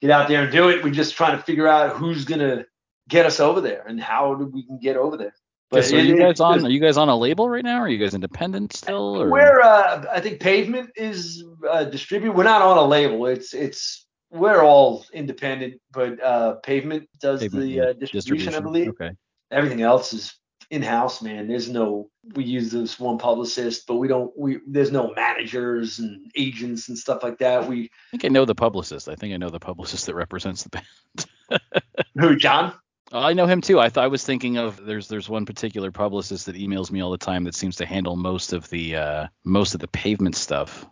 get out there and do it. We're just trying to figure out who's gonna get us over there and how we can get over there. But so are you guys on? Are you guys on a label right now? Are you guys independent still? Or? We're uh, I think Pavement is uh, distributed. We're not on a label. It's it's we're all independent, but uh, Pavement does Pavement, the uh, distribution, I believe. Okay. Everything else is in house, man. There's no we use this one publicist, but we don't we there's no managers and agents and stuff like that. We I think I know the publicist. I think I know the publicist that represents the band. (laughs) who John? Oh, I know him too. I thought I was thinking of there's there's one particular publicist that emails me all the time that seems to handle most of the uh, most of the pavement stuff.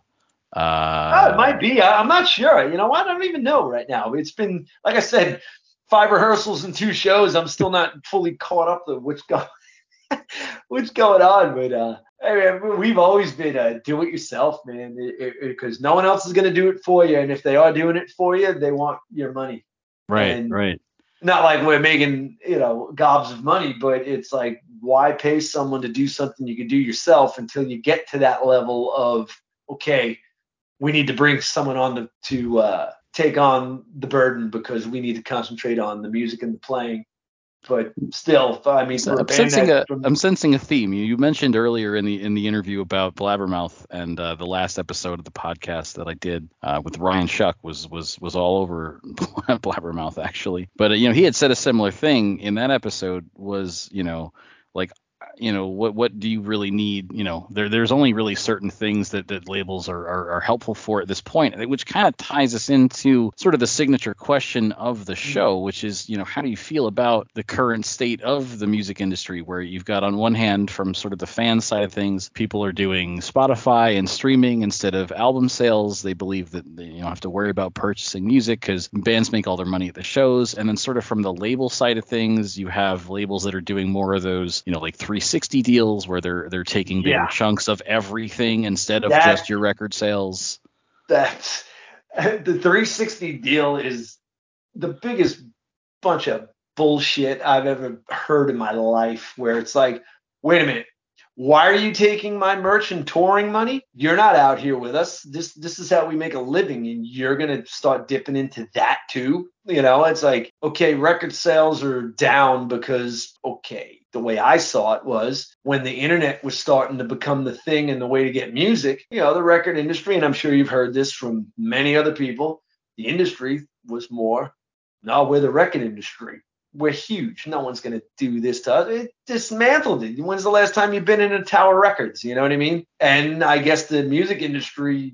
Uh, oh, it might be. I, I'm not sure. You know. I don't even know right now. It's been like I said, five rehearsals and two shows. I'm still not fully caught up to what's going (laughs) what's going on. But uh, I mean, we've always been uh, do it yourself, man, because no one else is going to do it for you. And if they are doing it for you, they want your money. right, and- right. Not like we're making you know gobs of money, but it's like why pay someone to do something you can do yourself until you get to that level of okay, we need to bring someone on to, to uh, take on the burden because we need to concentrate on the music and the playing. But still, I mean, So for a I'm sensing a that's from- I'm sensing a theme. You, you mentioned earlier in the in the interview about Blabbermouth and uh, the last episode of the podcast that I did uh, with Ryan Shuck was was was all over (laughs) Blabbermouth actually. But uh, you know he had said a similar thing in that episode was you know like you know what what do you really need? You know there there's only really certain things that, that labels are, are, are helpful for at this point which kind of ties us into sort of the signature question of the mm-hmm. show which is you know how do you feel about the current state of the music industry where you've got on one hand from sort of the fan side of things people are doing spotify and streaming instead of album sales. They believe that they you don't have to worry about purchasing music because bands make all their money at the shows. And then sort of from the label side of things you have labels that are doing more of those you know like 360 deals where they're they're taking bigger Yeah. chunks of everything instead of That- just your record sales that's (laughs) the 360 deal is the biggest bunch of bullshit I've ever heard in my life. Where it's like, wait a minute, why are you taking my merch and touring money? You're not out here with us. This this is how we make a living, and you're gonna start dipping into that too. You know, it's like, okay, record sales are down because okay, the way I saw it was when the internet was starting to become the thing and the way to get music, you know, the record industry, and I'm sure you've heard this from many other people, the industry was more, no, we're the record industry. We're huge. No one's going to do this to us. It dismantled it. When's the last time you've been in a Tower Records? You know what I mean? And I guess the music industry,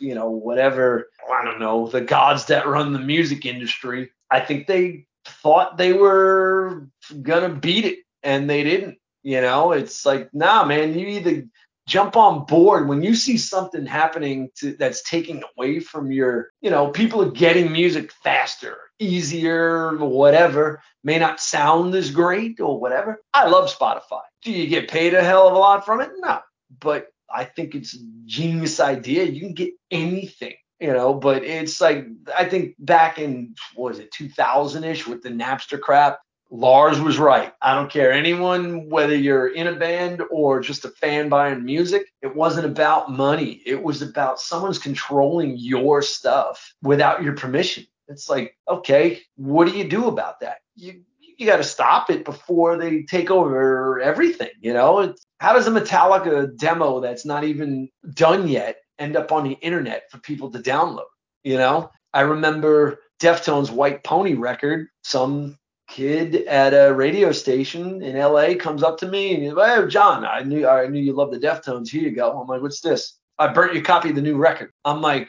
you know, whatever, I don't know, the gods that run the music industry, I think they thought they were going to beat it and they didn't. You know, it's like, nah, man, you either jump on board when you see something happening to, that's taking away from your, you know, people are getting music faster, easier, whatever, may not sound as great or whatever. I love Spotify. Do you get paid a hell of a lot from it? No. But I think it's a genius idea. You can get anything you know but it's like i think back in what was it 2000ish with the napster crap lars was right i don't care anyone whether you're in a band or just a fan buying music it wasn't about money it was about someone's controlling your stuff without your permission it's like okay what do you do about that you you got to stop it before they take over everything you know it's, how does a metallica demo that's not even done yet end up on the internet for people to download. You know, I remember Deftones' White Pony record. Some kid at a radio station in LA comes up to me and he's like, "Hey, John, I knew I knew you love the Deftones. Here you go." I'm like, "What's this?" I burnt your copy of the new record. I'm like,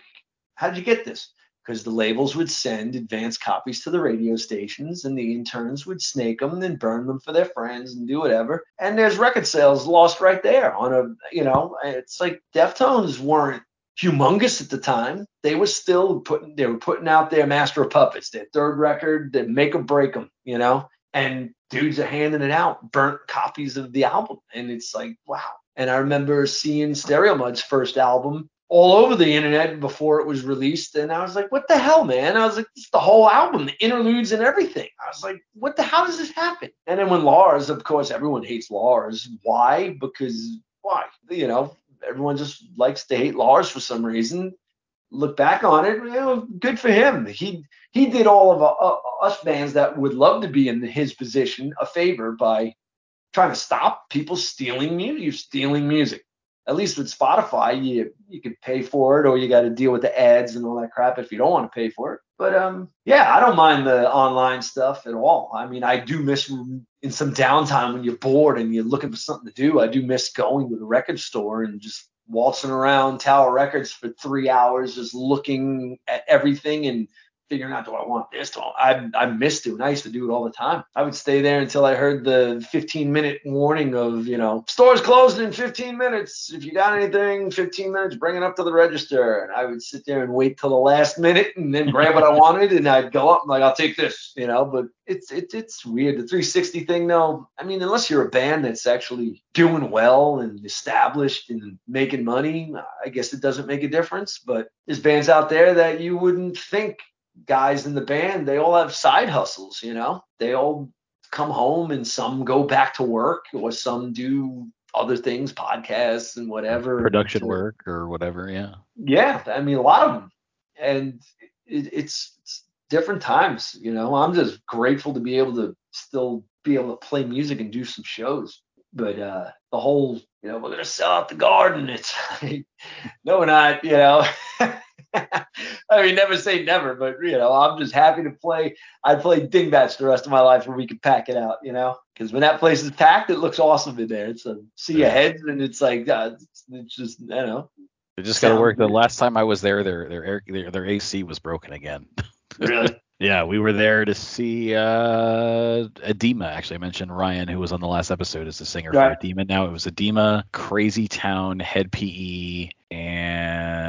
"How did you get this?" Because the labels would send advance copies to the radio stations, and the interns would snake them and burn them for their friends and do whatever. And there's record sales lost right there on a, you know, it's like Deftones weren't humongous at the time. They were still putting they were putting out their Master of Puppets, their third record, that make or break them, you know. And dudes are handing it out, burnt copies of the album, and it's like wow. And I remember seeing Stereomud's first album all over the internet before it was released, and I was like, "What the hell, man?" I was like, "It's the whole album, the interludes and everything." I was like, "What the? How does this happen?" And then when Lars, of course, everyone hates Lars. Why? Because why? You know, everyone just likes to hate Lars for some reason. Look back on it, you know, good for him. He he did all of uh, us bands that would love to be in his position a favor by trying to stop people stealing music. You're stealing music at least with Spotify, you you could pay for it or you got to deal with the ads and all that crap if you don't want to pay for it. But um, yeah, I don't mind the online stuff at all. I mean, I do miss in some downtime when you're bored and you're looking for something to do. I do miss going to the record store and just waltzing around Tower Records for three hours, just looking at everything and figuring out do I want this? Do I I miss doing. I used to do it all the time. I would stay there until I heard the 15 minute warning of you know stores closed in 15 minutes. If you got anything, 15 minutes, bring it up to the register. And I would sit there and wait till the last minute and then grab what I wanted and I'd go up and like I'll take this, you know. But it's it, it's weird. The 360 thing though. I mean, unless you're a band that's actually doing well and established and making money, I guess it doesn't make a difference. But there's bands out there that you wouldn't think guys in the band, they all have side hustles, you know? They all come home and some go back to work or some do other things, podcasts and whatever. Production to, work or whatever, yeah. Yeah, I mean, a lot of them. And it, it's, it's different times, you know? I'm just grateful to be able to still be able to play music and do some shows. But uh, the whole, you know, we're going to sell out the garden. It's like, (laughs) no, we're not, you know. (laughs) I mean, never say never, but you know, I'm just happy to play. I'd play Dingbatz the rest of my life where we could pack it out, you know, because when that place is packed, it looks awesome in there. It's a sea of heads, and it's like uh, it's, it's just you know. It just got to work. The last time I was there, their their air their, their AC was broken again. (laughs) really? Yeah, we were there to see uh, Adema. Actually, I mentioned Ryan, who was on the last episode, is the singer right. for Adema. Now it was Adema, Crazy Town, Head PE, and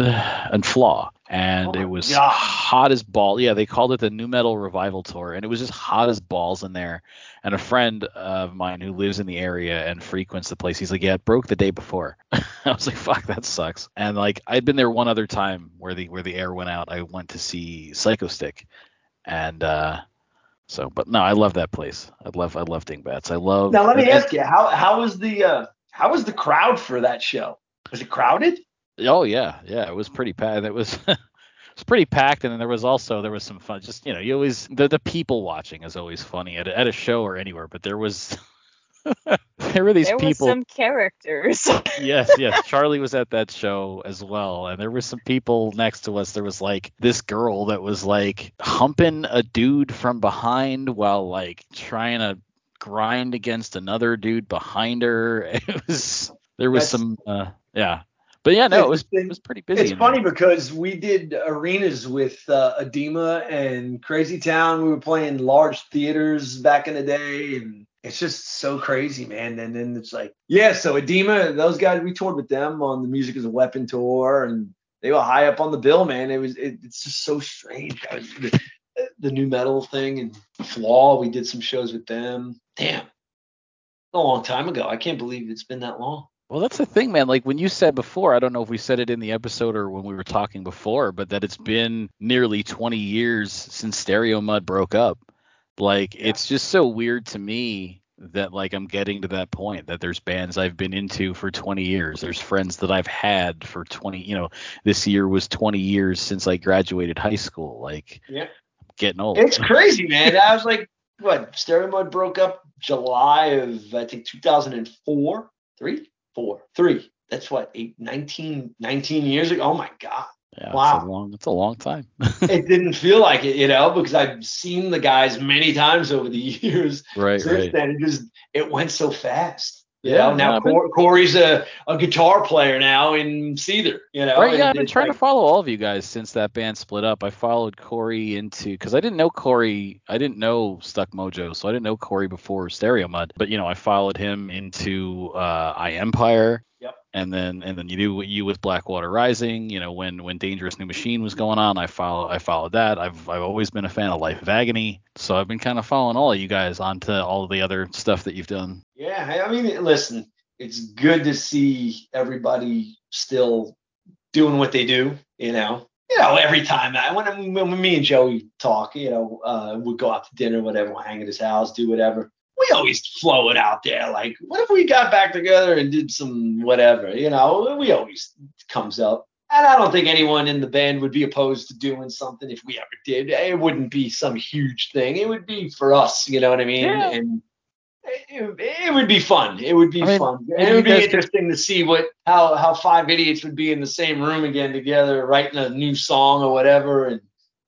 and Flaw. And oh it was God. hot as ball. Yeah, they called it the New Metal Revival Tour, and it was just hot as balls in there. And a friend of mine who lives in the area and frequents the place, he's like, "Yeah, it broke the day before." (laughs) I was like, "Fuck, that sucks." And like, I'd been there one other time where the where the air went out. I went to see Psychostick, and uh, so, but no, I love that place. I love I love Dingbatz. I love. Now let me ask you, how how was the uh, how was the crowd for that show? Was it crowded? Oh yeah, yeah, it was pretty packed. It was (laughs) it was pretty packed, and then there was also there was some fun. Just you know, you always the the people watching is always funny at a, at a show or anywhere, but there was (laughs) there were these there people. There some characters. (laughs) yes, yes. Charlie was at that show as well, and there were some people next to us. There was like this girl that was like humping a dude from behind while like trying to grind against another dude behind her. It was there was That's, some uh, yeah. But yeah, no, it was it was pretty busy. It's funny there. because we did arenas with uh, Adema and Crazy Town. We were playing large theaters back in the day, and it's just so crazy, man. And then it's like, yeah, so Adema, those guys, we toured with them on the Music as a Weapon tour, and they were high up on the bill, man. It was, it, it's just so strange. Was, the, the, nu metal thing and Flaw, we did some shows with them. Damn, a long time ago. I can't believe it's been that long. Well, that's the thing, man. Like when you said before, I don't know if we said it in the episode or when we were talking before, but that it's been nearly 20 years since Stereomud broke up. Like yeah. it's just so weird to me that like I'm getting to that point that there's bands I've been into for 20 years. There's friends that I've had for 20, you know, this year was 20 years since I graduated high school. Like yeah. getting old. It's crazy, man. I was like, what? Stereomud broke up July of I think 2004, 3, 4, 3. That's what, eight, 19, 19 years ago. Oh my god. Yeah, wow. It's a long, it's a long time. (laughs) it didn't feel like it, you know, because I've seen the guys many times over the (laughs) years. Right, since right. then, it just it went so fast. Yeah, now Cor- Corey's a, a guitar player now in Seether, you know. Right, yeah, I've been trying like, to follow all of you guys since that band split up. I followed Corey into because I didn't know Corey, I didn't know Stuck Mojo, so I didn't know Corey before Stereomud. But you know, I followed him into uh, Eye Empire, and then and then you do you with Blackwater Rising. You know, when when Dangerous New Machine was going on, I follow I followed that. I've I've always been a fan of Life of Agony, so I've been kind of following all of you guys onto all the other stuff that you've done. Yeah, I mean, listen, it's good to see everybody still doing what they do. You know, you know, every time I, when, when me and Joey talk, you know, uh, we'd go out to dinner, whatever, we'll hang at his house, do whatever. We always flow it out there. Like, what if we got back together and did some whatever? You know, we always comes up. And I don't think anyone in the band would be opposed to doing something if we ever did. It wouldn't be some huge thing. It would be for us, you know what I mean? Yeah. And it, it would be fun. It would be I mean, fun. And it would be guys could- interesting to see what how how five idiots would be in the same room again together, writing a new song or whatever. And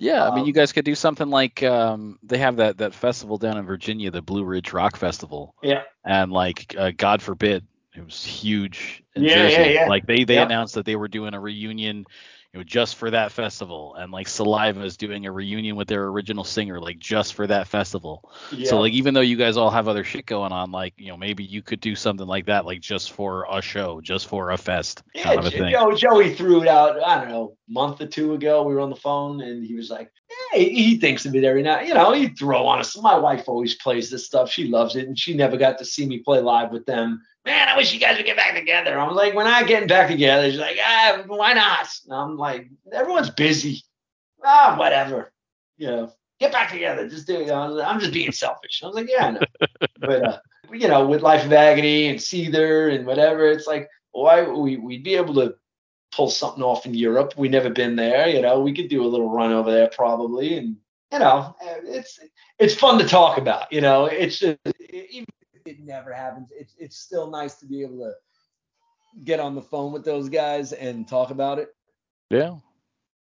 Yeah, I mean, Um, you guys could do something like um, they have that that festival down in Virginia, the Blue Ridge Rock Festival, yeah, and like uh, God forbid, it was huge in Yeah, Jersey. yeah, yeah. Like they they Yeah. announced that they were doing a reunion, you know, just for that festival, and like Saliva is doing a reunion with their original singer, like just for that festival. yeah. So like even though you guys all have other shit going on, like you know maybe you could do something like that, like just for a show, just for a fest Yeah, kind of a thing. Joe, Joey threw it out. I don't know, a month or two ago. We were on the phone, and he was like, "Hey, he thinks of it every night. You know, he'd throw on us. My wife always plays this stuff. She loves it, and she never got to see me play live with them. Man, I wish you guys would get back together. I'm like, we're not getting back together. She's like, ah, why not? And I'm like, everyone's busy. Ah, whatever. You know, get back together. Just do it. You know, I'm just being selfish. I was like, yeah, I know. (laughs) but uh, you know, with Life of Agony and Seether and whatever, it's like, why we we'd be able to pull something off in Europe. We never been there, you know. We could do a little run over there probably, and you know, it's it's fun to talk about. You know, it's just even it never happens, it's it's still nice to be able to get on the phone with those guys and talk about it. Yeah.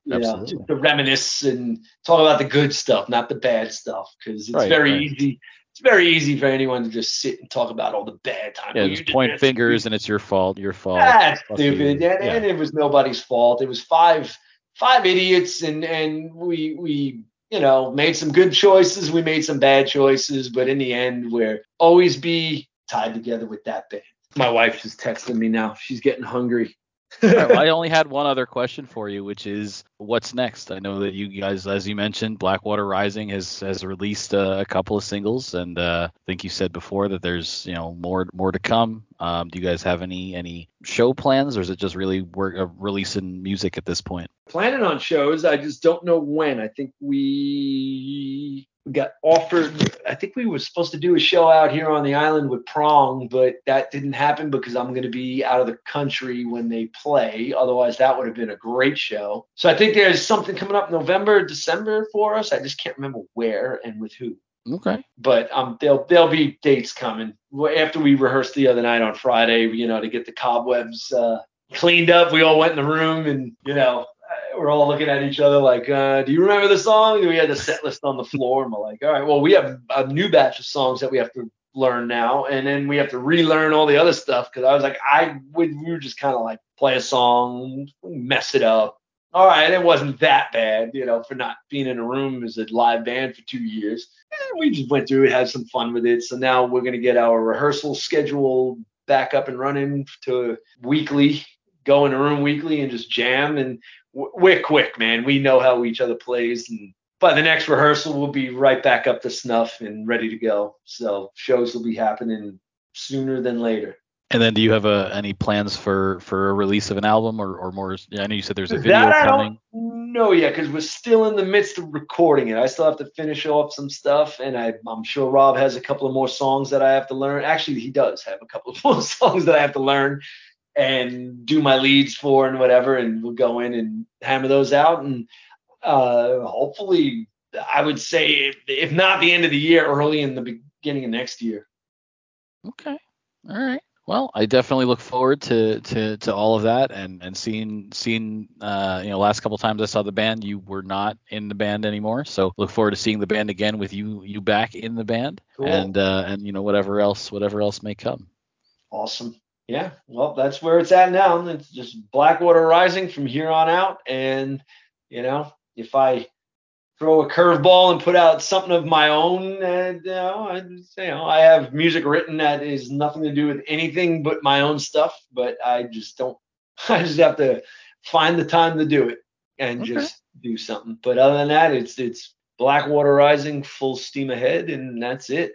Yeah, Absolutely. just to reminisce and talk about the good stuff, not the bad stuff, because it's Right, very right. easy. It's very easy for anyone to just sit and talk about all the bad times. Yeah, just point fingers and it's your fault, your fault. Ah, That's stupid. And, Yeah. and it was nobody's fault. It was five five idiots and and we we you know made some good choices, we made some bad choices, but in the end we're always be tied together with that band. My wife just texted me now. She's getting hungry. All right, well, I (laughs) only had one other question for you, which is what's next? I know that you guys, as you mentioned, Blackwater Rising has has released uh, a couple of singles, and uh, I think you said before that there's you know more more to come. Um, do you guys have any any show plans, or is it just really work uh, releasing music at this point? planning on shows. I just don't know when. I think we got offered. I think we were supposed to do a show out here on the island with Prong, but that didn't happen because I'm going to be out of the country when they play. Otherwise, that would have been a great show. So I think there's something coming up November, December for us. I just can't remember where and with who. Okay. But um, there'll there'll be dates coming after we rehearsed the other night on Friday. You know, to get the cobwebs uh, cleaned up. We all went in the room and you know we're all looking at each other like, uh, do you remember the song? And we had the set list on the floor and we're like, all right, well we have a new batch of songs that we have to learn now, and then we have to relearn all the other stuff because I was like, I would we were just kind of like play a song, mess it up. All right, it wasn't that bad, you know, for not being in a room as a live band for two years. And we just went through it, had some fun with it. So now we're gonna get our rehearsal schedule back up and running to weekly, go in a room weekly and just jam. And we're quick, man. We know how each other plays, and by the next rehearsal, we'll be right back up to snuff and ready to go. So shows will be happening sooner than later. And then, do you have uh, any plans for for a release of an album or or more? I know you said there's a video that I coming. don't know yet because we're still in the midst of recording it. I still have to finish off some stuff, and I, I'm sure Rob has a couple of more songs that I have to learn. Actually, he does have a couple of (laughs) more songs that I have to learn and do my leads for and whatever, and we'll go in and hammer those out, and uh, hopefully, I would say if, if not the end of the year, early in the beginning of next year. Okay. All right. Well, I definitely look forward to, to, to all of that and, and seeing seeing uh, you know last couple times I saw the band you were not in the band anymore so look forward to seeing the band again with you you back in the band Cool. and uh, and you know whatever else whatever else may come. Awesome. Yeah. Well, that's where it's at now. It's just Blackwater Rising from here on out. And, you know, if I throw a curveball and put out something of my own, and, you know, I, you know, I have music written that is nothing to do with anything but my own stuff, but I just don't, (laughs) I just have to find the time to do it and Okay. just do something. But other than that, it's, it's Blackwater Rising full steam ahead, and that's it.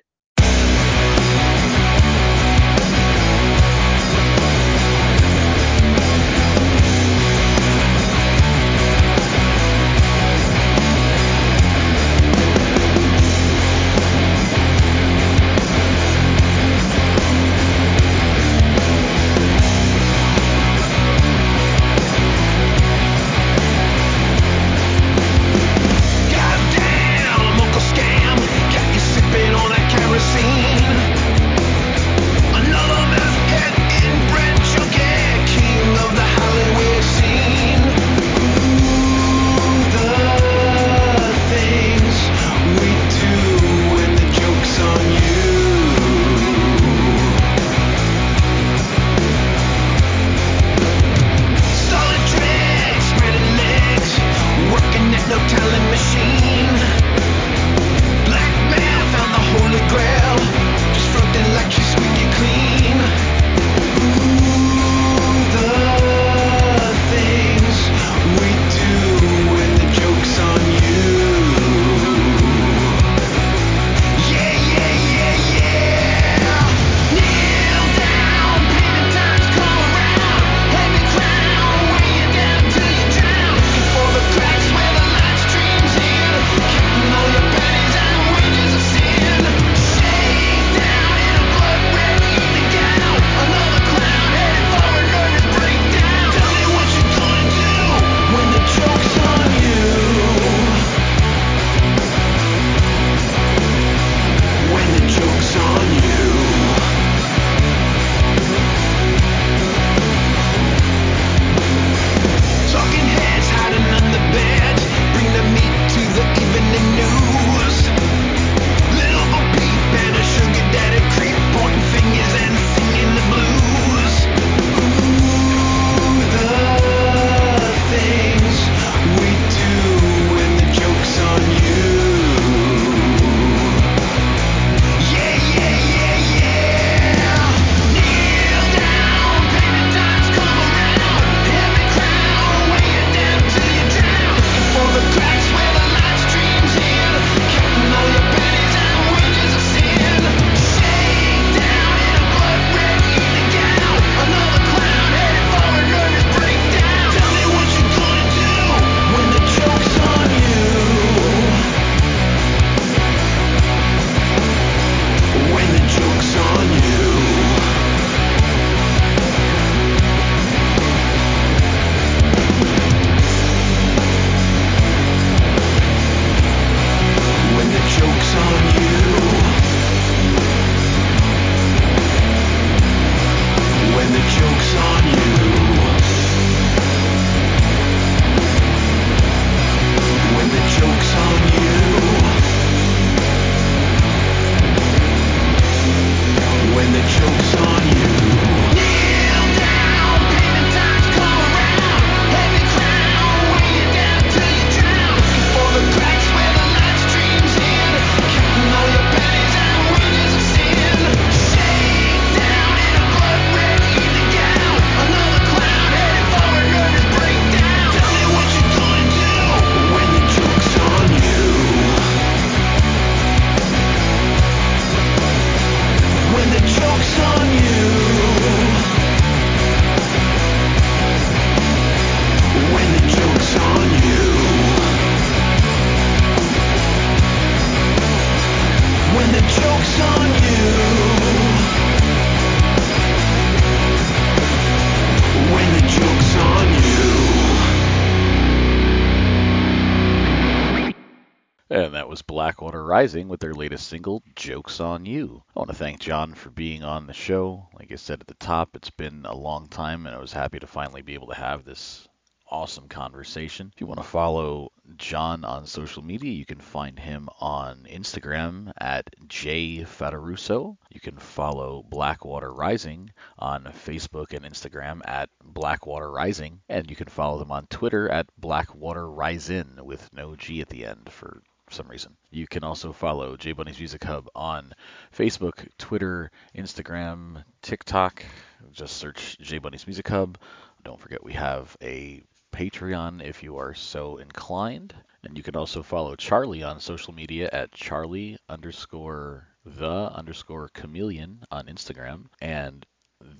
Rising with their latest single, Joke's on You. I want to thank John for being on the show. Like I said at the top, it's been a long time, and I was happy to finally be able to have this awesome conversation. If you want to follow John on social media, you can find him on Instagram at jfattoruso. You can follow Blackwater Rising on Facebook and Instagram at Blackwater Rising, and you can follow them on Twitter at Blackwater Rising with no G at the end for some reason. You can also follow J Bunny's Music Hub on Facebook, Twitter, Instagram, TikTok. Just search J Bunny's Music Hub. Don't forget we have a Patreon if you are so inclined. And you can also follow Charlie on social media at Charlie underscore the underscore chameleon on Instagram and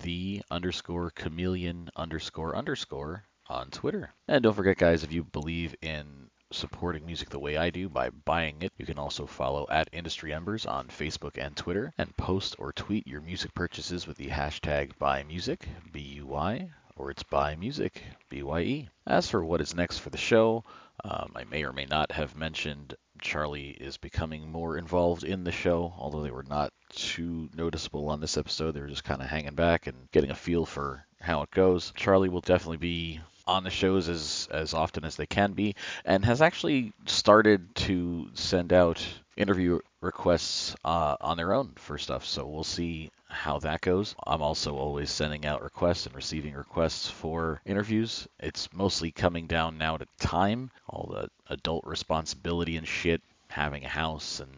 the underscore chameleon underscore underscore on Twitter. And don't forget, guys, if you believe in supporting music the way I do by buying it, you can also follow at Industry Embers on Facebook and Twitter and post or tweet your music purchases with the hashtag BuyMusic, B U Y, or it's Buy Music, B-Y-E. As for what is next for the show, um, I may or may not have mentioned Charlie is becoming more involved in the show, although they were not too noticeable on this episode. They were just kind of hanging back and getting a feel for how it goes. Charlie will definitely be on the shows as as often as they can be, and has actually started to send out interview requests uh, on their own for stuff. So we'll see how that goes. I'm also always sending out requests and receiving requests for interviews. It's mostly coming down now to time, all the adult responsibility and shit, having a house and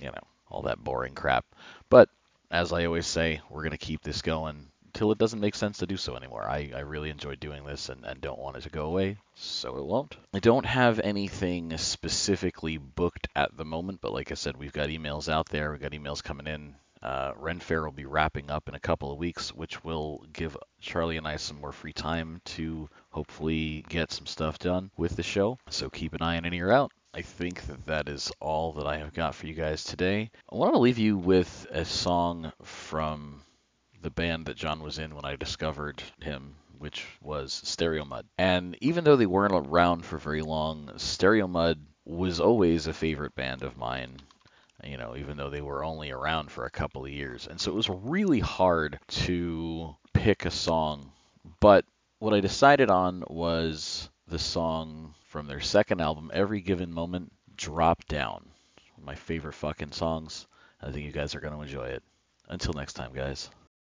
you know all that boring crap. But as I always say, we're gonna keep this going till it doesn't make sense to do so anymore. I, I really enjoy doing this and, and don't want it to go away, so it won't. I don't have anything specifically booked at the moment, but like I said, we've got emails out there, we've got emails coming in. Uh, Ren Fair will be wrapping up in a couple of weeks, which will give Charlie and I some more free time to hopefully get some stuff done with the show. So keep an eye on and ear out. I think that that is all that I have got for you guys today. I want to leave you with a song from the band that John was in when I discovered him, which was Stereomud. And even though they weren't around for very long, Stereomud was always a favorite band of mine. You know, even though they were only around for a couple of years. And so it was really hard to pick a song. But what I decided on was the song from their second album, Every Given Moment, Drop Down. My favorite fucking songs. I think you guys are going to enjoy it. Until next time, guys.